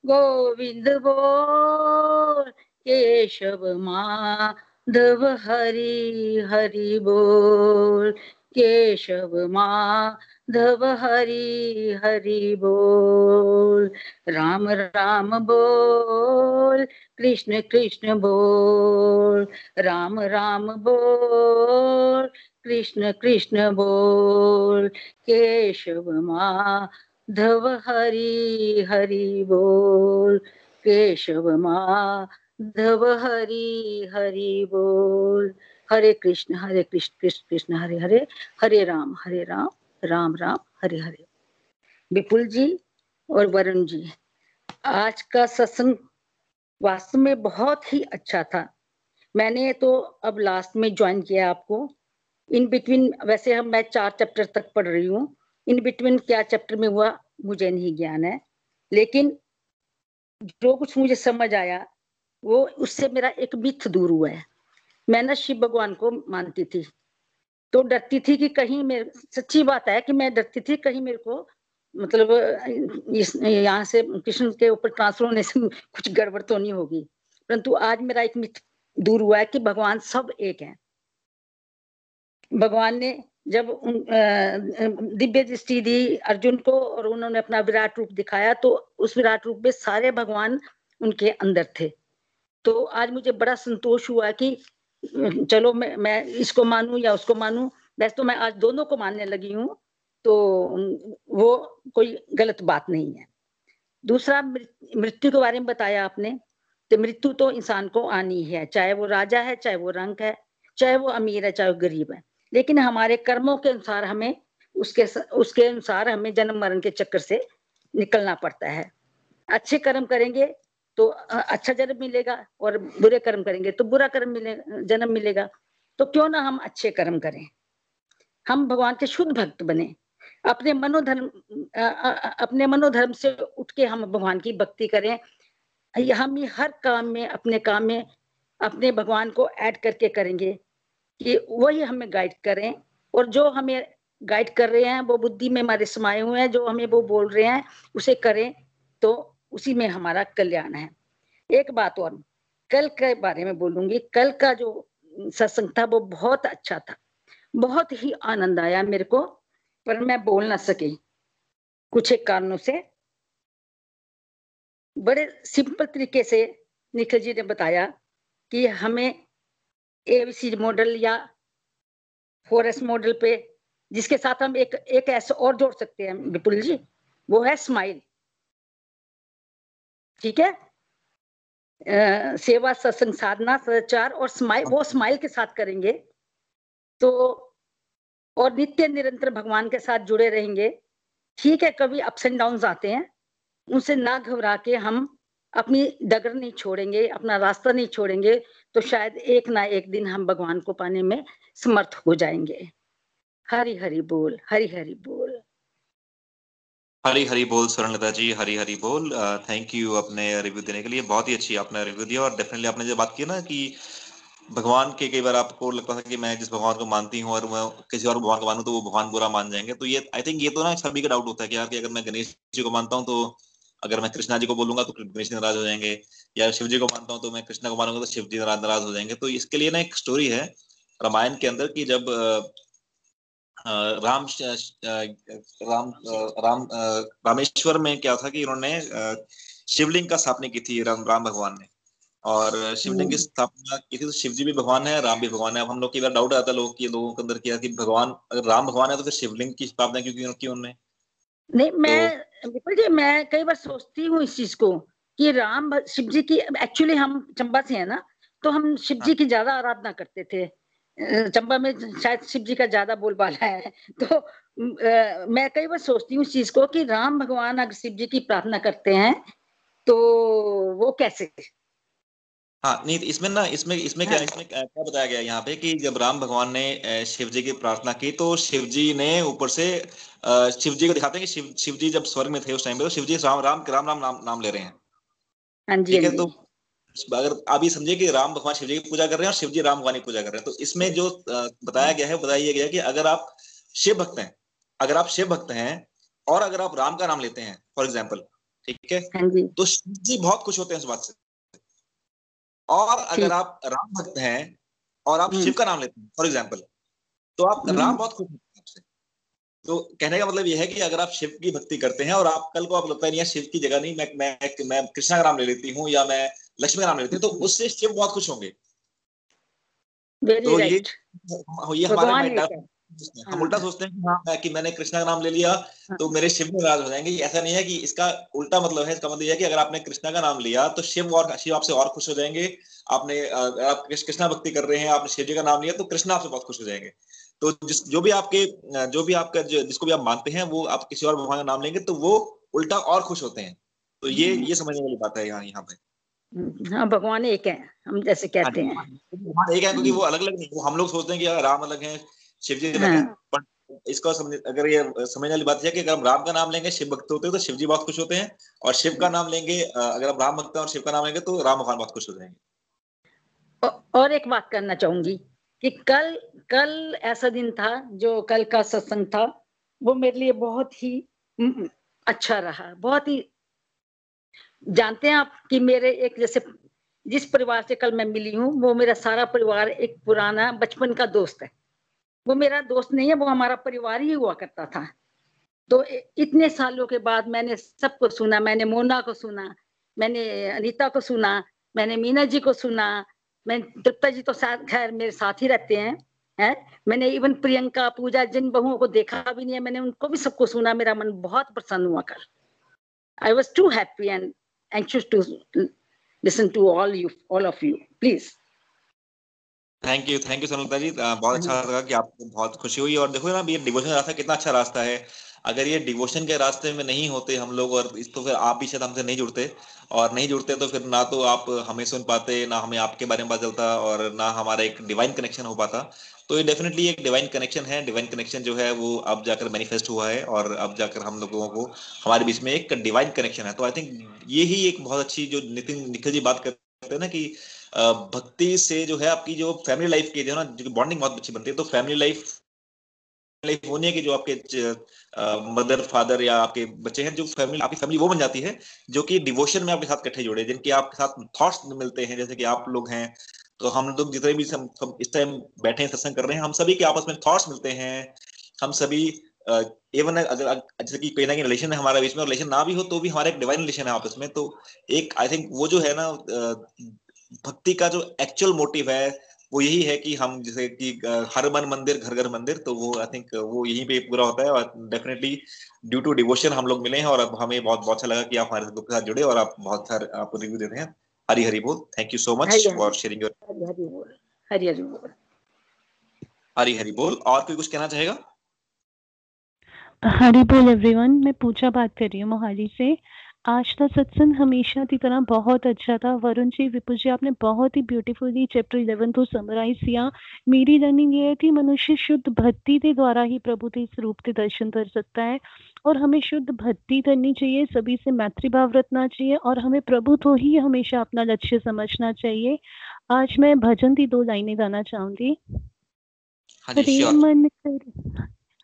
गोविंद बोल केशव माधव, हरि हरि बोल, केशव माधव, हरि हरि बोल। राम राम बोल, कृष्ण कृष्ण बोल। राम राम बोल, कृष्ण कृष्ण बोल, केशव मा धव हरि हरि बोल, केशव माधव हरि हरि बोल। हरे कृष्ण हरे कृष्ण कृष्ण कृष्ण, हरे हरे हरे राम हरे राम राम राम, हरे हरे। विपुल जी और वरुण जी, आज का सत्संग वास्तव में बहुत ही अच्छा था। मैंने तो अब लास्ट में ज्वाइन किया आपको। इन बिटवीन वैसे हम, मैं चार चैप्टर तक पढ़ रही हूँ। इन बिटवीन क्या चैप्टर में हुआ, मुझे नहीं ज्ञान है। लेकिन जो कुछ मुझे समझ आया, वो उससे मेरा एक मिथ दूर हुआ है। मैं ना शिव भगवान को मानती थी। तो डरती थी कि कहीं मेरे, सच्ची बात है कि मैं डरती थी, कहीं मेरे को मतलब यहाँ से कृष्ण के ऊपर ट्रांसफ़र होने से कुछ गड़बड़ तो नहीं होगी। परंतु आज मेरा एक मिथ दूर हुआ है कि भगवान सब एक है। भगवान ने जब उन दिव्य दृष्टि दी अर्जुन को और उन्होंने अपना विराट रूप दिखाया तो उस विराट रूप में सारे भगवान उनके अंदर थे। तो आज मुझे बड़ा संतोष हुआ कि, चलो मैं मैं इसको मानूं या उसको मानूं, वैसे तो मैं आज दोनों को मानने लगी हूँ तो वो कोई गलत बात नहीं है। दूसरा मृत्यु के बारे में बताया आपने तो मृत्यु तो इंसान को आनी है, चाहे वो राजा है, चाहे वो रंग है, चाहे वो अमीर है, चाहे वो गरीब है। लेकिन हमारे कर्मों के अनुसार हमें उसके उसके अनुसार हमें जन्म मरण के चक्कर से निकलना पड़ता है। अच्छे कर्म करेंगे तो अच्छा जन्म मिलेगा और बुरे कर्म करेंगे तो बुरा कर्म मिलेगा जन्म मिलेगा। तो क्यों ना हम अच्छे कर्म करें? हम भगवान के शुद्ध भक्त बने। अपने मनोधर्म अपने मनोधर्म से उठ के हम भगवान की भक्ति करें। हम हर काम में, अपने काम में अपने भगवान को ऐड करके करेंगे। कि वही हमें गाइड करें और जो हमें गाइड कर रहे हैं, वो बुद्धि में हमारे समाये हुए हैं, जो हमें वो बोल रहे हैं, उसे करें तो उसी में हमारा कल्याण है। एक बात और, कल के बारे में बोलूँगी, कल का जो सत्संग था, वो बहुत अच्छा था। बहुत ही आनंद आया मेरे को, पर मैं बोल ना सकी। कुछ एक कारणों से, बड़े सिंपल तरीके से निखिल जी ने बताया कि हमें एबीसी मॉडल या फोरेस्ट मॉडल पे जिसके साथ हम एक एक ऐसा और जोड़ सकते हैं विपुल जी वो है स्माइल ठीक है? आ, सेवा सत्संग साधना सदाचार और स्माइल वो स्माइल के साथ करेंगे। तो और नित्य निरंतर भगवान के साथ जुड़े रहेंगे। ठीक है कभी अप्स एंड डाउन आते हैं उनसे ना घबरा के हम अपनी डगर नहीं छोड़ेंगे अपना रास्ता नहीं छोड़ेंगे तो शायद एक ना एक दिन हम भगवान को पाने में समर्थ हो जाएँगे। हरी हरी बोल, हरी हरी बोल। हरी हरी बोल, स्वर्णलता जी, हरी हरी बोल। थैंक यू अपने रिव्यू देने के लिए। बहुत ही अच्छी आपने रिव्यू दिया और डेफिनेटली आपने जो बात की ना कि भगवान के कई बार आपको लगता था कि मैं जिस भगवान को मानती हूँ और मैं किसी और भगवान को मानू तो वो भगवान बुरा मान जाएँगे। तो ये आई थिंक ये तो ना सभी का डाउट होता है कि यार कि अगर मैं गणेश जी को मानता हूँ तो अगर मैं कृष्णा जी को बोलूँगा तो कृष्ण नाराज़ हो जाएँगे या शिव जी को मानता हूँ तो मैं कृष्णा को मानूँगा तो शिव जी नाराज़ हो जाएँगे। तो इसके लिए ना एक स्टोरी है रामायण के अंदर की जब राम राम राम रामेश्वर में क्या था कि उन्होंने शिवलिंग का स्थापना की थी राम राम भगवान ने। और शिवलिंग की स्थापना की थी तो शिव जी भी भगवान है राम भी भगवान है। अब हम लोग की बार डाउट आता है लोगों की लोगों के अंदर किया कि भगवान अगर राम भगवान है तो फिर शिवलिंग की स्थापना क्यों की उन्होंने? नहीं मैं तो, विपुल जी मैं कई बार सोचती हूँ इस चीज़ को कि राम शिव जी की एक्चुअली हम चंबा से है ना तो हम शिव जी हाँ। की ज़्यादा आराधना करते थे। चंबा में शायद शिव जी का ज़्यादा बोलबाला है। तो आ, मैं कई बार सोचती हूँ इस चीज़ को कि राम भगवान अगर शिव जी की प्रार्थना करते हैं तो वो कैसे? हाँ नहीं तो इसमें ना इसमें इसमें हाँ. क्या इसमें क्या बताया गया यहाँ पे कि जब राम भगवान ने शिव जी की प्रार्थना की तो शिव जी ने ऊपर से शिव जी को दिखाते हैं कि शिव शिव जी जब स्वर्ग में थे उस टाइम पे तो शिव जी राम राम राम राम नाम नाम ले रहे हैं। हाँ ठीक है हाँ तो अगर आप ये समझिए कि राम भगवान शिव जी की पूजा कर रहे हैं और शिव जी राम भगवान की पूजा कर रहे हैं तो इसमें जो बताया गया है बताया गया कि अगर आप शिव भक्त हैं अगर आप शिव भक्त हैं और अगर आप राम का नाम लेते हैं फॉर एग्ज़ाम्पल ठीक है? तो शिव जी बहुत खुश होते हैं उस बात से। और अगर आप राम भक्त हैं और आप शिव का नाम लेते हैं फॉर एग्ज़ाम्पल तो आप राम बहुत खुश होते हैं आपसे। तो कहने का मतलब यह है कि अगर आप शिव की भक्ति करते हैं और आप कल को आप लगता है नहीं शिव की जगह नहीं मैं मैं मैं कृष्णा का नाम ले लेती हूँ या मैं लक्ष्मी का नाम ले लेती हूँ तो उससे शिव बहुत खुश होंगे। तो ये ये हमारे हम हाँ। उल्टा सोचते हैं हाँ, कि मैंने कृष्णा का नाम ले लिया हाँ। तो मेरे शिव नाराज़ हो जाएँगे। ऐसा नहीं है कि इसका उल्टा मतलब है इसका मतलब यह कि अगर आपने कृष्णा का नाम लिया तो शिव और शिव आपसे और खुश हो जाएँगे। आपने आप कृष्णा भक्ति कर रहे हैं आपने शिव जी का नाम लिया तो कृष्णा आपसे बहुत खुश हो जाएँगे। तो जिस जो भी आपके जो भी आपका जिसको भी आप मानते हैं वो आप किसी और भगवान का नाम लेंगे तो वो उल्टा और खुश होते हैं। तो ये हम्म। ये समझने वाली बात है यहाँ यहाँ पे। हम्म, हाँ भगवान एक है हम जैसे कहते हैं भगवान एक है क्योंकि वो अलग अलग नहीं वो हम लोग सोचते हैं कि राम अलग है शिव जी हाँ। इसको समझ अगर ये समझने वाली बात है कि अगर हम राम का नाम लेंगे शिव भक्त होते हैं तो शिव जी बहुत खुश होते हैं। और शिव का नाम लेंगे अगर हम राम भक्त और शिव का नाम लेंगे तो राम भगवान बहुत खुश हो जाएँगे। और एक बात करना चाहूँगी कि कल कल ऐसा दिन था जो कल का सत्संग था वो मेरे लिए बहुत ही अच्छा रहा। बहुत ही जानते हैं आप कि मेरे एक जैसे जिस परिवार से कल मैं मिली हूँ वो मेरा सारा परिवार एक पुराना बचपन का दोस्त है। वो मेरा दोस्त नहीं है, वो हमारा परिवार ही हुआ करता था। तो इतने सालों के बाद मैंने सबको सुना, मैंने मोना को सुना, मैंने अनीता को सुना, मैंने मीना जी को सुना, मैं तृप्ता जी तो साथ, खैर, मेरे साथ ही रहते हैं, है? मैंने इवन प्रियंका, पूजा, जिन बहुओं को देखा भी नहीं है, मैंने उनको भी सबको सुना, मेरा मन बहुत प्रसन्न हुआ कर। I was too happy and anxious to listen to all you all of you please thank you thank you Sonalata ji बहुत अच्छा लगा कि आपको बहुत खुशी हुई और देखो ना ये डिवोशन रास्ता कितना अच्छा रास्ता है। अगर ये डिवोशन के रास्ते में नहीं होते हम लोग और इस तो फिर आप भी शायद हमसे नहीं जुड़ते। और नहीं जुड़ते तो फिर ना तो आप हमें सुन पाते ना हमें आपके बारे में पता चलता और ना हमारा एक डिवाइन कनेक्शन हो पाता। तो ये डेफिनेटली एक डिवाइन कनेक्शन है। डिवाइन कनेक्शन जो है वो अब जाकर मैनिफेस्ट हुआ है और अब जाकर हम लोगों को हमारे बीच में एक डिवाइन कनेक्शन है। तो आई थिंक ये ही एक बहुत अच्छी जो नितिन निखिल जी बात करते हैं ना कि भक्ति से जो है आपकी जो फैमिली लाइफ की जो ना जो बॉन्डिंग बहुत अच्छी बनती है तो फैमिली लाइफ लाइफ होने की जो आपके मदर फादर या आपके बच्चे हैं जो फैमिली आपकी फैमिली वो बन जाती है जो कि डिवोशन में आपके साथ इकट्ठे जुड़े जिनके आपके साथ थॉट्स मिलते हैं जैसे कि आप लोग हैं तो हम लोग जितने भी हम, हम इस टाइम बैठे हैं सत्संग कर रहे हैं हम सभी के आपस में थॉट्स मिलते हैं हम सभी एवन अगर जैसे कि कोई ना कहीं रिलेशन है हमारे बीच में रिलेशन ना भी हो तो भी हमारा एक डिवाइन रिलेशन है आपस में तो एक आई थिंक वो जो है ना भक्ति का जो एक्चुअल मोटिव है वो यही है कि हम जैसे कि हर मन मंदिर घर घर मंदिर तो वो आई थिंक वो यहीं पे पूरा होता है और डेफिनेटली ड्यू टू डिवोशन हम लोग मिले हैं और अब हमें बहुत बहुत अच्छा लगा कि आप हमारे ग्रुप के साथ जुड़े और आप बहुत सारे आपको रिव्यू देते हैं। हरी हरी बोल। Thank you so much for sharing your Hari Hari बोल हरी हरी बोल। और कोई कुछ कहना चाहेगा? हरी बोल एवरीवन मैं पूजा बात कर रही हूँ मोहाली से। आज का सत्संग हमेशा की तरह बहुत अच्छा था। वरुण जी विपुल जी आपने बहुत ही ब्यूटीफुली चैप्टर इलेवन को समराइज किया। मेरी लर्निंग ये है कि मनुष्य शुद्ध भक्ति के द्वारा ही प्रभु के स्वरूप के दर्शन कर सकता है और हमें शुद्ध भक्ति करनी चाहिए सभी से मैत्री भाव रखना चाहिए और हमें प्रभु तो ही हमेशा अपना लक्ष्य समझना चाहिए। आज मैं भजन की दो लाइनें गाना चाहूँगी। हाँ मन कर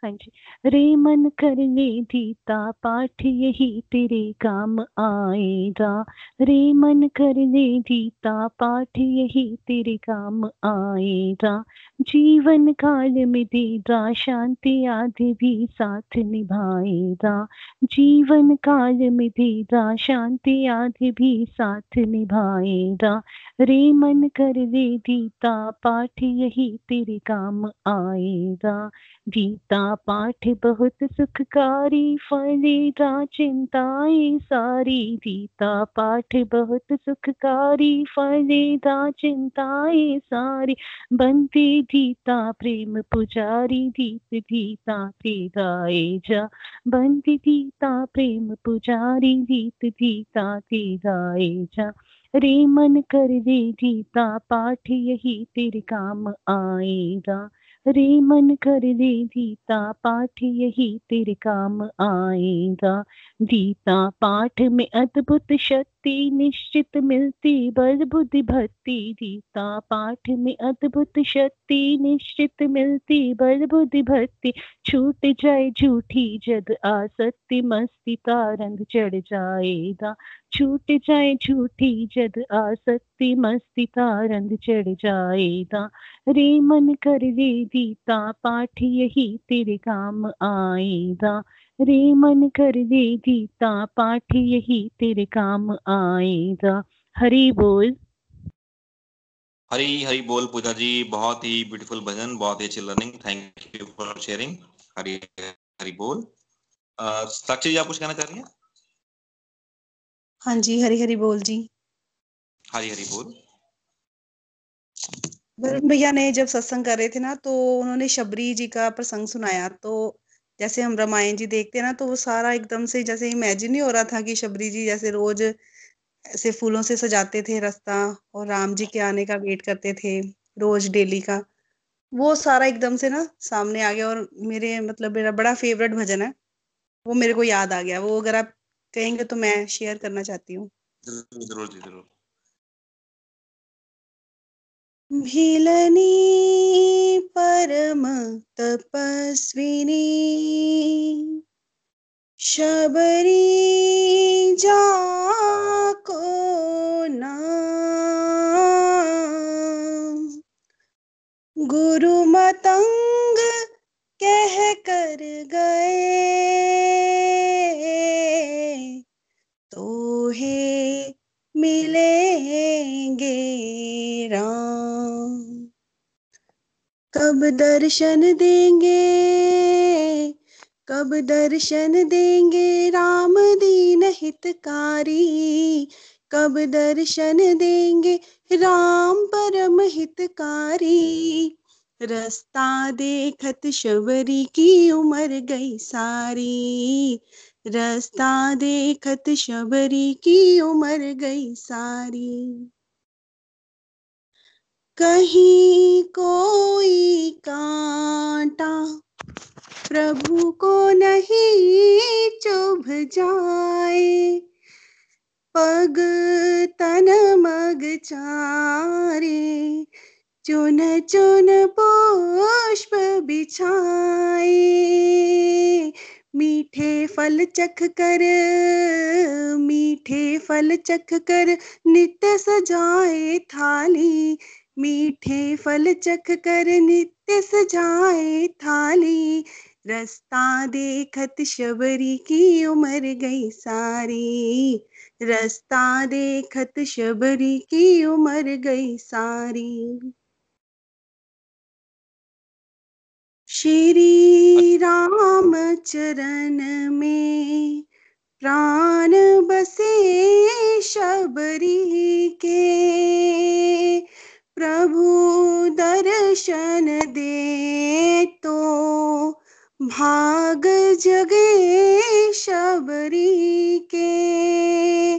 हाँ जी। रे मन कर ले दीता, पाठ यही तेरे काम आएगा। रे मन कर ले दीता, पाठ यही तेरे काम आएगा। जीवन काल में देगा शांति आदि भी साथ निभाएगा। जीवन काल में देगा शांति आदि भी साथ निभाएगा। रे मन कर ले दीता पाठ, यही तेरे काम आएगा। गीता पाठ बहुत सुखकारी फलेगा चिंताएँ सारी। गीता पाठ बहुत सुखकारी फलेगा चिंताएँ सारी। बनती गीता प्रेम पुजारी दीप गीता ते गाए जा। बनती गीता प्रेम पुजारी दीप गीता ते गाए जा। रे मन कर दे गीता पाठ यही तेरे काम आएगा। रे मन कर दे दीता, पाठ यही तेरे काम आएगा। दीता, पाठ में अद्भुत शक्ति निश्चित मिलती, बल बुद्धि भक्ति गीता पाठ में अद्भुत शक्ति, निश्चित मिलती, बल बुद्धि भक्ति छूट जाए झूठी जद आसक्ति, मस्ती तारंग चढ़ जाएगा। छूट जाए झूठी जद आसक्ति, मस्ती तारंग चढ़ जाएगा। रे मन कर ले गीता पाठ, यही तेरे काम आएगा। रे मन कर ले गीता पाठ यही तेरे काम आएगा। हरी बोल। हरी हरी बोल पूजा जी बहुत ही ब्यूटीफुल भजन बहुत ही अच्छी learning thank you for sharing Hari Hari बोल। साक्षी जी आप कुछ कहना चाह रही हैं? हाँ जी हरी हरी बोल जी। हरी हरी बोल। भैया ने जब सत्संग कर रहे थे ना तो उन्होंने शबरी जी का प्रसंग सुनाया तो जैसे हम रामायण जी देखते हैं ना तो वो सारा एकदम से जैसे इमेजिन नहीं हो रहा था कि शबरी जी जैसे रोज ऐसे फूलों से सजाते थे रास्ता और राम जी के आने का वेट करते थे रोज डेली का। वो सारा एकदम से ना सामने आ गया और मेरे मतलब मेरा बड़ा फेवरेट भजन है, वो मेरे को याद आ गया। वो अगर आप कहेंगे तो मैं शेयर करना चाहती हूँ। ज़रूर जी ज़रूर। भिलनी परम तपस्विनी। शबरी जाको गुरु मतंग कह कर गए। तो हे मिलेंगे राम। कब दर्शन देंगे, कब दर्शन देंगे राम दीन हितकारी। कब दर्शन देंगे राम परम हितकारी। रास्ता देखत शबरी की उम्र गई सारी। रास्ता देखत शबरी की उम्र गई सारी। कहीं कोई कांटा प्रभु को नहीं चुभ जाए। पग तन मग चारे चुन चुन पुष्प बिछाए, मीठे फल चख कर, मीठे फल चख कर नित्य सजाए थाली, मीठे फल चख कर नित्य सजाए थाली। रास्ता देखत शबरी की उम्र गई सारी, रास्ता देखत शबरी की उम्र गई सारी। श्री राम चरण में प्राण बसे शबरी के प्रभु दर्शन दे तो भाग जगे शबरी के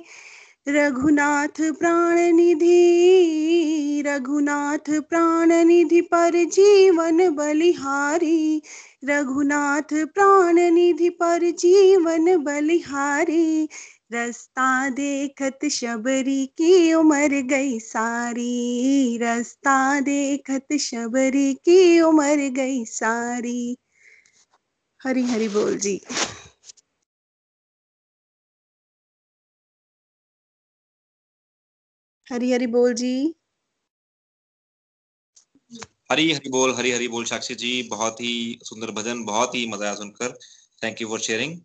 रघुनाथ प्राण निधि रघुनाथ प्राण निधि पर जीवन बलिहारी, रघुनाथ प्राण निधि पर जीवन बलिहारी, रास्ता देखत शबरी की उमर गई सारी, रास्ता देखत शबरी की उमर गई सारी। हरी हरी बोल जी। हरी हरी बोल जी। हरी हरी बोल हरी हरी बोल साक्षी जी बहुत ही सुंदर भजन बहुत ही मज़ा आया सुनकर। Thank you for sharing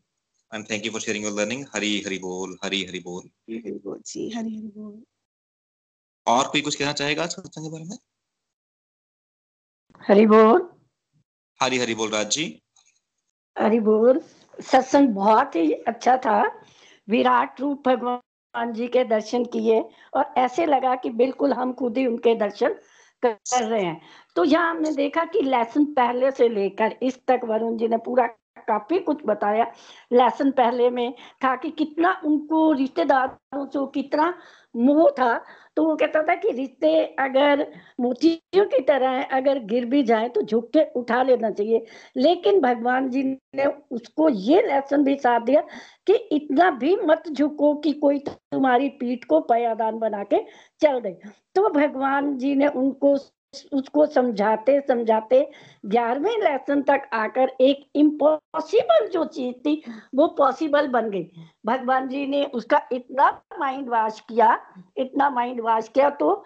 and thank you for sharing your learning Hari Hari बोल हरी हरी बोल। हरी हरी बोल जी हरी हरी बोल। और कोई कुछ कहना चाहेगा सत्संग के बारे में? हरि बोल। हरी हरी बोल राज जी। हरि बोल। सत्संग बहुत ही अच्छा था। विराट रूप भगवान जी के दर्शन किए और ऐसे लगा कि बिल्कुल हम खुद ही उनके दर्शन कर रहे हैं। तो यहाँ हमने देखा कि लेसन पहले से लेकर इस तक वरुण जी ने पूरा काफ़ी कुछ बताया। लेसन पहले में था कि कितना उनको रिश्तेदारों से कितना मोह था तो वो कहता था कि रिश्ते अगर मोतियों की तरह है, अगर गिर भी जाए तो झुक के उठा लेना चाहिए। लेकिन भगवान जी ने उसको ये लेसन भी साथ दिया कि इतना भी मत झुको कि कोई तुम्हारी पीठ को पयादान बना के चल दे। तो भगवान जी ने उनको उसको समझाते समझाते, ग्यारहवें लेसन तक आकर एक इम्पॉसिबल जो चीज़ थी, वो पॉसिबल बन गई। भगवान जी ने उसका इतना माइंड वॉश किया, इतना माइंड वॉश किया तो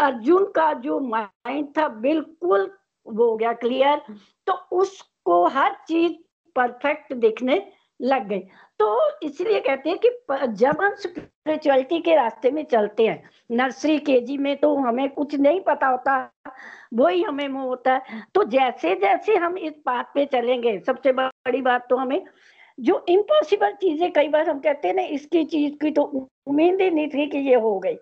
अर्जुन का जो माइंड था बिल्कुल वो हो गया क्लियर तो उसको हर चीज़ परफेक्ट दिखने लग गई। तो इसलिए कहते हैं कि जब हम स्पिरिचुअलिटी के रास्ते में चलते हैं नर्सरी केजी में तो हमें कुछ नहीं पता होता, वही हमें मोह होता है। तो जैसे जैसे हम इस बात पे चलेंगे, सबसे बड़ी बात तो हमें जो इम्पॉसिबल चीज़ें कई बार हम कहते हैं ना, इसकी चीज़ की तो उम्मीद ही नहीं थी कि ये हो गई।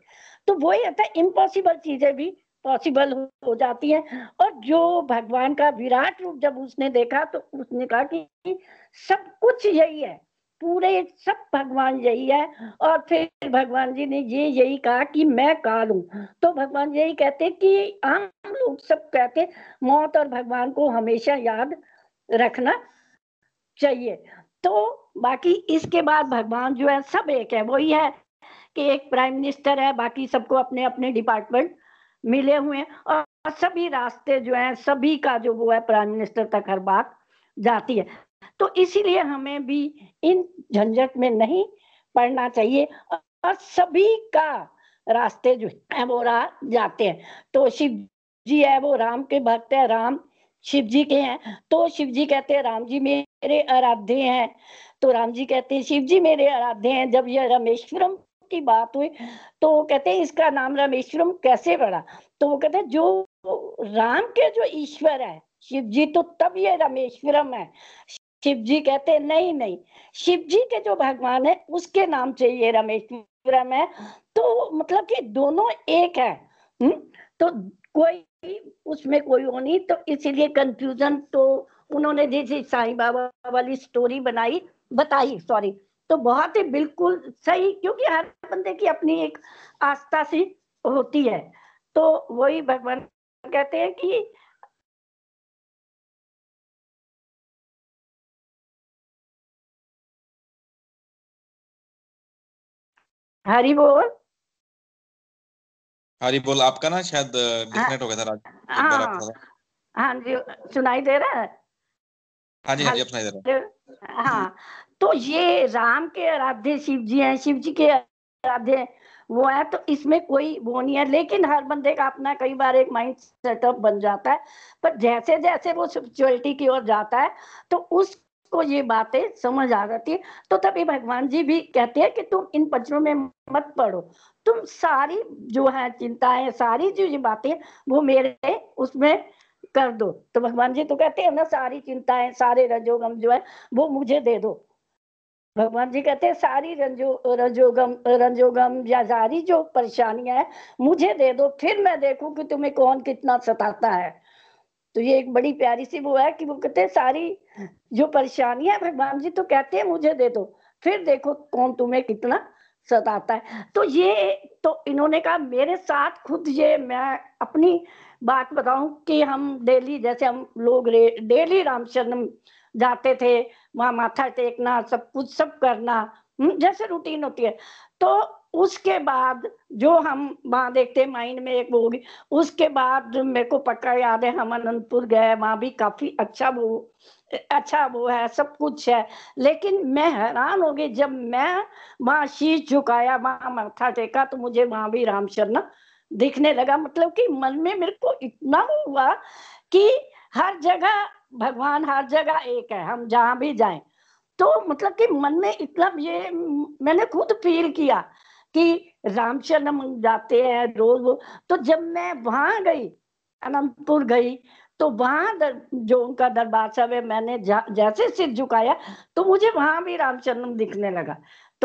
तो वही होता है इम्पॉसिबल चीज़ें भी पॉसिबल हो जाती है। और जो भगवान का विराट रूप जब उसने देखा तो उसने कहा कि सब कुछ यही है, पूरे सब भगवान यही है। और फिर भगवान जी ने ये यही कहा कि मैं काल हूँ। तो भगवान यही कहते कि आम लोग सब कहते, मौत और भगवान को हमेशा याद रखना चाहिए। तो बाकी इसके बाद भगवान जो है सब एक है, वही है कि एक प्राइम मिनिस्टर है, बाकी सबको अपने अपने डिपार्टमेंट मिले हुए हैं और सभी रास्ते जो है, सभी का जो वो है प्राइम मिनिस्टर तक हर बात जाती है। तो इसीलिए हमें भी इन झंझट में नहीं पड़ना चाहिए और सभी का रास्ते जो है, वो राह जाते हैं। तो शिव जी है, वो राम के भक्त है, राम शिव जी के हैं। तो शिव जी कहते हैं, राम जी मेरे आराध्य हैं। तो राम जी कहते हैं, शिव जी मेरे आराध्य हैं। जब यह रमेश्वरम की बात हुई तो वो कहते हैं, इसका नाम रामेश्वरम कैसे पड़ा तो वो कहते हैं, जो राम के जो ईश्वर है शिव जी तो तब ये रामेश्वरम है शिव जी कहते हैं, नहीं नहीं शिव जी के जो भगवान है, उसके नाम से ये रामेश्वरम है तो मतलब कि दोनों एक है हुँ? हम्म? तो कोई उसमें कोई हो नहीं तो इसीलिए कंफ्यूजन तो उन्होंने जैसे साईं बाबा वाली स्टोरी बनाई, बताई सॉरी तो बहुत ही बिल्कुल सही क्योंकि हर बंदे की अपनी एक आस्था सी होती है। तो वही भगवान कहते हैं कि हरी बोल। हरी बोल आपका ना शायद डिस्कनेक्ट हो। गया था हाँ। हाँ जी सुनाई दे रहा है? हाँ जी हाँ जी सुनाई दे रहा है। हाँ। तो ये राम के आराध्य, शिव जी हैं, शिव जी के आराध्य वो है तो इसमें कोई वो नहीं है। लेकिन हर बंदे का अपना कई बार एक माइंड सेटअप बन जाता है। पर जैसे जैसे वो स्पिरिचुअलिटी की ओर जाता है तो उसको ये बातें समझ आ जाती है। तो तभी भगवान जी भी कहते हैं कि तुम इन पचरों में मत पढ़ो तुम सारी जो है चिंताएँ, सारी जो ये बातें वो मेरे उसमें कर दो। तो भगवान जी तो कहते हैं, ना, सारी चिंताएँ, सारे रजोगम जो है, वो मुझे दे दो। भगवान जी कहते हैं, सारी रंजो, रंजोगम रंजोगम या सारी जो परेशानियाँ है, मुझे दे दो, फिर मैं देखूँ कि तुम्हें कौन कितना सताता है। तो ये एक बड़ी प्यारी सी वो है कि वो कहते हैं, सारी जो परेशानियाँ भगवान जी तो कहते हैं, मुझे दे दो, फिर देखो कौन तुम्हें कितना सताता है। तो ये तो इन्होंने कहा, मेरे साथ खुद ये, मैं अपनी बात बताऊँ कि हम डेली, जैसे हम लोग डेली रामचंद्र जाते थे वहाँ माथा टेकना सब कुछ सब करना हम्म, जैसे रूटीन होती है। तो उसके बाद जो हम वहाँ देखते माइंड में एक वो होगी उसके बाद मेरे को पक्का याद है हम अनंतपुर गए वहाँ भी काफ़ी अच्छा वो अच्छा वो है सब कुछ है। लेकिन मैं हैरान हो गई जब मैं वहाँ शीश झुकाया वहाँ माथा टेका तो मुझे वहाँ भी रामचरण दिखने लगा। मतलब कि मन में मेरे को इतना हुआ कि हर जगह भगवान हर जगह एक है हम जहाँ भी जाएँ। तो मतलब कि मन में इतना ये मैंने खुद फील किया कि रामचरण जाते हैं रोज तो जब मैं वहाँ गई अनंतपुर गई तो वहाँ दर, जो उनका दरबार साहब है मैंने जैसे सिर झुकाया तो मुझे वहाँ भी रामचरण दिखने लगा।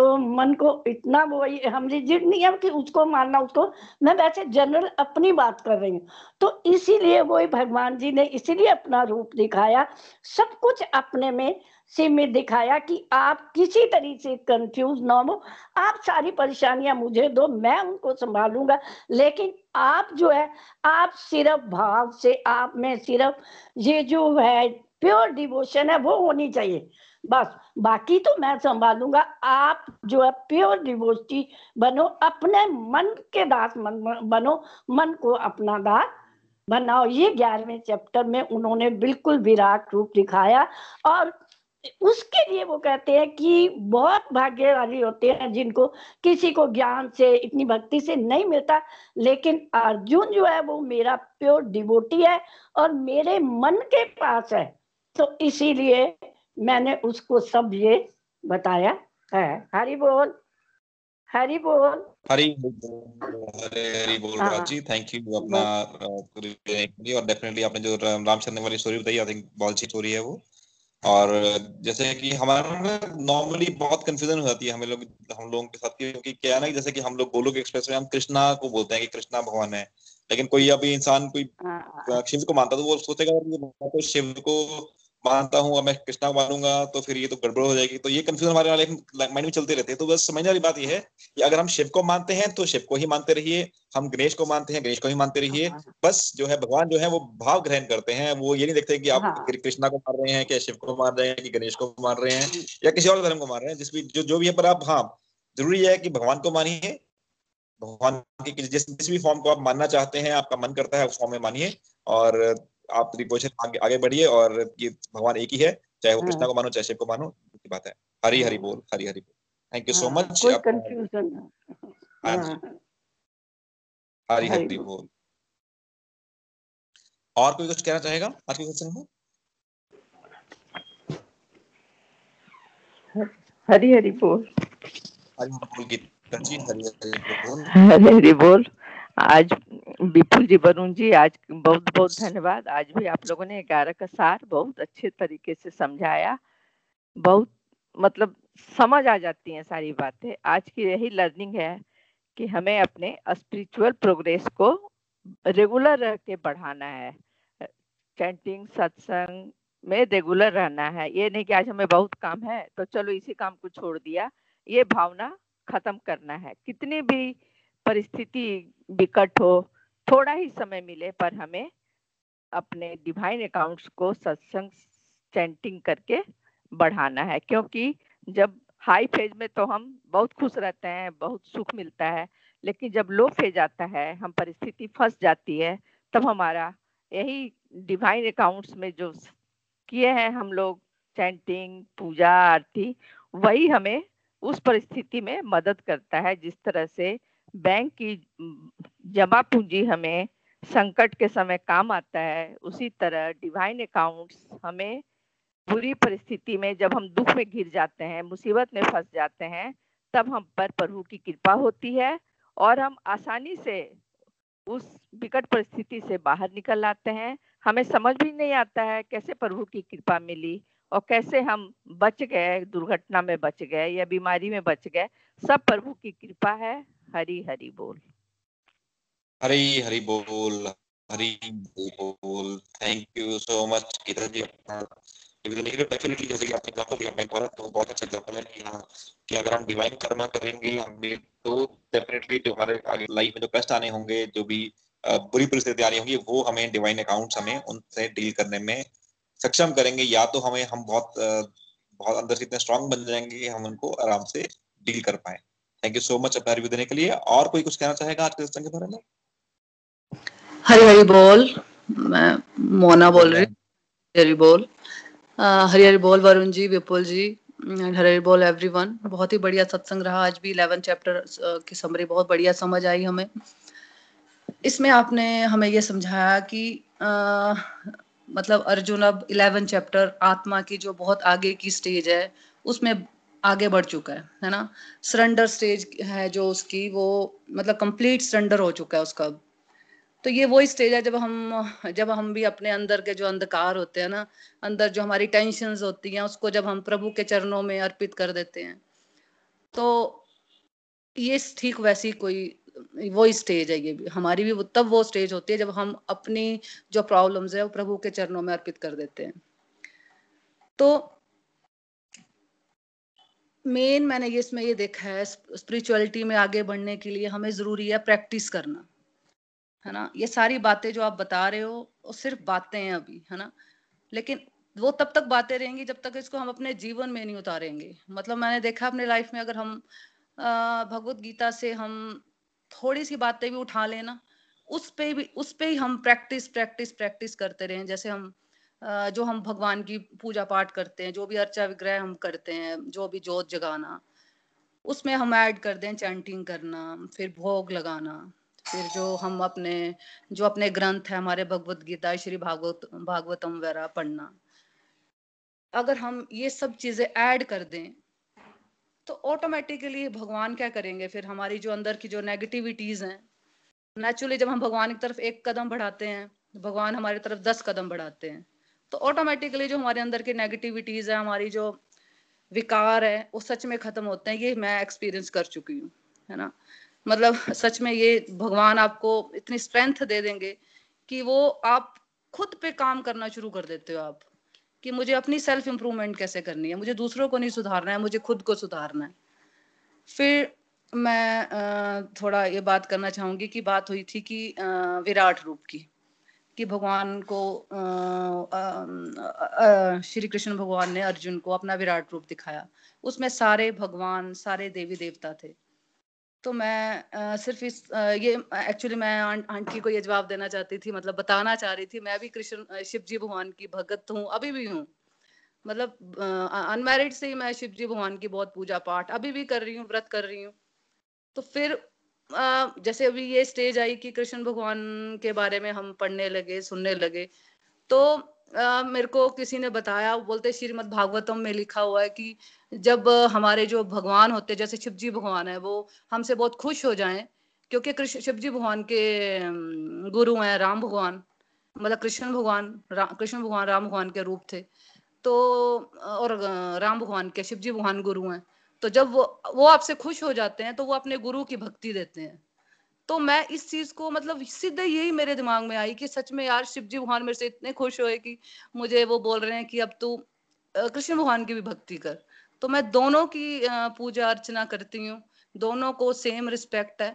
तो मन को इतना वो हम रिजिड नहीं है कि उसको मानना उसको, मैं वैसे जनरल अपनी बात कर रही हूँ। तो इसीलिए वो भगवान जी ने इसीलिए अपना रूप दिखाया, सब कुछ अपने में सीमित दिखाया कि आप किसी तरीके से कंफ्यूज ना हो। आप सारी परेशानियाँ मुझे दो, मैं उनको संभालूँगा। लेकिन आप जो है, आप सिर्फ़ भाव से, आप में सिर्फ़ ये जो है प्योर डिवोशन है, वो होनी चाहिए। बस, बाकी तो मैं संभालूँगा। आप जो है प्योर डिवोटी बनो, अपने मन के दास मन, बनो, मन को अपना दास बनाओ। ये ग्यारहवें चैप्टर में उन्होंने बिल्कुल विराट रूप दिखाया और उसके लिए वो कहते हैं कि बहुत भाग्यशाली होते हैं जिनको किसी को ज्ञान से, इतनी भक्ति से नहीं मिलता। लेकिन अर्जुन जो है वो मेरा प्योर डिवोटी है और मेरे मन के पास है। तो इसीलिए मैंने उसको सब ये बताया है। हरी बोल हरी बोल। हरी हरे हरी बोल। राज़ी थैंक यू अपना और डेफिनेटली आपने जो रामचंद्र वाली स्टोरी बताई आई थिंक बहुत अच्छी स्टोरी है वो। और जैसे कि हमारा नॉर्मली बहुत कंफ्यूजन हो जाती है हमें लोग हम लोगों के साथ क्योंकि क्या है ना जैसे कि हम लोग गोलोक एक्सप्रेस में हम कृष्णा को बोलते हैं कि कृष्णा भगवान है। लेकिन कोई अभी इंसान कोई हाँ। शिव को मानता तो वो सोचेगा तो शिव को मानता हूँ अब मैं कृष्णा को मानूँगा तो फिर ये तो गड़बड़ हो जाएगी। तो ये कंफ्यूजन हमारे माइंड में चलते रहते हैं। तो बस समझने वाली बात ये है कि अगर हम शिव को मानते हैं तो शिव को ही मानते रहिए। हम गणेश को मानते हैं गणेश को ही मानते रहिए। हाँ, हाँ। बस जो है भगवान जो है वो भाव ग्रहण करते हैं। वो ये नहीं देखते कि आप हाँ। कृष्णा को मार रहे हैं क्या शिव को मार रहे हैं कि गणेश को मार रहे हैं या किसी और धर्म को मार रहे हैं। जिस भी जो जो भी है पर आप हाँ ज़रूरी है कि भगवान को मानिए। भगवान की जिस जिस भी फॉर्म को आप मानना चाहते हैं आपका मन करता है उस फॉर्म में मानिए। और आप डिवोशन आगे, आगे बढ़िए और ये भगवान एक ही है चाहे वो कृष्णा को मानो चाहे शिव को मानो की बात है। हरी हरी बोल हरी हरी बोल। Thank you so much confusion Hari Hari बोल। और कोई कुछ कहना चाहेगा? आज के सत्संग में हरी हरी बोल। हरी हरी बोल जी हरी हरी बोल। हरे हरे बोल। आज विपुल जी वरुण जी, आज बहुत बहुत धन्यवाद। आज भी आप लोगों ने ग्यारह का सार बहुत अच्छे तरीके से समझाया। बहुत मतलब समझ आ जाती हैं सारी बातें। आज की यही लर्निंग है कि हमें अपने स्पिरिचुअल प्रोग्रेस को रेगुलर रह के बढ़ाना है। चैंटिंग सत्संग में रेगुलर रहना है। ये नहीं कि आज हमें बहुत काम है तो चलो इसी काम को छोड़ दिया। ये भावना खत्म करना है। कितनी भी परिस्थिति विकट हो, थोड़ा ही समय मिले पर हमें अपने डिवाइन अकाउंट्स को सत्संग चैंटिंग करके बढ़ाना है। क्योंकि जब हाई फ़ेज़ में तो हम बहुत खुश रहते हैं, बहुत सुख मिलता है, लेकिन जब लो फ़ेज़ आता है, हम परिस्थिति फंस जाती है, तब हमारा यही डिवाइन अकाउंट्स में जो किए हैं हम लोग चैंटिंग पूजा, आरती, वही हमें उस परिस्थिति में मदद करता है, जिस तरह से बैंक की जमा पूंजी हमें संकट के समय काम आता है, उसी तरह डिवाइन अकाउंट्स हमें बुरी परिस्थिति में जब हम दुख में घिर जाते हैं, मुसीबत में फंस जाते हैं, तब हम पर प्रभु की कृपा होती है और हम आसानी से उस विकट परिस्थिति से बाहर निकल आते हैं। हमें समझ भी नहीं आता है कैसे प्रभु की कृपा मिली और कैसे हम बच गए, दुर्घटना में बच गए या बीमारी में बच गए। सब प्रभु की कृपा है। हरी हरी बोल। हरी हरी बोल हरी बोल। Thank you so much Geeta ji definitely जैसे कि आपने कहा कि मैं तो बहुत अच्छा एग्जांपल कि हाँ कि अगर हम डिवाइन कर्मा करेंगे, हम तो डेफिनेटली जो हमारे आगे लाइफ में जो कष्ट आने होंगे, जो भी बुरी परिस्थिति आ रही होंगी, वो हमें डिवाइन अकाउंट्स हमें उनसे डील करने में सक्षम करेंगे, या तो हमें हम बहुत बहुत अंदर से इतने स्ट्रांग बन जाएँगे कि हम उनको आराम से डील कर पाए। थैंक यू सो मच अपना रिव्यू देने के लिए। और कोई कुछ कहना चाहेगा आज के सत्संग के बारे में? हरी हरी बोल। मैं मोना बोल रही हरी बोल। हरी हरी बोल वरुण जी विपुल जी। हरी हरी बोल एवरीवन बहुत ही बढ़िया सत्संग रहा। आज भी इलेवन चैप्टर की समरी बहुत बढ़िया समझ आई हमें। इसमें आपने हमें ये समझाया कि आ, मतलब अर्जुन अब इलेवन चैप्टर आत्मा की जो बहुत आगे की स्टेज है उसमें आगे बढ़ चुका है है ना? सरेंडर स्टेज है जो उसकी, वो मतलब कंप्लीट सरेंडर हो चुका है उसका तो ये वो स्टेज है जब हम जब हम भी अपने अंदर के जो अंधकार होते हैं ना, अंदर जो हमारी टेंशन होती हैं, उसको जब हम प्रभु के चरणों में अर्पित कर देते हैं तो ये ठीक वैसी कोई वो स्टेज है ये भी। हमारी भी तब वो स्टेज होती है जब हम अपनी जो प्रॉब्लम्स है, वो प्रभु के चरणों में अर्पित कर देते हैं। तो मेन मैंने ये इसमें ये देखा है स्पिरिचुअलिटी में आगे बढ़ने के लिए हमें ज़रूरी है प्रैक्टिस करना, है ना? ये सारी बातें जो आप बता रहे हो, वो सिर्फ़ बातें हैं अभी, है ना? लेकिन वो तब तक बातें रहेंगी जब तक इसको हम अपने जीवन में नहीं उतारेंगे। मतलब मैंने देखा अपने लाइफ में अगर हम भगवत गीता से हम थोड़ी सी बातें भी उठा लेना उस पे भी, उस पे ही हम प्रैक्टिस प्रैक्टिस प्रैक्टिस करते रहे। जैसे हम जो हम भगवान की पूजा पाठ करते हैं, जो भी अर्चा विग्रह हम करते हैं, जो भी जोत जगाना, उसमें हम ऐड कर दें चैंटिंग करना, फिर भोग लगाना, फिर जो हम अपने, जो अपने ग्रंथ है, हमारे भगवत गीता, श्री भागवत, भागवतम वगैरह पढ़ना। अगर हम ये सब चीज़ें ऐड कर दें तो ऑटोमेटिकली भगवान क्या करेंगे? फिर हमारी जो अंदर की जो नेगेटिविटीज हैं नेचुरली जब हम भगवान की तरफ़ एक कदम बढ़ाते हैं भगवान हमारी तरफ़ दस कदम बढ़ाते हैं। तो ऑटोमेटिकली जो हमारे अंदर की नेगेटिविटीज है, हमारी जो विकार है, वो सच में खत्म होते हैं, ये मैं एक्सपीरियंस कर चुकी हूँ, है ना? मतलब सच में ये भगवान आपको इतनी स्ट्रेंथ दे देंगे कि वो आप खुद पे काम करना शुरू कर देते हो आप, कि मुझे अपनी सेल्फ इंप्रूवमेंट कैसे करनी है? मुझे दूसरों को नहीं सुधारना है, मुझे खुद को सुधारना है। फिर मैं थोड़ा ये बात करना चाहूँगी कि बात हुई थी कि विराट रूप की। कि भगवान को श्री कृष्ण भगवान ने अर्जुन को अपना विराट रूप दिखाया। उसमें सारे भगवान सारे देवी देवता थे। तो मैं आ, सिर्फ़ इस आ, ये एक्चुअली मैं आंटी को ये जवाब देना चाहती थी मतलब बताना चाह रही थी मैं भी कृष्ण शिव जी भगवान की भगत हूँ अभी भी हूँ। मतलब अनमेरिड से ही मैं शिव जी भगवान की बहुत पूजा पाठ अभी भी कर रही हूँ व्रत कर रही हूँ। तो फिर आ, जैसे अभी ये स्टेज आई कि कृष्ण भगवान के बारे में हम पढ़ने लगे सुनने लगे। तो आ, मेरे को किसी ने बताया बोलते श्रीमद भागवतम में लिखा हुआ है कि जब हमारे जो भगवान होते जैसे शिव जी भगवान है वो हमसे बहुत खुश हो जाएँ क्योंकि कृष्ण शिव जी भगवान के गुरु हैं राम भगवान मतलब कृष्ण भगवान कृष्ण भगवान राम भगवान के रूप थे। तो और राम भगवान के शिव जी भगवान गुरु हैं। तो जब वो वो आपसे खुश हो जाते हैं तो वो अपने गुरु की भक्ति देते हैं। तो मैं इस चीज़ को मतलब सीधे यही मेरे दिमाग में आई कि सच में यार शिव जी भगवान मेरे से इतने खुश हुए कि मुझे वो बोल रहे हैं कि अब तू कृष्ण भगवान की भी भक्ति कर। तो मैं दोनों की पूजा अर्चना करती हूँ, दोनों को सेम रिस्पेक्ट है।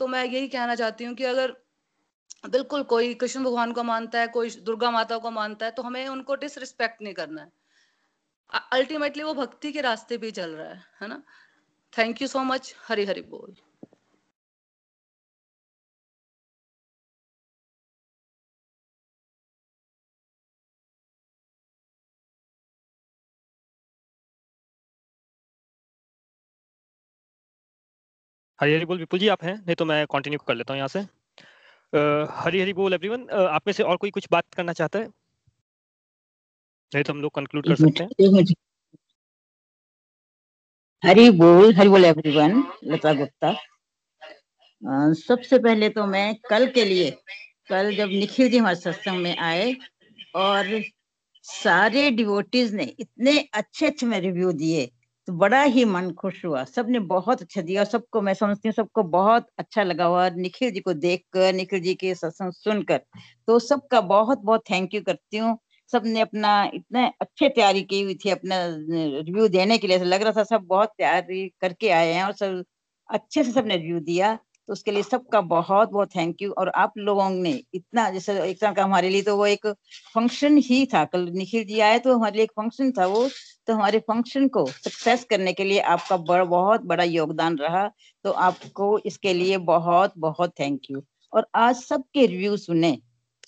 तो मैं यही कहना चाहती हूँ कि अगर बिल्कुल कोई कृष्ण भगवान को मानता है, कोई दुर्गा माता को मानता है तो हमें उनको डिसरिस्पेक्ट नहीं करना है। अल्टीमेटली वो भक्ति के रास्ते पे चल रहा है है ना? Thank you so much Hari Hari बोल। हरी हरी बोल, विपुल जी, आप हैं? नहीं तो मैं कंटिन्यू कर लेता हूँ यहाँ से। हरी हरी बोल एवरीवन आप में से और कोई कुछ बात करना चाहता है? नहीं तो हम लोग कंक्लूड कर सकते हैं। हरी बोल हरी बोल एवरीवन लता गुप्ता। सबसे पहले तो मैं कल के लिए कल जब निखिल जी हमारे सत्संग में आए और सारे डिवोटीज ने इतने अच्छे अच्छे में रिव्यू दिए तो बड़ा ही मन खुश हुआ। सबने बहुत अच्छा दिया सबको मैं समझती हूँ सबको बहुत अच्छा लगा हुआ। निखिल जी को देखकर निखिल जी के सत्संग सुनकर तो सबका बहुत बहुत थैंक यू करती हूँ। सबने अपना इतने अच्छे तैयारी की हुई थी अपना रिव्यू देने के लिए। लग रहा था सब बहुत तैयारी करके आए हैं और सब अच्छे से सबने रिव्यू दिया। तो उसके लिए सबका बहुत बहुत थैंक यू और आप लोगों ने इतना, जैसे एक तरह का हमारे लिए तो वो एक फ़ंक्शन ही था। कल निखिल जी आए तो हमारे लिए एक फ़ंक्शन था वो। तो हमारे फ़ंक्शन को सक्सेस करने के लिए आपका बड़ा बहुत बड़ा योगदान रहा। तो आपको इसके लिए बहुत बहुत थैंक यू और आज सबके रिव्यू सुने।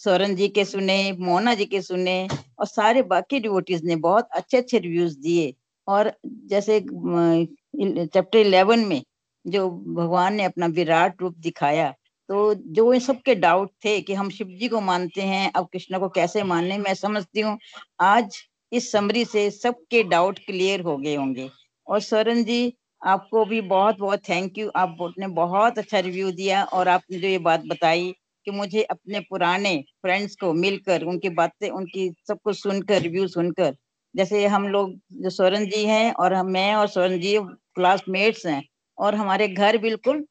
सोरन जी के सुने, मोना जी के सुने और सारे बाकी डिवोटीज ने बहुत अच्छे अच्छे रिव्यूज़ दिए। और जैसे चैप्टर इलेवन में जो भगवान ने अपना विराट रूप दिखाया तो जो इन सबके डाउट थे कि हम शिव जी को मानते हैं, अब कृष्ण को कैसे मानने मैं समझती हूँ। आज इस समरी से सबके डाउट क्लियर हो गए होंगे। और सोरन जी, आपको भी बहुत बहुत थैंक यू आपने बहुत अच्छा रिव्यू दिया और आपने जो ये बात बताई कि मुझे अपने पुराने फ्रेंड्स को मिलकर, उनकी बातें, उनकी सबको सुनकर रिव्यू सुनकर, जैसे हम लोग, जो सोरन जी हैं और हम, मैं और सोरन जी क्लासमेट्स हैं और हमारे घर बिल्कुल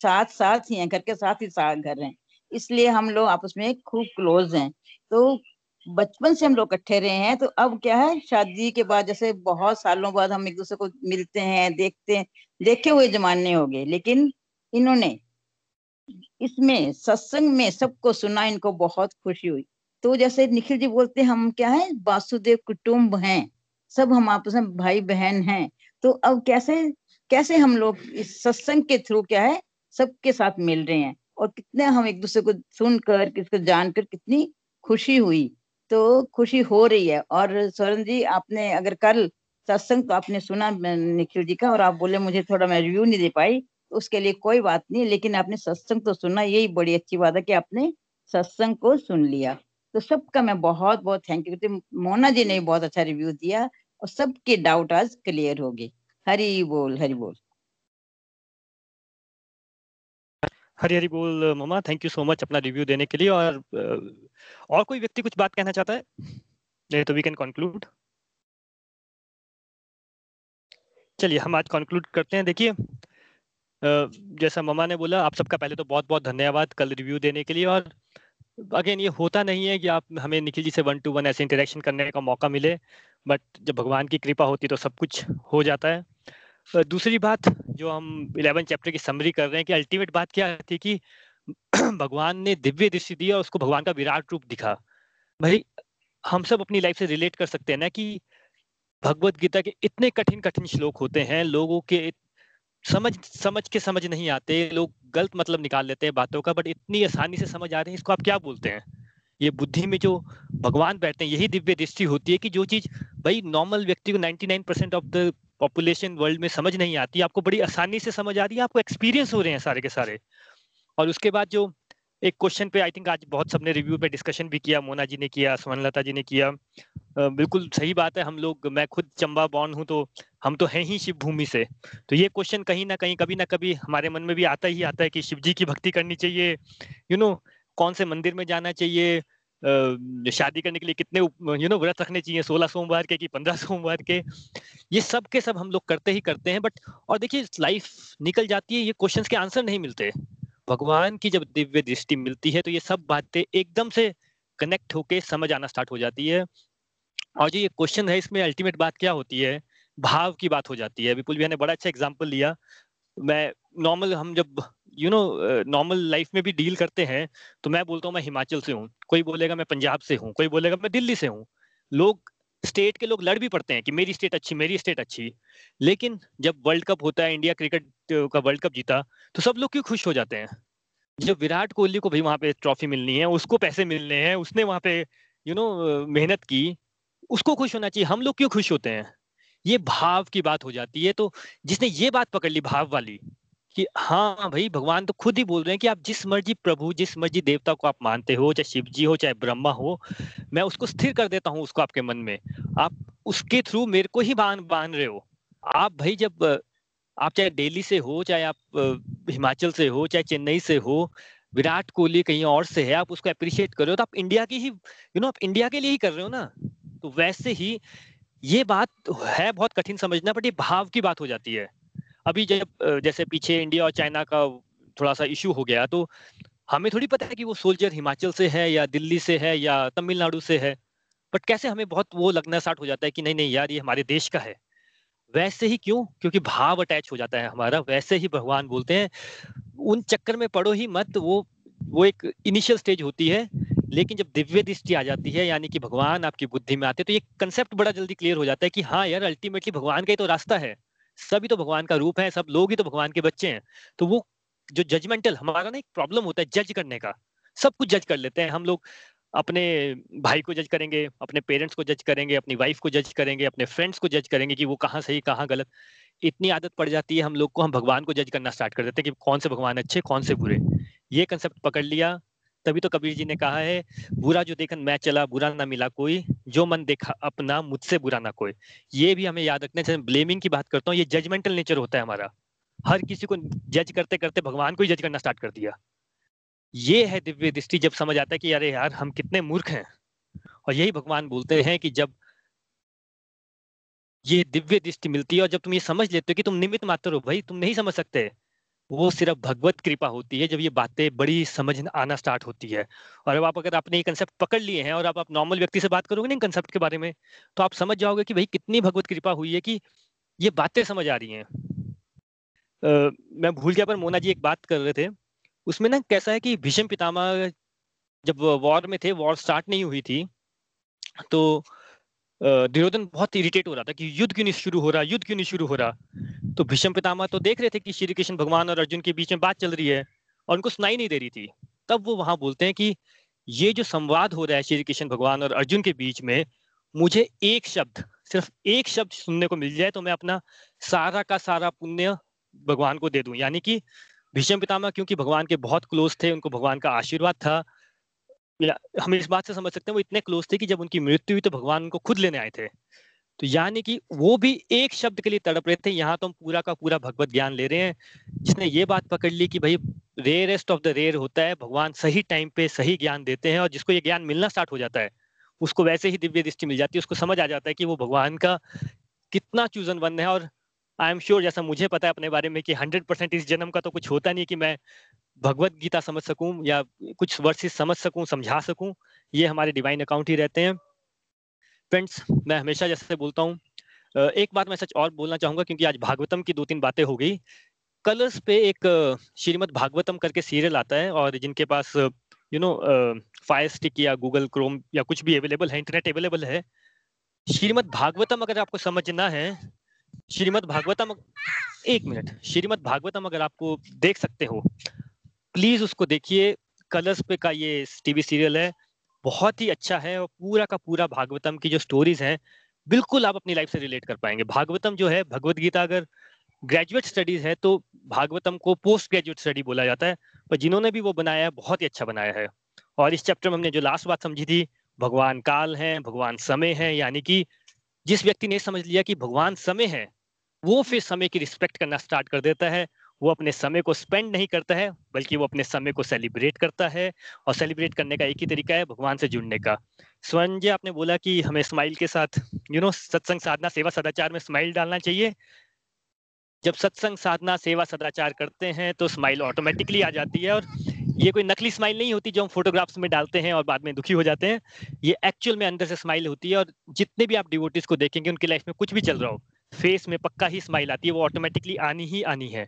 साथ साथ ही हैं, घर के साथ ही साथ घर हैं। इसलिए हम लोग आपस में खूब क्लोज हैं। तो बचपन से हम लोग इकट्ठे रहे हैं तो अब क्या है, शादी के बाद जैसे बहुत सालों बाद हम एक दूसरे को मिलते हैं, देखते हैं, देखे हुए जमाने हो गए, लेकिन इन्होंने इसमें, सत्संग में सबको सुना, इनको बहुत खुशी हुई। तो जैसे निखिल जी बोलते, हम क्या है? वासुदेव कुटुंब हैं। सब हम आपस में भाई बहन हैं। तो अब कैसे कैसे हम लोग इस सत्संग के थ्रू क्या है? सबके साथ मिल रहे हैं। और कितने हम एक दूसरे को सुनकर, किसको जानकर कितनी खुशी हुई। तो खुशी हो रही है। और स्वर्ण जी, आपने अगर कल सत्संग तो आपने सुना, निखिल जी का, और आप बोले, मुझे थोड़ा मैं रिव्यू नहीं दे पाई। उसके लिए कोई बात नहीं, लेकिन आपने सत्संग तो सुना, यही बड़ी अच्छी बात है कि आपने सत्संग को सुन लिया। तो सबका मैं बहुत बहुत थैंक यू मोना जी ने बहुत अच्छा रिव्यू दिया और सबके डाउट आज क्लियर हो गए। हरी बोल हरी बोल। हरी हरी बोल mama thank you so much अपना रिव्यू देने के लिए और और कोई व्यक्ति कुछ बात कहना चाहता है? नहीं तो वी कैन कंक्लूड चलिए हम आज कंक्लूड करते हैं। देखिए जैसा ममा ने बोला, आप सबका पहले तो बहुत बहुत धन्यवाद कल रिव्यू देने के लिए और अगेन ये होता नहीं है कि आप हमें निखिल जी से वन टू वन ऐसे इंटरेक्शन करने का मौका मिले बट जब भगवान की कृपा होती तो सब कुछ हो जाता है। दूसरी बात जो हम इलेवन चैप्टर की समरी कर रहे हैं कि अल्टीमेट बात क्या थी कि भगवान ने दिव्य दृष्टि दी और उसको भगवान का विराट रूप दिखा। भाई, हम सब अपनी लाइफ से रिलेट कर सकते हैं ना कि भगवत गीता के इतने कठिन कठिन श्लोक होते हैं, लोगों के समझ समझ के समझ नहीं आते लोग गलत मतलब निकाल लेते हैं बातों का बट इतनी आसानी से समझ आ रहे हैं, इसको आप क्या बोलते हैं? ये बुद्धि में जो भगवान बैठते हैं, यही दिव्य दृष्टि होती है कि जो चीज़ भाई नॉर्मल व्यक्ति को 99 percent of the population world में समझ नहीं आती, आपको बड़ी आसानी से समझ आ रही है, आपको एक्सपीरियंस हो रहे हैं सारे के सारे। और उसके बाद जो एक क्वेश्चन पे आई थिंक आज बहुत सबने रिव्यू पे डिस्कशन भी किया, मोना जी ने किया, स्वर्णलता जी ने किया। बिल्कुल सही बात है, हम लोग, मैं खुद चंबा बॉर्न हूँ तो हम तो हैं ही शिव भूमि से। तो ये क्वेश्चन कहीं ना कहीं, कभी ना कभी हमारे मन में भी आता ही आता है कि शिव जी की भक्ति करनी चाहिए। यू नो कौन से मंदिर में जाना चाहिए? शादी करने के लिए कितने यू नो व्रत रखने चाहिए, सोलह सोमवार के कि पंद्रह सोमवार के? ये सब के सब हम लोग करते ही करते हैं बट और देखिए लाइफ निकल जाती है, ये क्वेश्चंस के आंसर नहीं मिलते। भगवान की जब दिव्य दृष्टि मिलती है तो ये सब बातें एकदम से कनेक्ट होके समझ आना स्टार्ट हो जाती है। और जो ये क्वेश्चन है, इसमें अल्टीमेट बात क्या होती है? भाव की बात हो जाती है। विपुल भैया ने बड़ा अच्छा एग्ज़ाम्पल लिया। मैं नॉर्मल हम जब यू नो नॉर्मल लाइफ में भी डील करते हैं तो मैं बोलता हूँ, मैं हिमाचल से हूँ। कोई बोलेगा, मैं पंजाब से हूँ। कोई बोलेगा, मैं दिल्ली से हूँ। लोग स्टेट के लोग लड़ भी पड़ते हैं कि मेरी स्टेट अच्छी, मेरी स्टेट अच्छी। लेकिन जब वर्ल्ड कप होता है इंडिया क्रिकेट का वर्ल्ड कप जीता तो सब लोग क्यों खुश हो जाते हैं? जब विराट कोहली को भी वहाँ पे ट्रॉफी मिलनी है, उसको पैसे मिलने हैं, उसने वहाँ पे यू नो मेहनत की, उसको खुश होना चाहिए। हम लोग क्यों खुश होते हैं? ये भाव की बात हो जाती है। तो जिसने ये बात पकड़ ली, भाव वाली, कि हाँ भाई, भगवान तो खुद ही बोल रहे हैं कि आप जिस मर्ज़ी प्रभु, जिस मर्ज़ी देवता को आप मानते हो, चाहे शिव जी हो, चाहे ब्रह्मा हो, मैं उसको स्थिर कर देता हूँ उसको आपके मन में। आप उसके थ्रू मेरे को ही बाँध बाँध रहे हो। आप भाई जब आप चाहे दिल्ली से हो चाहे आप हिमाचल से हो चाहे चेन्नई से हो विराट कोहली कहीं और से है आप उसको अप्रिशिएट कर रहे हो तो आप इंडिया की ही यू you नो know, आप इंडिया के लिए ही कर रहे हो ना। तो वैसे ही ये बात है बहुत कठिन समझना बट ये भाव की बात हो जाती है। अभी जब जैसे पीछे इंडिया और चाइना का थोड़ा सा इशू हो गया तो हमें थोड़ी पता है कि वो सोल्जर हिमाचल से है या दिल्ली से है या तमिलनाडु से है बट कैसे हमें बहुत वो लगना स्टार्ट हो जाता है कि नहीं नहीं यार ये हमारे देश का है। वैसे ही क्यों? क्योंकि भाव अटैच हो जाता है हमारा, वैसे ही भगवान बोलते हैं, उन चक्कर में पड़ो ही मत, वो वो एक इनिशियल स्टेज होती है, लेकिन जब दिव्य दृष्टि आ जाती है, यानी कि भगवान आपकी बुद्धि में आते हैं तो ये कंसेप्ट बड़ा जल्दी क्लियर हो जाता है कि हाँ यार अल्टीमेटली भगवान का ही तो रास्ता है। सभी तो भगवान का रूप है, सब लोग ही तो भगवान के बच्चे हैं। तो वो जो जजमेंटल हमारा ना एक प्रॉब्लम होता है जज करने का। सब कुछ जज कर लेते हैं, हम लोग अपने भाई को जज करेंगे, अपने पेरेंट्स को जज करेंगे, अपनी वाइफ को जज करेंगे, अपने फ्रेंड्स को जज करेंगे कि वो कहाँ सही, कहाँ गलत। इतनी आदत पड़ जाती है हम लोग को, हम भगवान को जज करना स्टार्ट कर देते हैं कि कौन से भगवान अच्छे, कौन से बुरे। ये कंसेप्ट पकड़ लिया। तभी तो कबीर जी ने कहा है, बुरा जो देखन मैं चला, बुरा ना मिला कोई। जो मन देखा अपना, मुझसे बुरा ना कोई। ये भी हमें याद रखना चाहिए। ब्लेमिंग की बात करता हूँ, ये जजमेंटल नेचर होता है हमारा। हर किसी को जज करते करते भगवान को ही जज करना स्टार्ट कर दिया। ये है दिव्य दृष्टि जब समझ आता है कि अरे यार हम कितने मूर्ख हैं। और यही भगवान बोलते हैं कि जब ये दिव्य दृष्टि मिलती है और जब तुम ये समझ लेते हो कि तुम निमित्त मात्र हो भाई तुम नहीं समझ सकते। वो सिर्फ़ भगवत कृपा होती है जब ये बातें बड़ी समझ आना स्टार्ट होती है। और अब आप अगर आपने ये कंसेप्ट पकड़ लिए हैं और आप, नॉर्मल व्यक्ति से बात करोगे ना इन कंसेप्ट के बारे में तो आप समझ जाओगे कि भाई कितनी भगवत कृपा हुई है कि ये बातें समझ आ रही हैं। मैं भूल गया पर मोना जी एक बात कर रहे थे। उसमें ना कैसा है कि भीष्म पितामह जब वॉर में थे वॉर स्टार्ट नहीं हुई थी तो दुर्योधन बहुत इरिटेट हो रहा था कि युद्ध क्यों नहीं शुरू हो रहा, युद्ध क्यों नहीं शुरू हो रहा? तो भीष्म पितामह तो देख रहे थे कि श्री कृष्ण भगवान और अर्जुन के बीच में बात चल रही है और उनको सुनाई नहीं दे रही थी। तब वो वहाँ बोलते हैं कि ये जो संवाद हो रहा है श्री कृष्ण भगवान और अर्जुन के बीच में, मुझे एक शब्द, सिर्फ़ एक शब्द सुनने को मिल जाए तो मैं अपना सारा का सारा पुण्य भगवान को दे दूँ। यानी कि भीष्म पितामह क्योंकि भगवान के बहुत क्लोज थे, उनको भगवान का आशीर्वाद था। हम इस बात से समझ सकते हैं, वो इतने क्लोज थे कि जब उनकी मृत्यु हुई तो भगवान उनको खुद लेने आए थे। तो यानी कि वो भी एक शब्द के लिए तड़प रहे थे, यहाँ तो हम पूरा का पूरा भगवत ज्ञान ले रहे हैं। जिसने ये बात पकड़ ली कि भाई रेयरेस्ट ऑफ़ द रेयर होता है, भगवान सही टाइम पे सही ज्ञान देते हैं, और जिसको ये ज्ञान मिलना स्टार्ट हो जाता है, उसको वैसे ही दिव्य दृष्टि मिल जाती है, उसको समझ आ जाता है कि वो भगवान का कितना चूजन वन है, और आई एम श्योर जैसा मुझे पता है अपने बारे में कि हंड्रेड परसेंट इस जन्म का तो कुछ होता नहीं कि मैं भगवत गीता समझ सकूँ या कुछ वर्सेस समझ सकूँ, समझा सकूँ, ये हमारे डिवाइन अकाउंट ही रहते हैं। फ्रेंड्स मैं हमेशा जैसे बोलता हूँ एक बात मैं सच और बोलना चाहूँगा क्योंकि आज भागवतम की दो तीन बातें हो गई। कलर्स पे एक श्रीमद भागवतम करके सीरियल आता है और जिनके पास यू नो फायर स्टिक या गूगल क्रोम या कुछ भी अवेलेबल है इंटरनेट अवेलेबल है। श्रीमद भागवतम अगर आपको समझना है श्रीमद् भागवतम, एक मिनट। श्रीमद भागवतम अगर आपको देख सकते हो प्लीज़ उसको देखिए। कलर्स पे का ये टीवी सीरियल है। बहुत ही अच्छा है और पूरा का पूरा भागवतम की जो स्टोरीज हैं, बिल्कुल आप अपनी लाइफ से रिलेट कर पाएँगे। भागवतम जो है, भगवत गीता अगर ग्रेजुएट स्टडीज़ है तो भागवतम को पोस्ट ग्रेजुएट स्टडी बोला जाता है। पर जिन्होंने भी वो बनाया है, बहुत ही अच्छा बनाया है। और इस चैप्टर में हमने जो लास्ट बात समझी थी, भगवान काल है, भगवान समय है, यानी कि जिस व्यक्ति ने समझ लिया कि भगवान समय है वो फिर समय की रिस्पेक्ट करना स्टार्ट कर देता है। वो अपने समय को स्पेंड नहीं करता है, बल्कि वो अपने समय को सेलिब्रेट करता है और सेलिब्रेट करने का एक ही तरीका है भगवान से जुड़ने का। स्वर्ण जी आपने बोला कि हमें स्माइल के साथ यू नो सत्संग साधना, सेवा, सदाचार में स्माइल डालना चाहिए। जब सत्संग साधना, सेवा, सदाचार करते हैं तो स्माइल ऑटोमेटिकली आ जाती है और ये कोई नकली स्माइल नहीं होती जो हम फोटोग्राफ्स में डालते हैं और बाद में दुखी हो जाते हैं। ये एक्चुअल में अंदर से स्माइल होती है और जितने भी आप डिवोटिस को देखेंगे, उनकी लाइफ में कुछ भी चल रहा हो फेस में पक्का ही स्माइल आती है वो ऑटोमेटिकली आनी ही आनी है।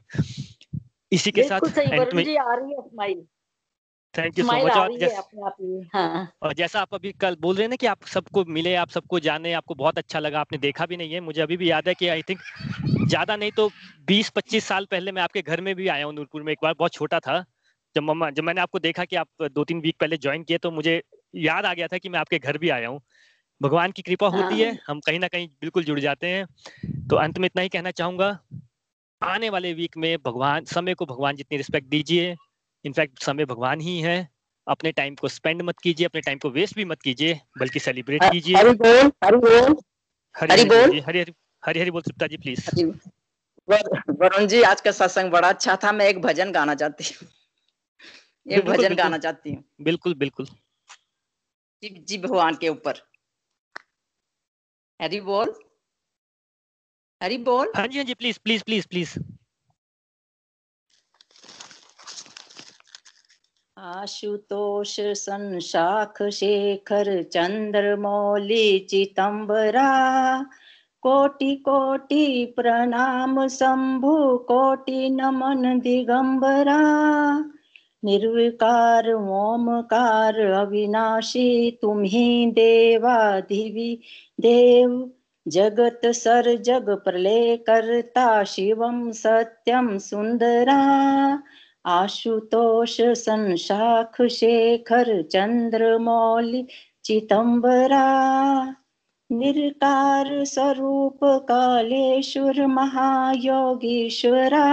इसी के साथ एंड में आ रही है smile thank you so much और जैस, हाँ. और जैसा आप अभी कल बोल रहे हैं ना कि आप सबको मिले आप सबको जाने आपको बहुत अच्छा लगा आपने देखा भी नहीं है। मुझे अभी भी याद है कि आई थिंक ज़्यादा नहीं तो 20-25 साल पहले मैं आपके घर में भी आया हूँ नूरपुर में एक बार बहुत छोटा था। जब मम्मा जब मैंने आपको देखा कि आप दो तीन वीक पहले ज्वाइन किए तो मुझे याद आ गया था कि मैं आपके घर भी आया हूँ। भगवान की कृपा होती है हाँ। हम कहीं ना कहीं बिल्कुल जुड़ जाते हैं। तो अंत में इतना ही कहना चाहूँगा आने वाले वीक में भगवान समय को भगवान जितनी रिस्पेक्ट दीजिए इनफैक्ट समय भगवान ही है। अपने टाइम को स्पेंड मत कीजिए अपने टाइम को वेस्ट भी मत कीजिए बल्कि सेलिब्रेट कीजिए। हरि बोल हरि बोल हरि बोल हरि हरि हरि हरि बोल सुप्ता जी प्लीज़ वरुण जी आज का सत्संग बड़ा अच्छा था मैं एक भजन गाना चाहती हूँ। एक भजन गाना चाहती हूँ। बिल्कुल बिल्कुल। जी भगवान के ऊपर। हरी बोल। हरी बोल। हाँ जी हाँ जी please please please please Ashutosh संशाख Shekhar चंद्र मौली चितंबरा कोटि कोटि प्रणाम शंभु कोटि नमन दिगंबरा। निर्विकार ओमकार अविनाशी, तुम्ही देवाधिवी देव जगत सर, जग प्रलय करता शिवम, सत्यम, सुंदरा, आशुतोष, संशाख, शेखर, चंद्र, मौलि चितंबरा निर्कार स्वरूप, कालेश्वर, महायोगीश्वरा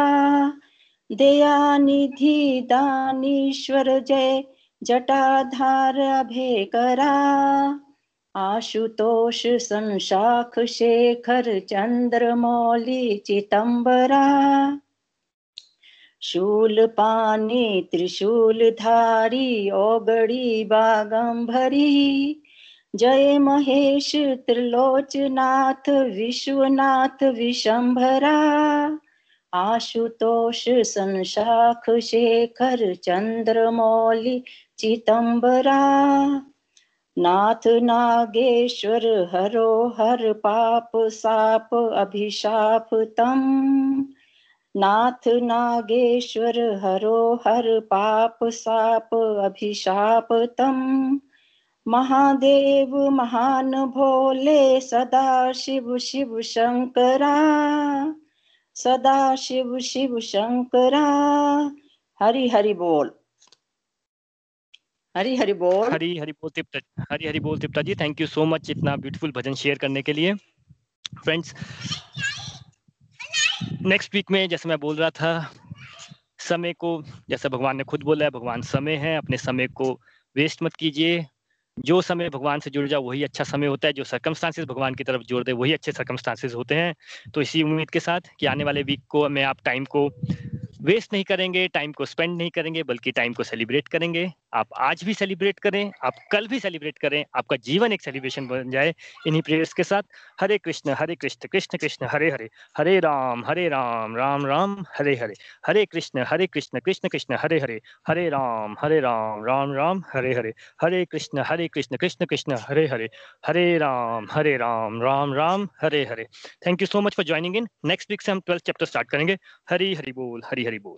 दयानिधि दानीश्वर जय, जटाधार अभेकरा। आशुतोष संशाख शेखर चंद्र मौली चितंबरा शूल पानी त्रिशूल धारी ओगड़ी बागंभरी। जय महेश त्रिलोचनाथ विश्वनाथ विशंभरा। आशुतोष संशाख शेखर चंद्रमौली चितंबरा नाथ नागेश्वर हरो हर पाप साप अभिशाप तम नाथ नागेश्वर हरो हर पाप साप अभिशाप तम। महादेव महान भोले सदा शिव शिव शंकरा। सदा शिव शिव शंकरा। हरि हरि बोल। हरि हरि बोल। हरि हरि बोल तिप्ता, हरि हरि बोल Tipta ji thank you so much इतना ब्यूटीफुल भजन शेयर करने के लिए। फ्रेंड्स नेक्स्ट वीक में जैसे मैं बोल रहा था, समय को, जैसा भगवान ने खुद बोला है, भगवान समय है, अपने समय को वेस्ट मत कीजिए। जो समय भगवान से जुड़ जाओ, वही अच्छा समय होता है। जो सर्कमस्टांसिस भगवान की तरफ़ जोड़ दे, वही अच्छे सर्कमस्टांसेस होते हैं। तो इसी उम्मीद के साथ कि आने वाले वीक को मैं आप टाइम को वेस्ट नहीं करेंगे टाइम को स्पेंड नहीं करेंगे, बल्कि टाइम को सेलिब्रेट करेंगे। आप आज भी सेलिब्रेट करें, आप कल भी सेलिब्रेट करें, आपका जीवन एक सेलिब्रेशन बन जाए इन्हीं प्रेयर्स के साथ। Hare Krishna Hare Krishna Krishna Krishna, Hare Hare Hare Ram Hare Ram Ram Ram, Hare Hare Hare Krishna Hare Krishna Krishna Krishna, Hare Hare Hare Ram Hare Ram Ram Ram, Hare Hare Hare Krishna Hare Krishna Krishna Krishna, Hare Hare Hare Ram Hare Ram Ram Ram, Hare Hare. Thank you so much for joining in next week से हम twelfth chapter start करेंगे। हरी हरि बोल, हरी हरि बोल।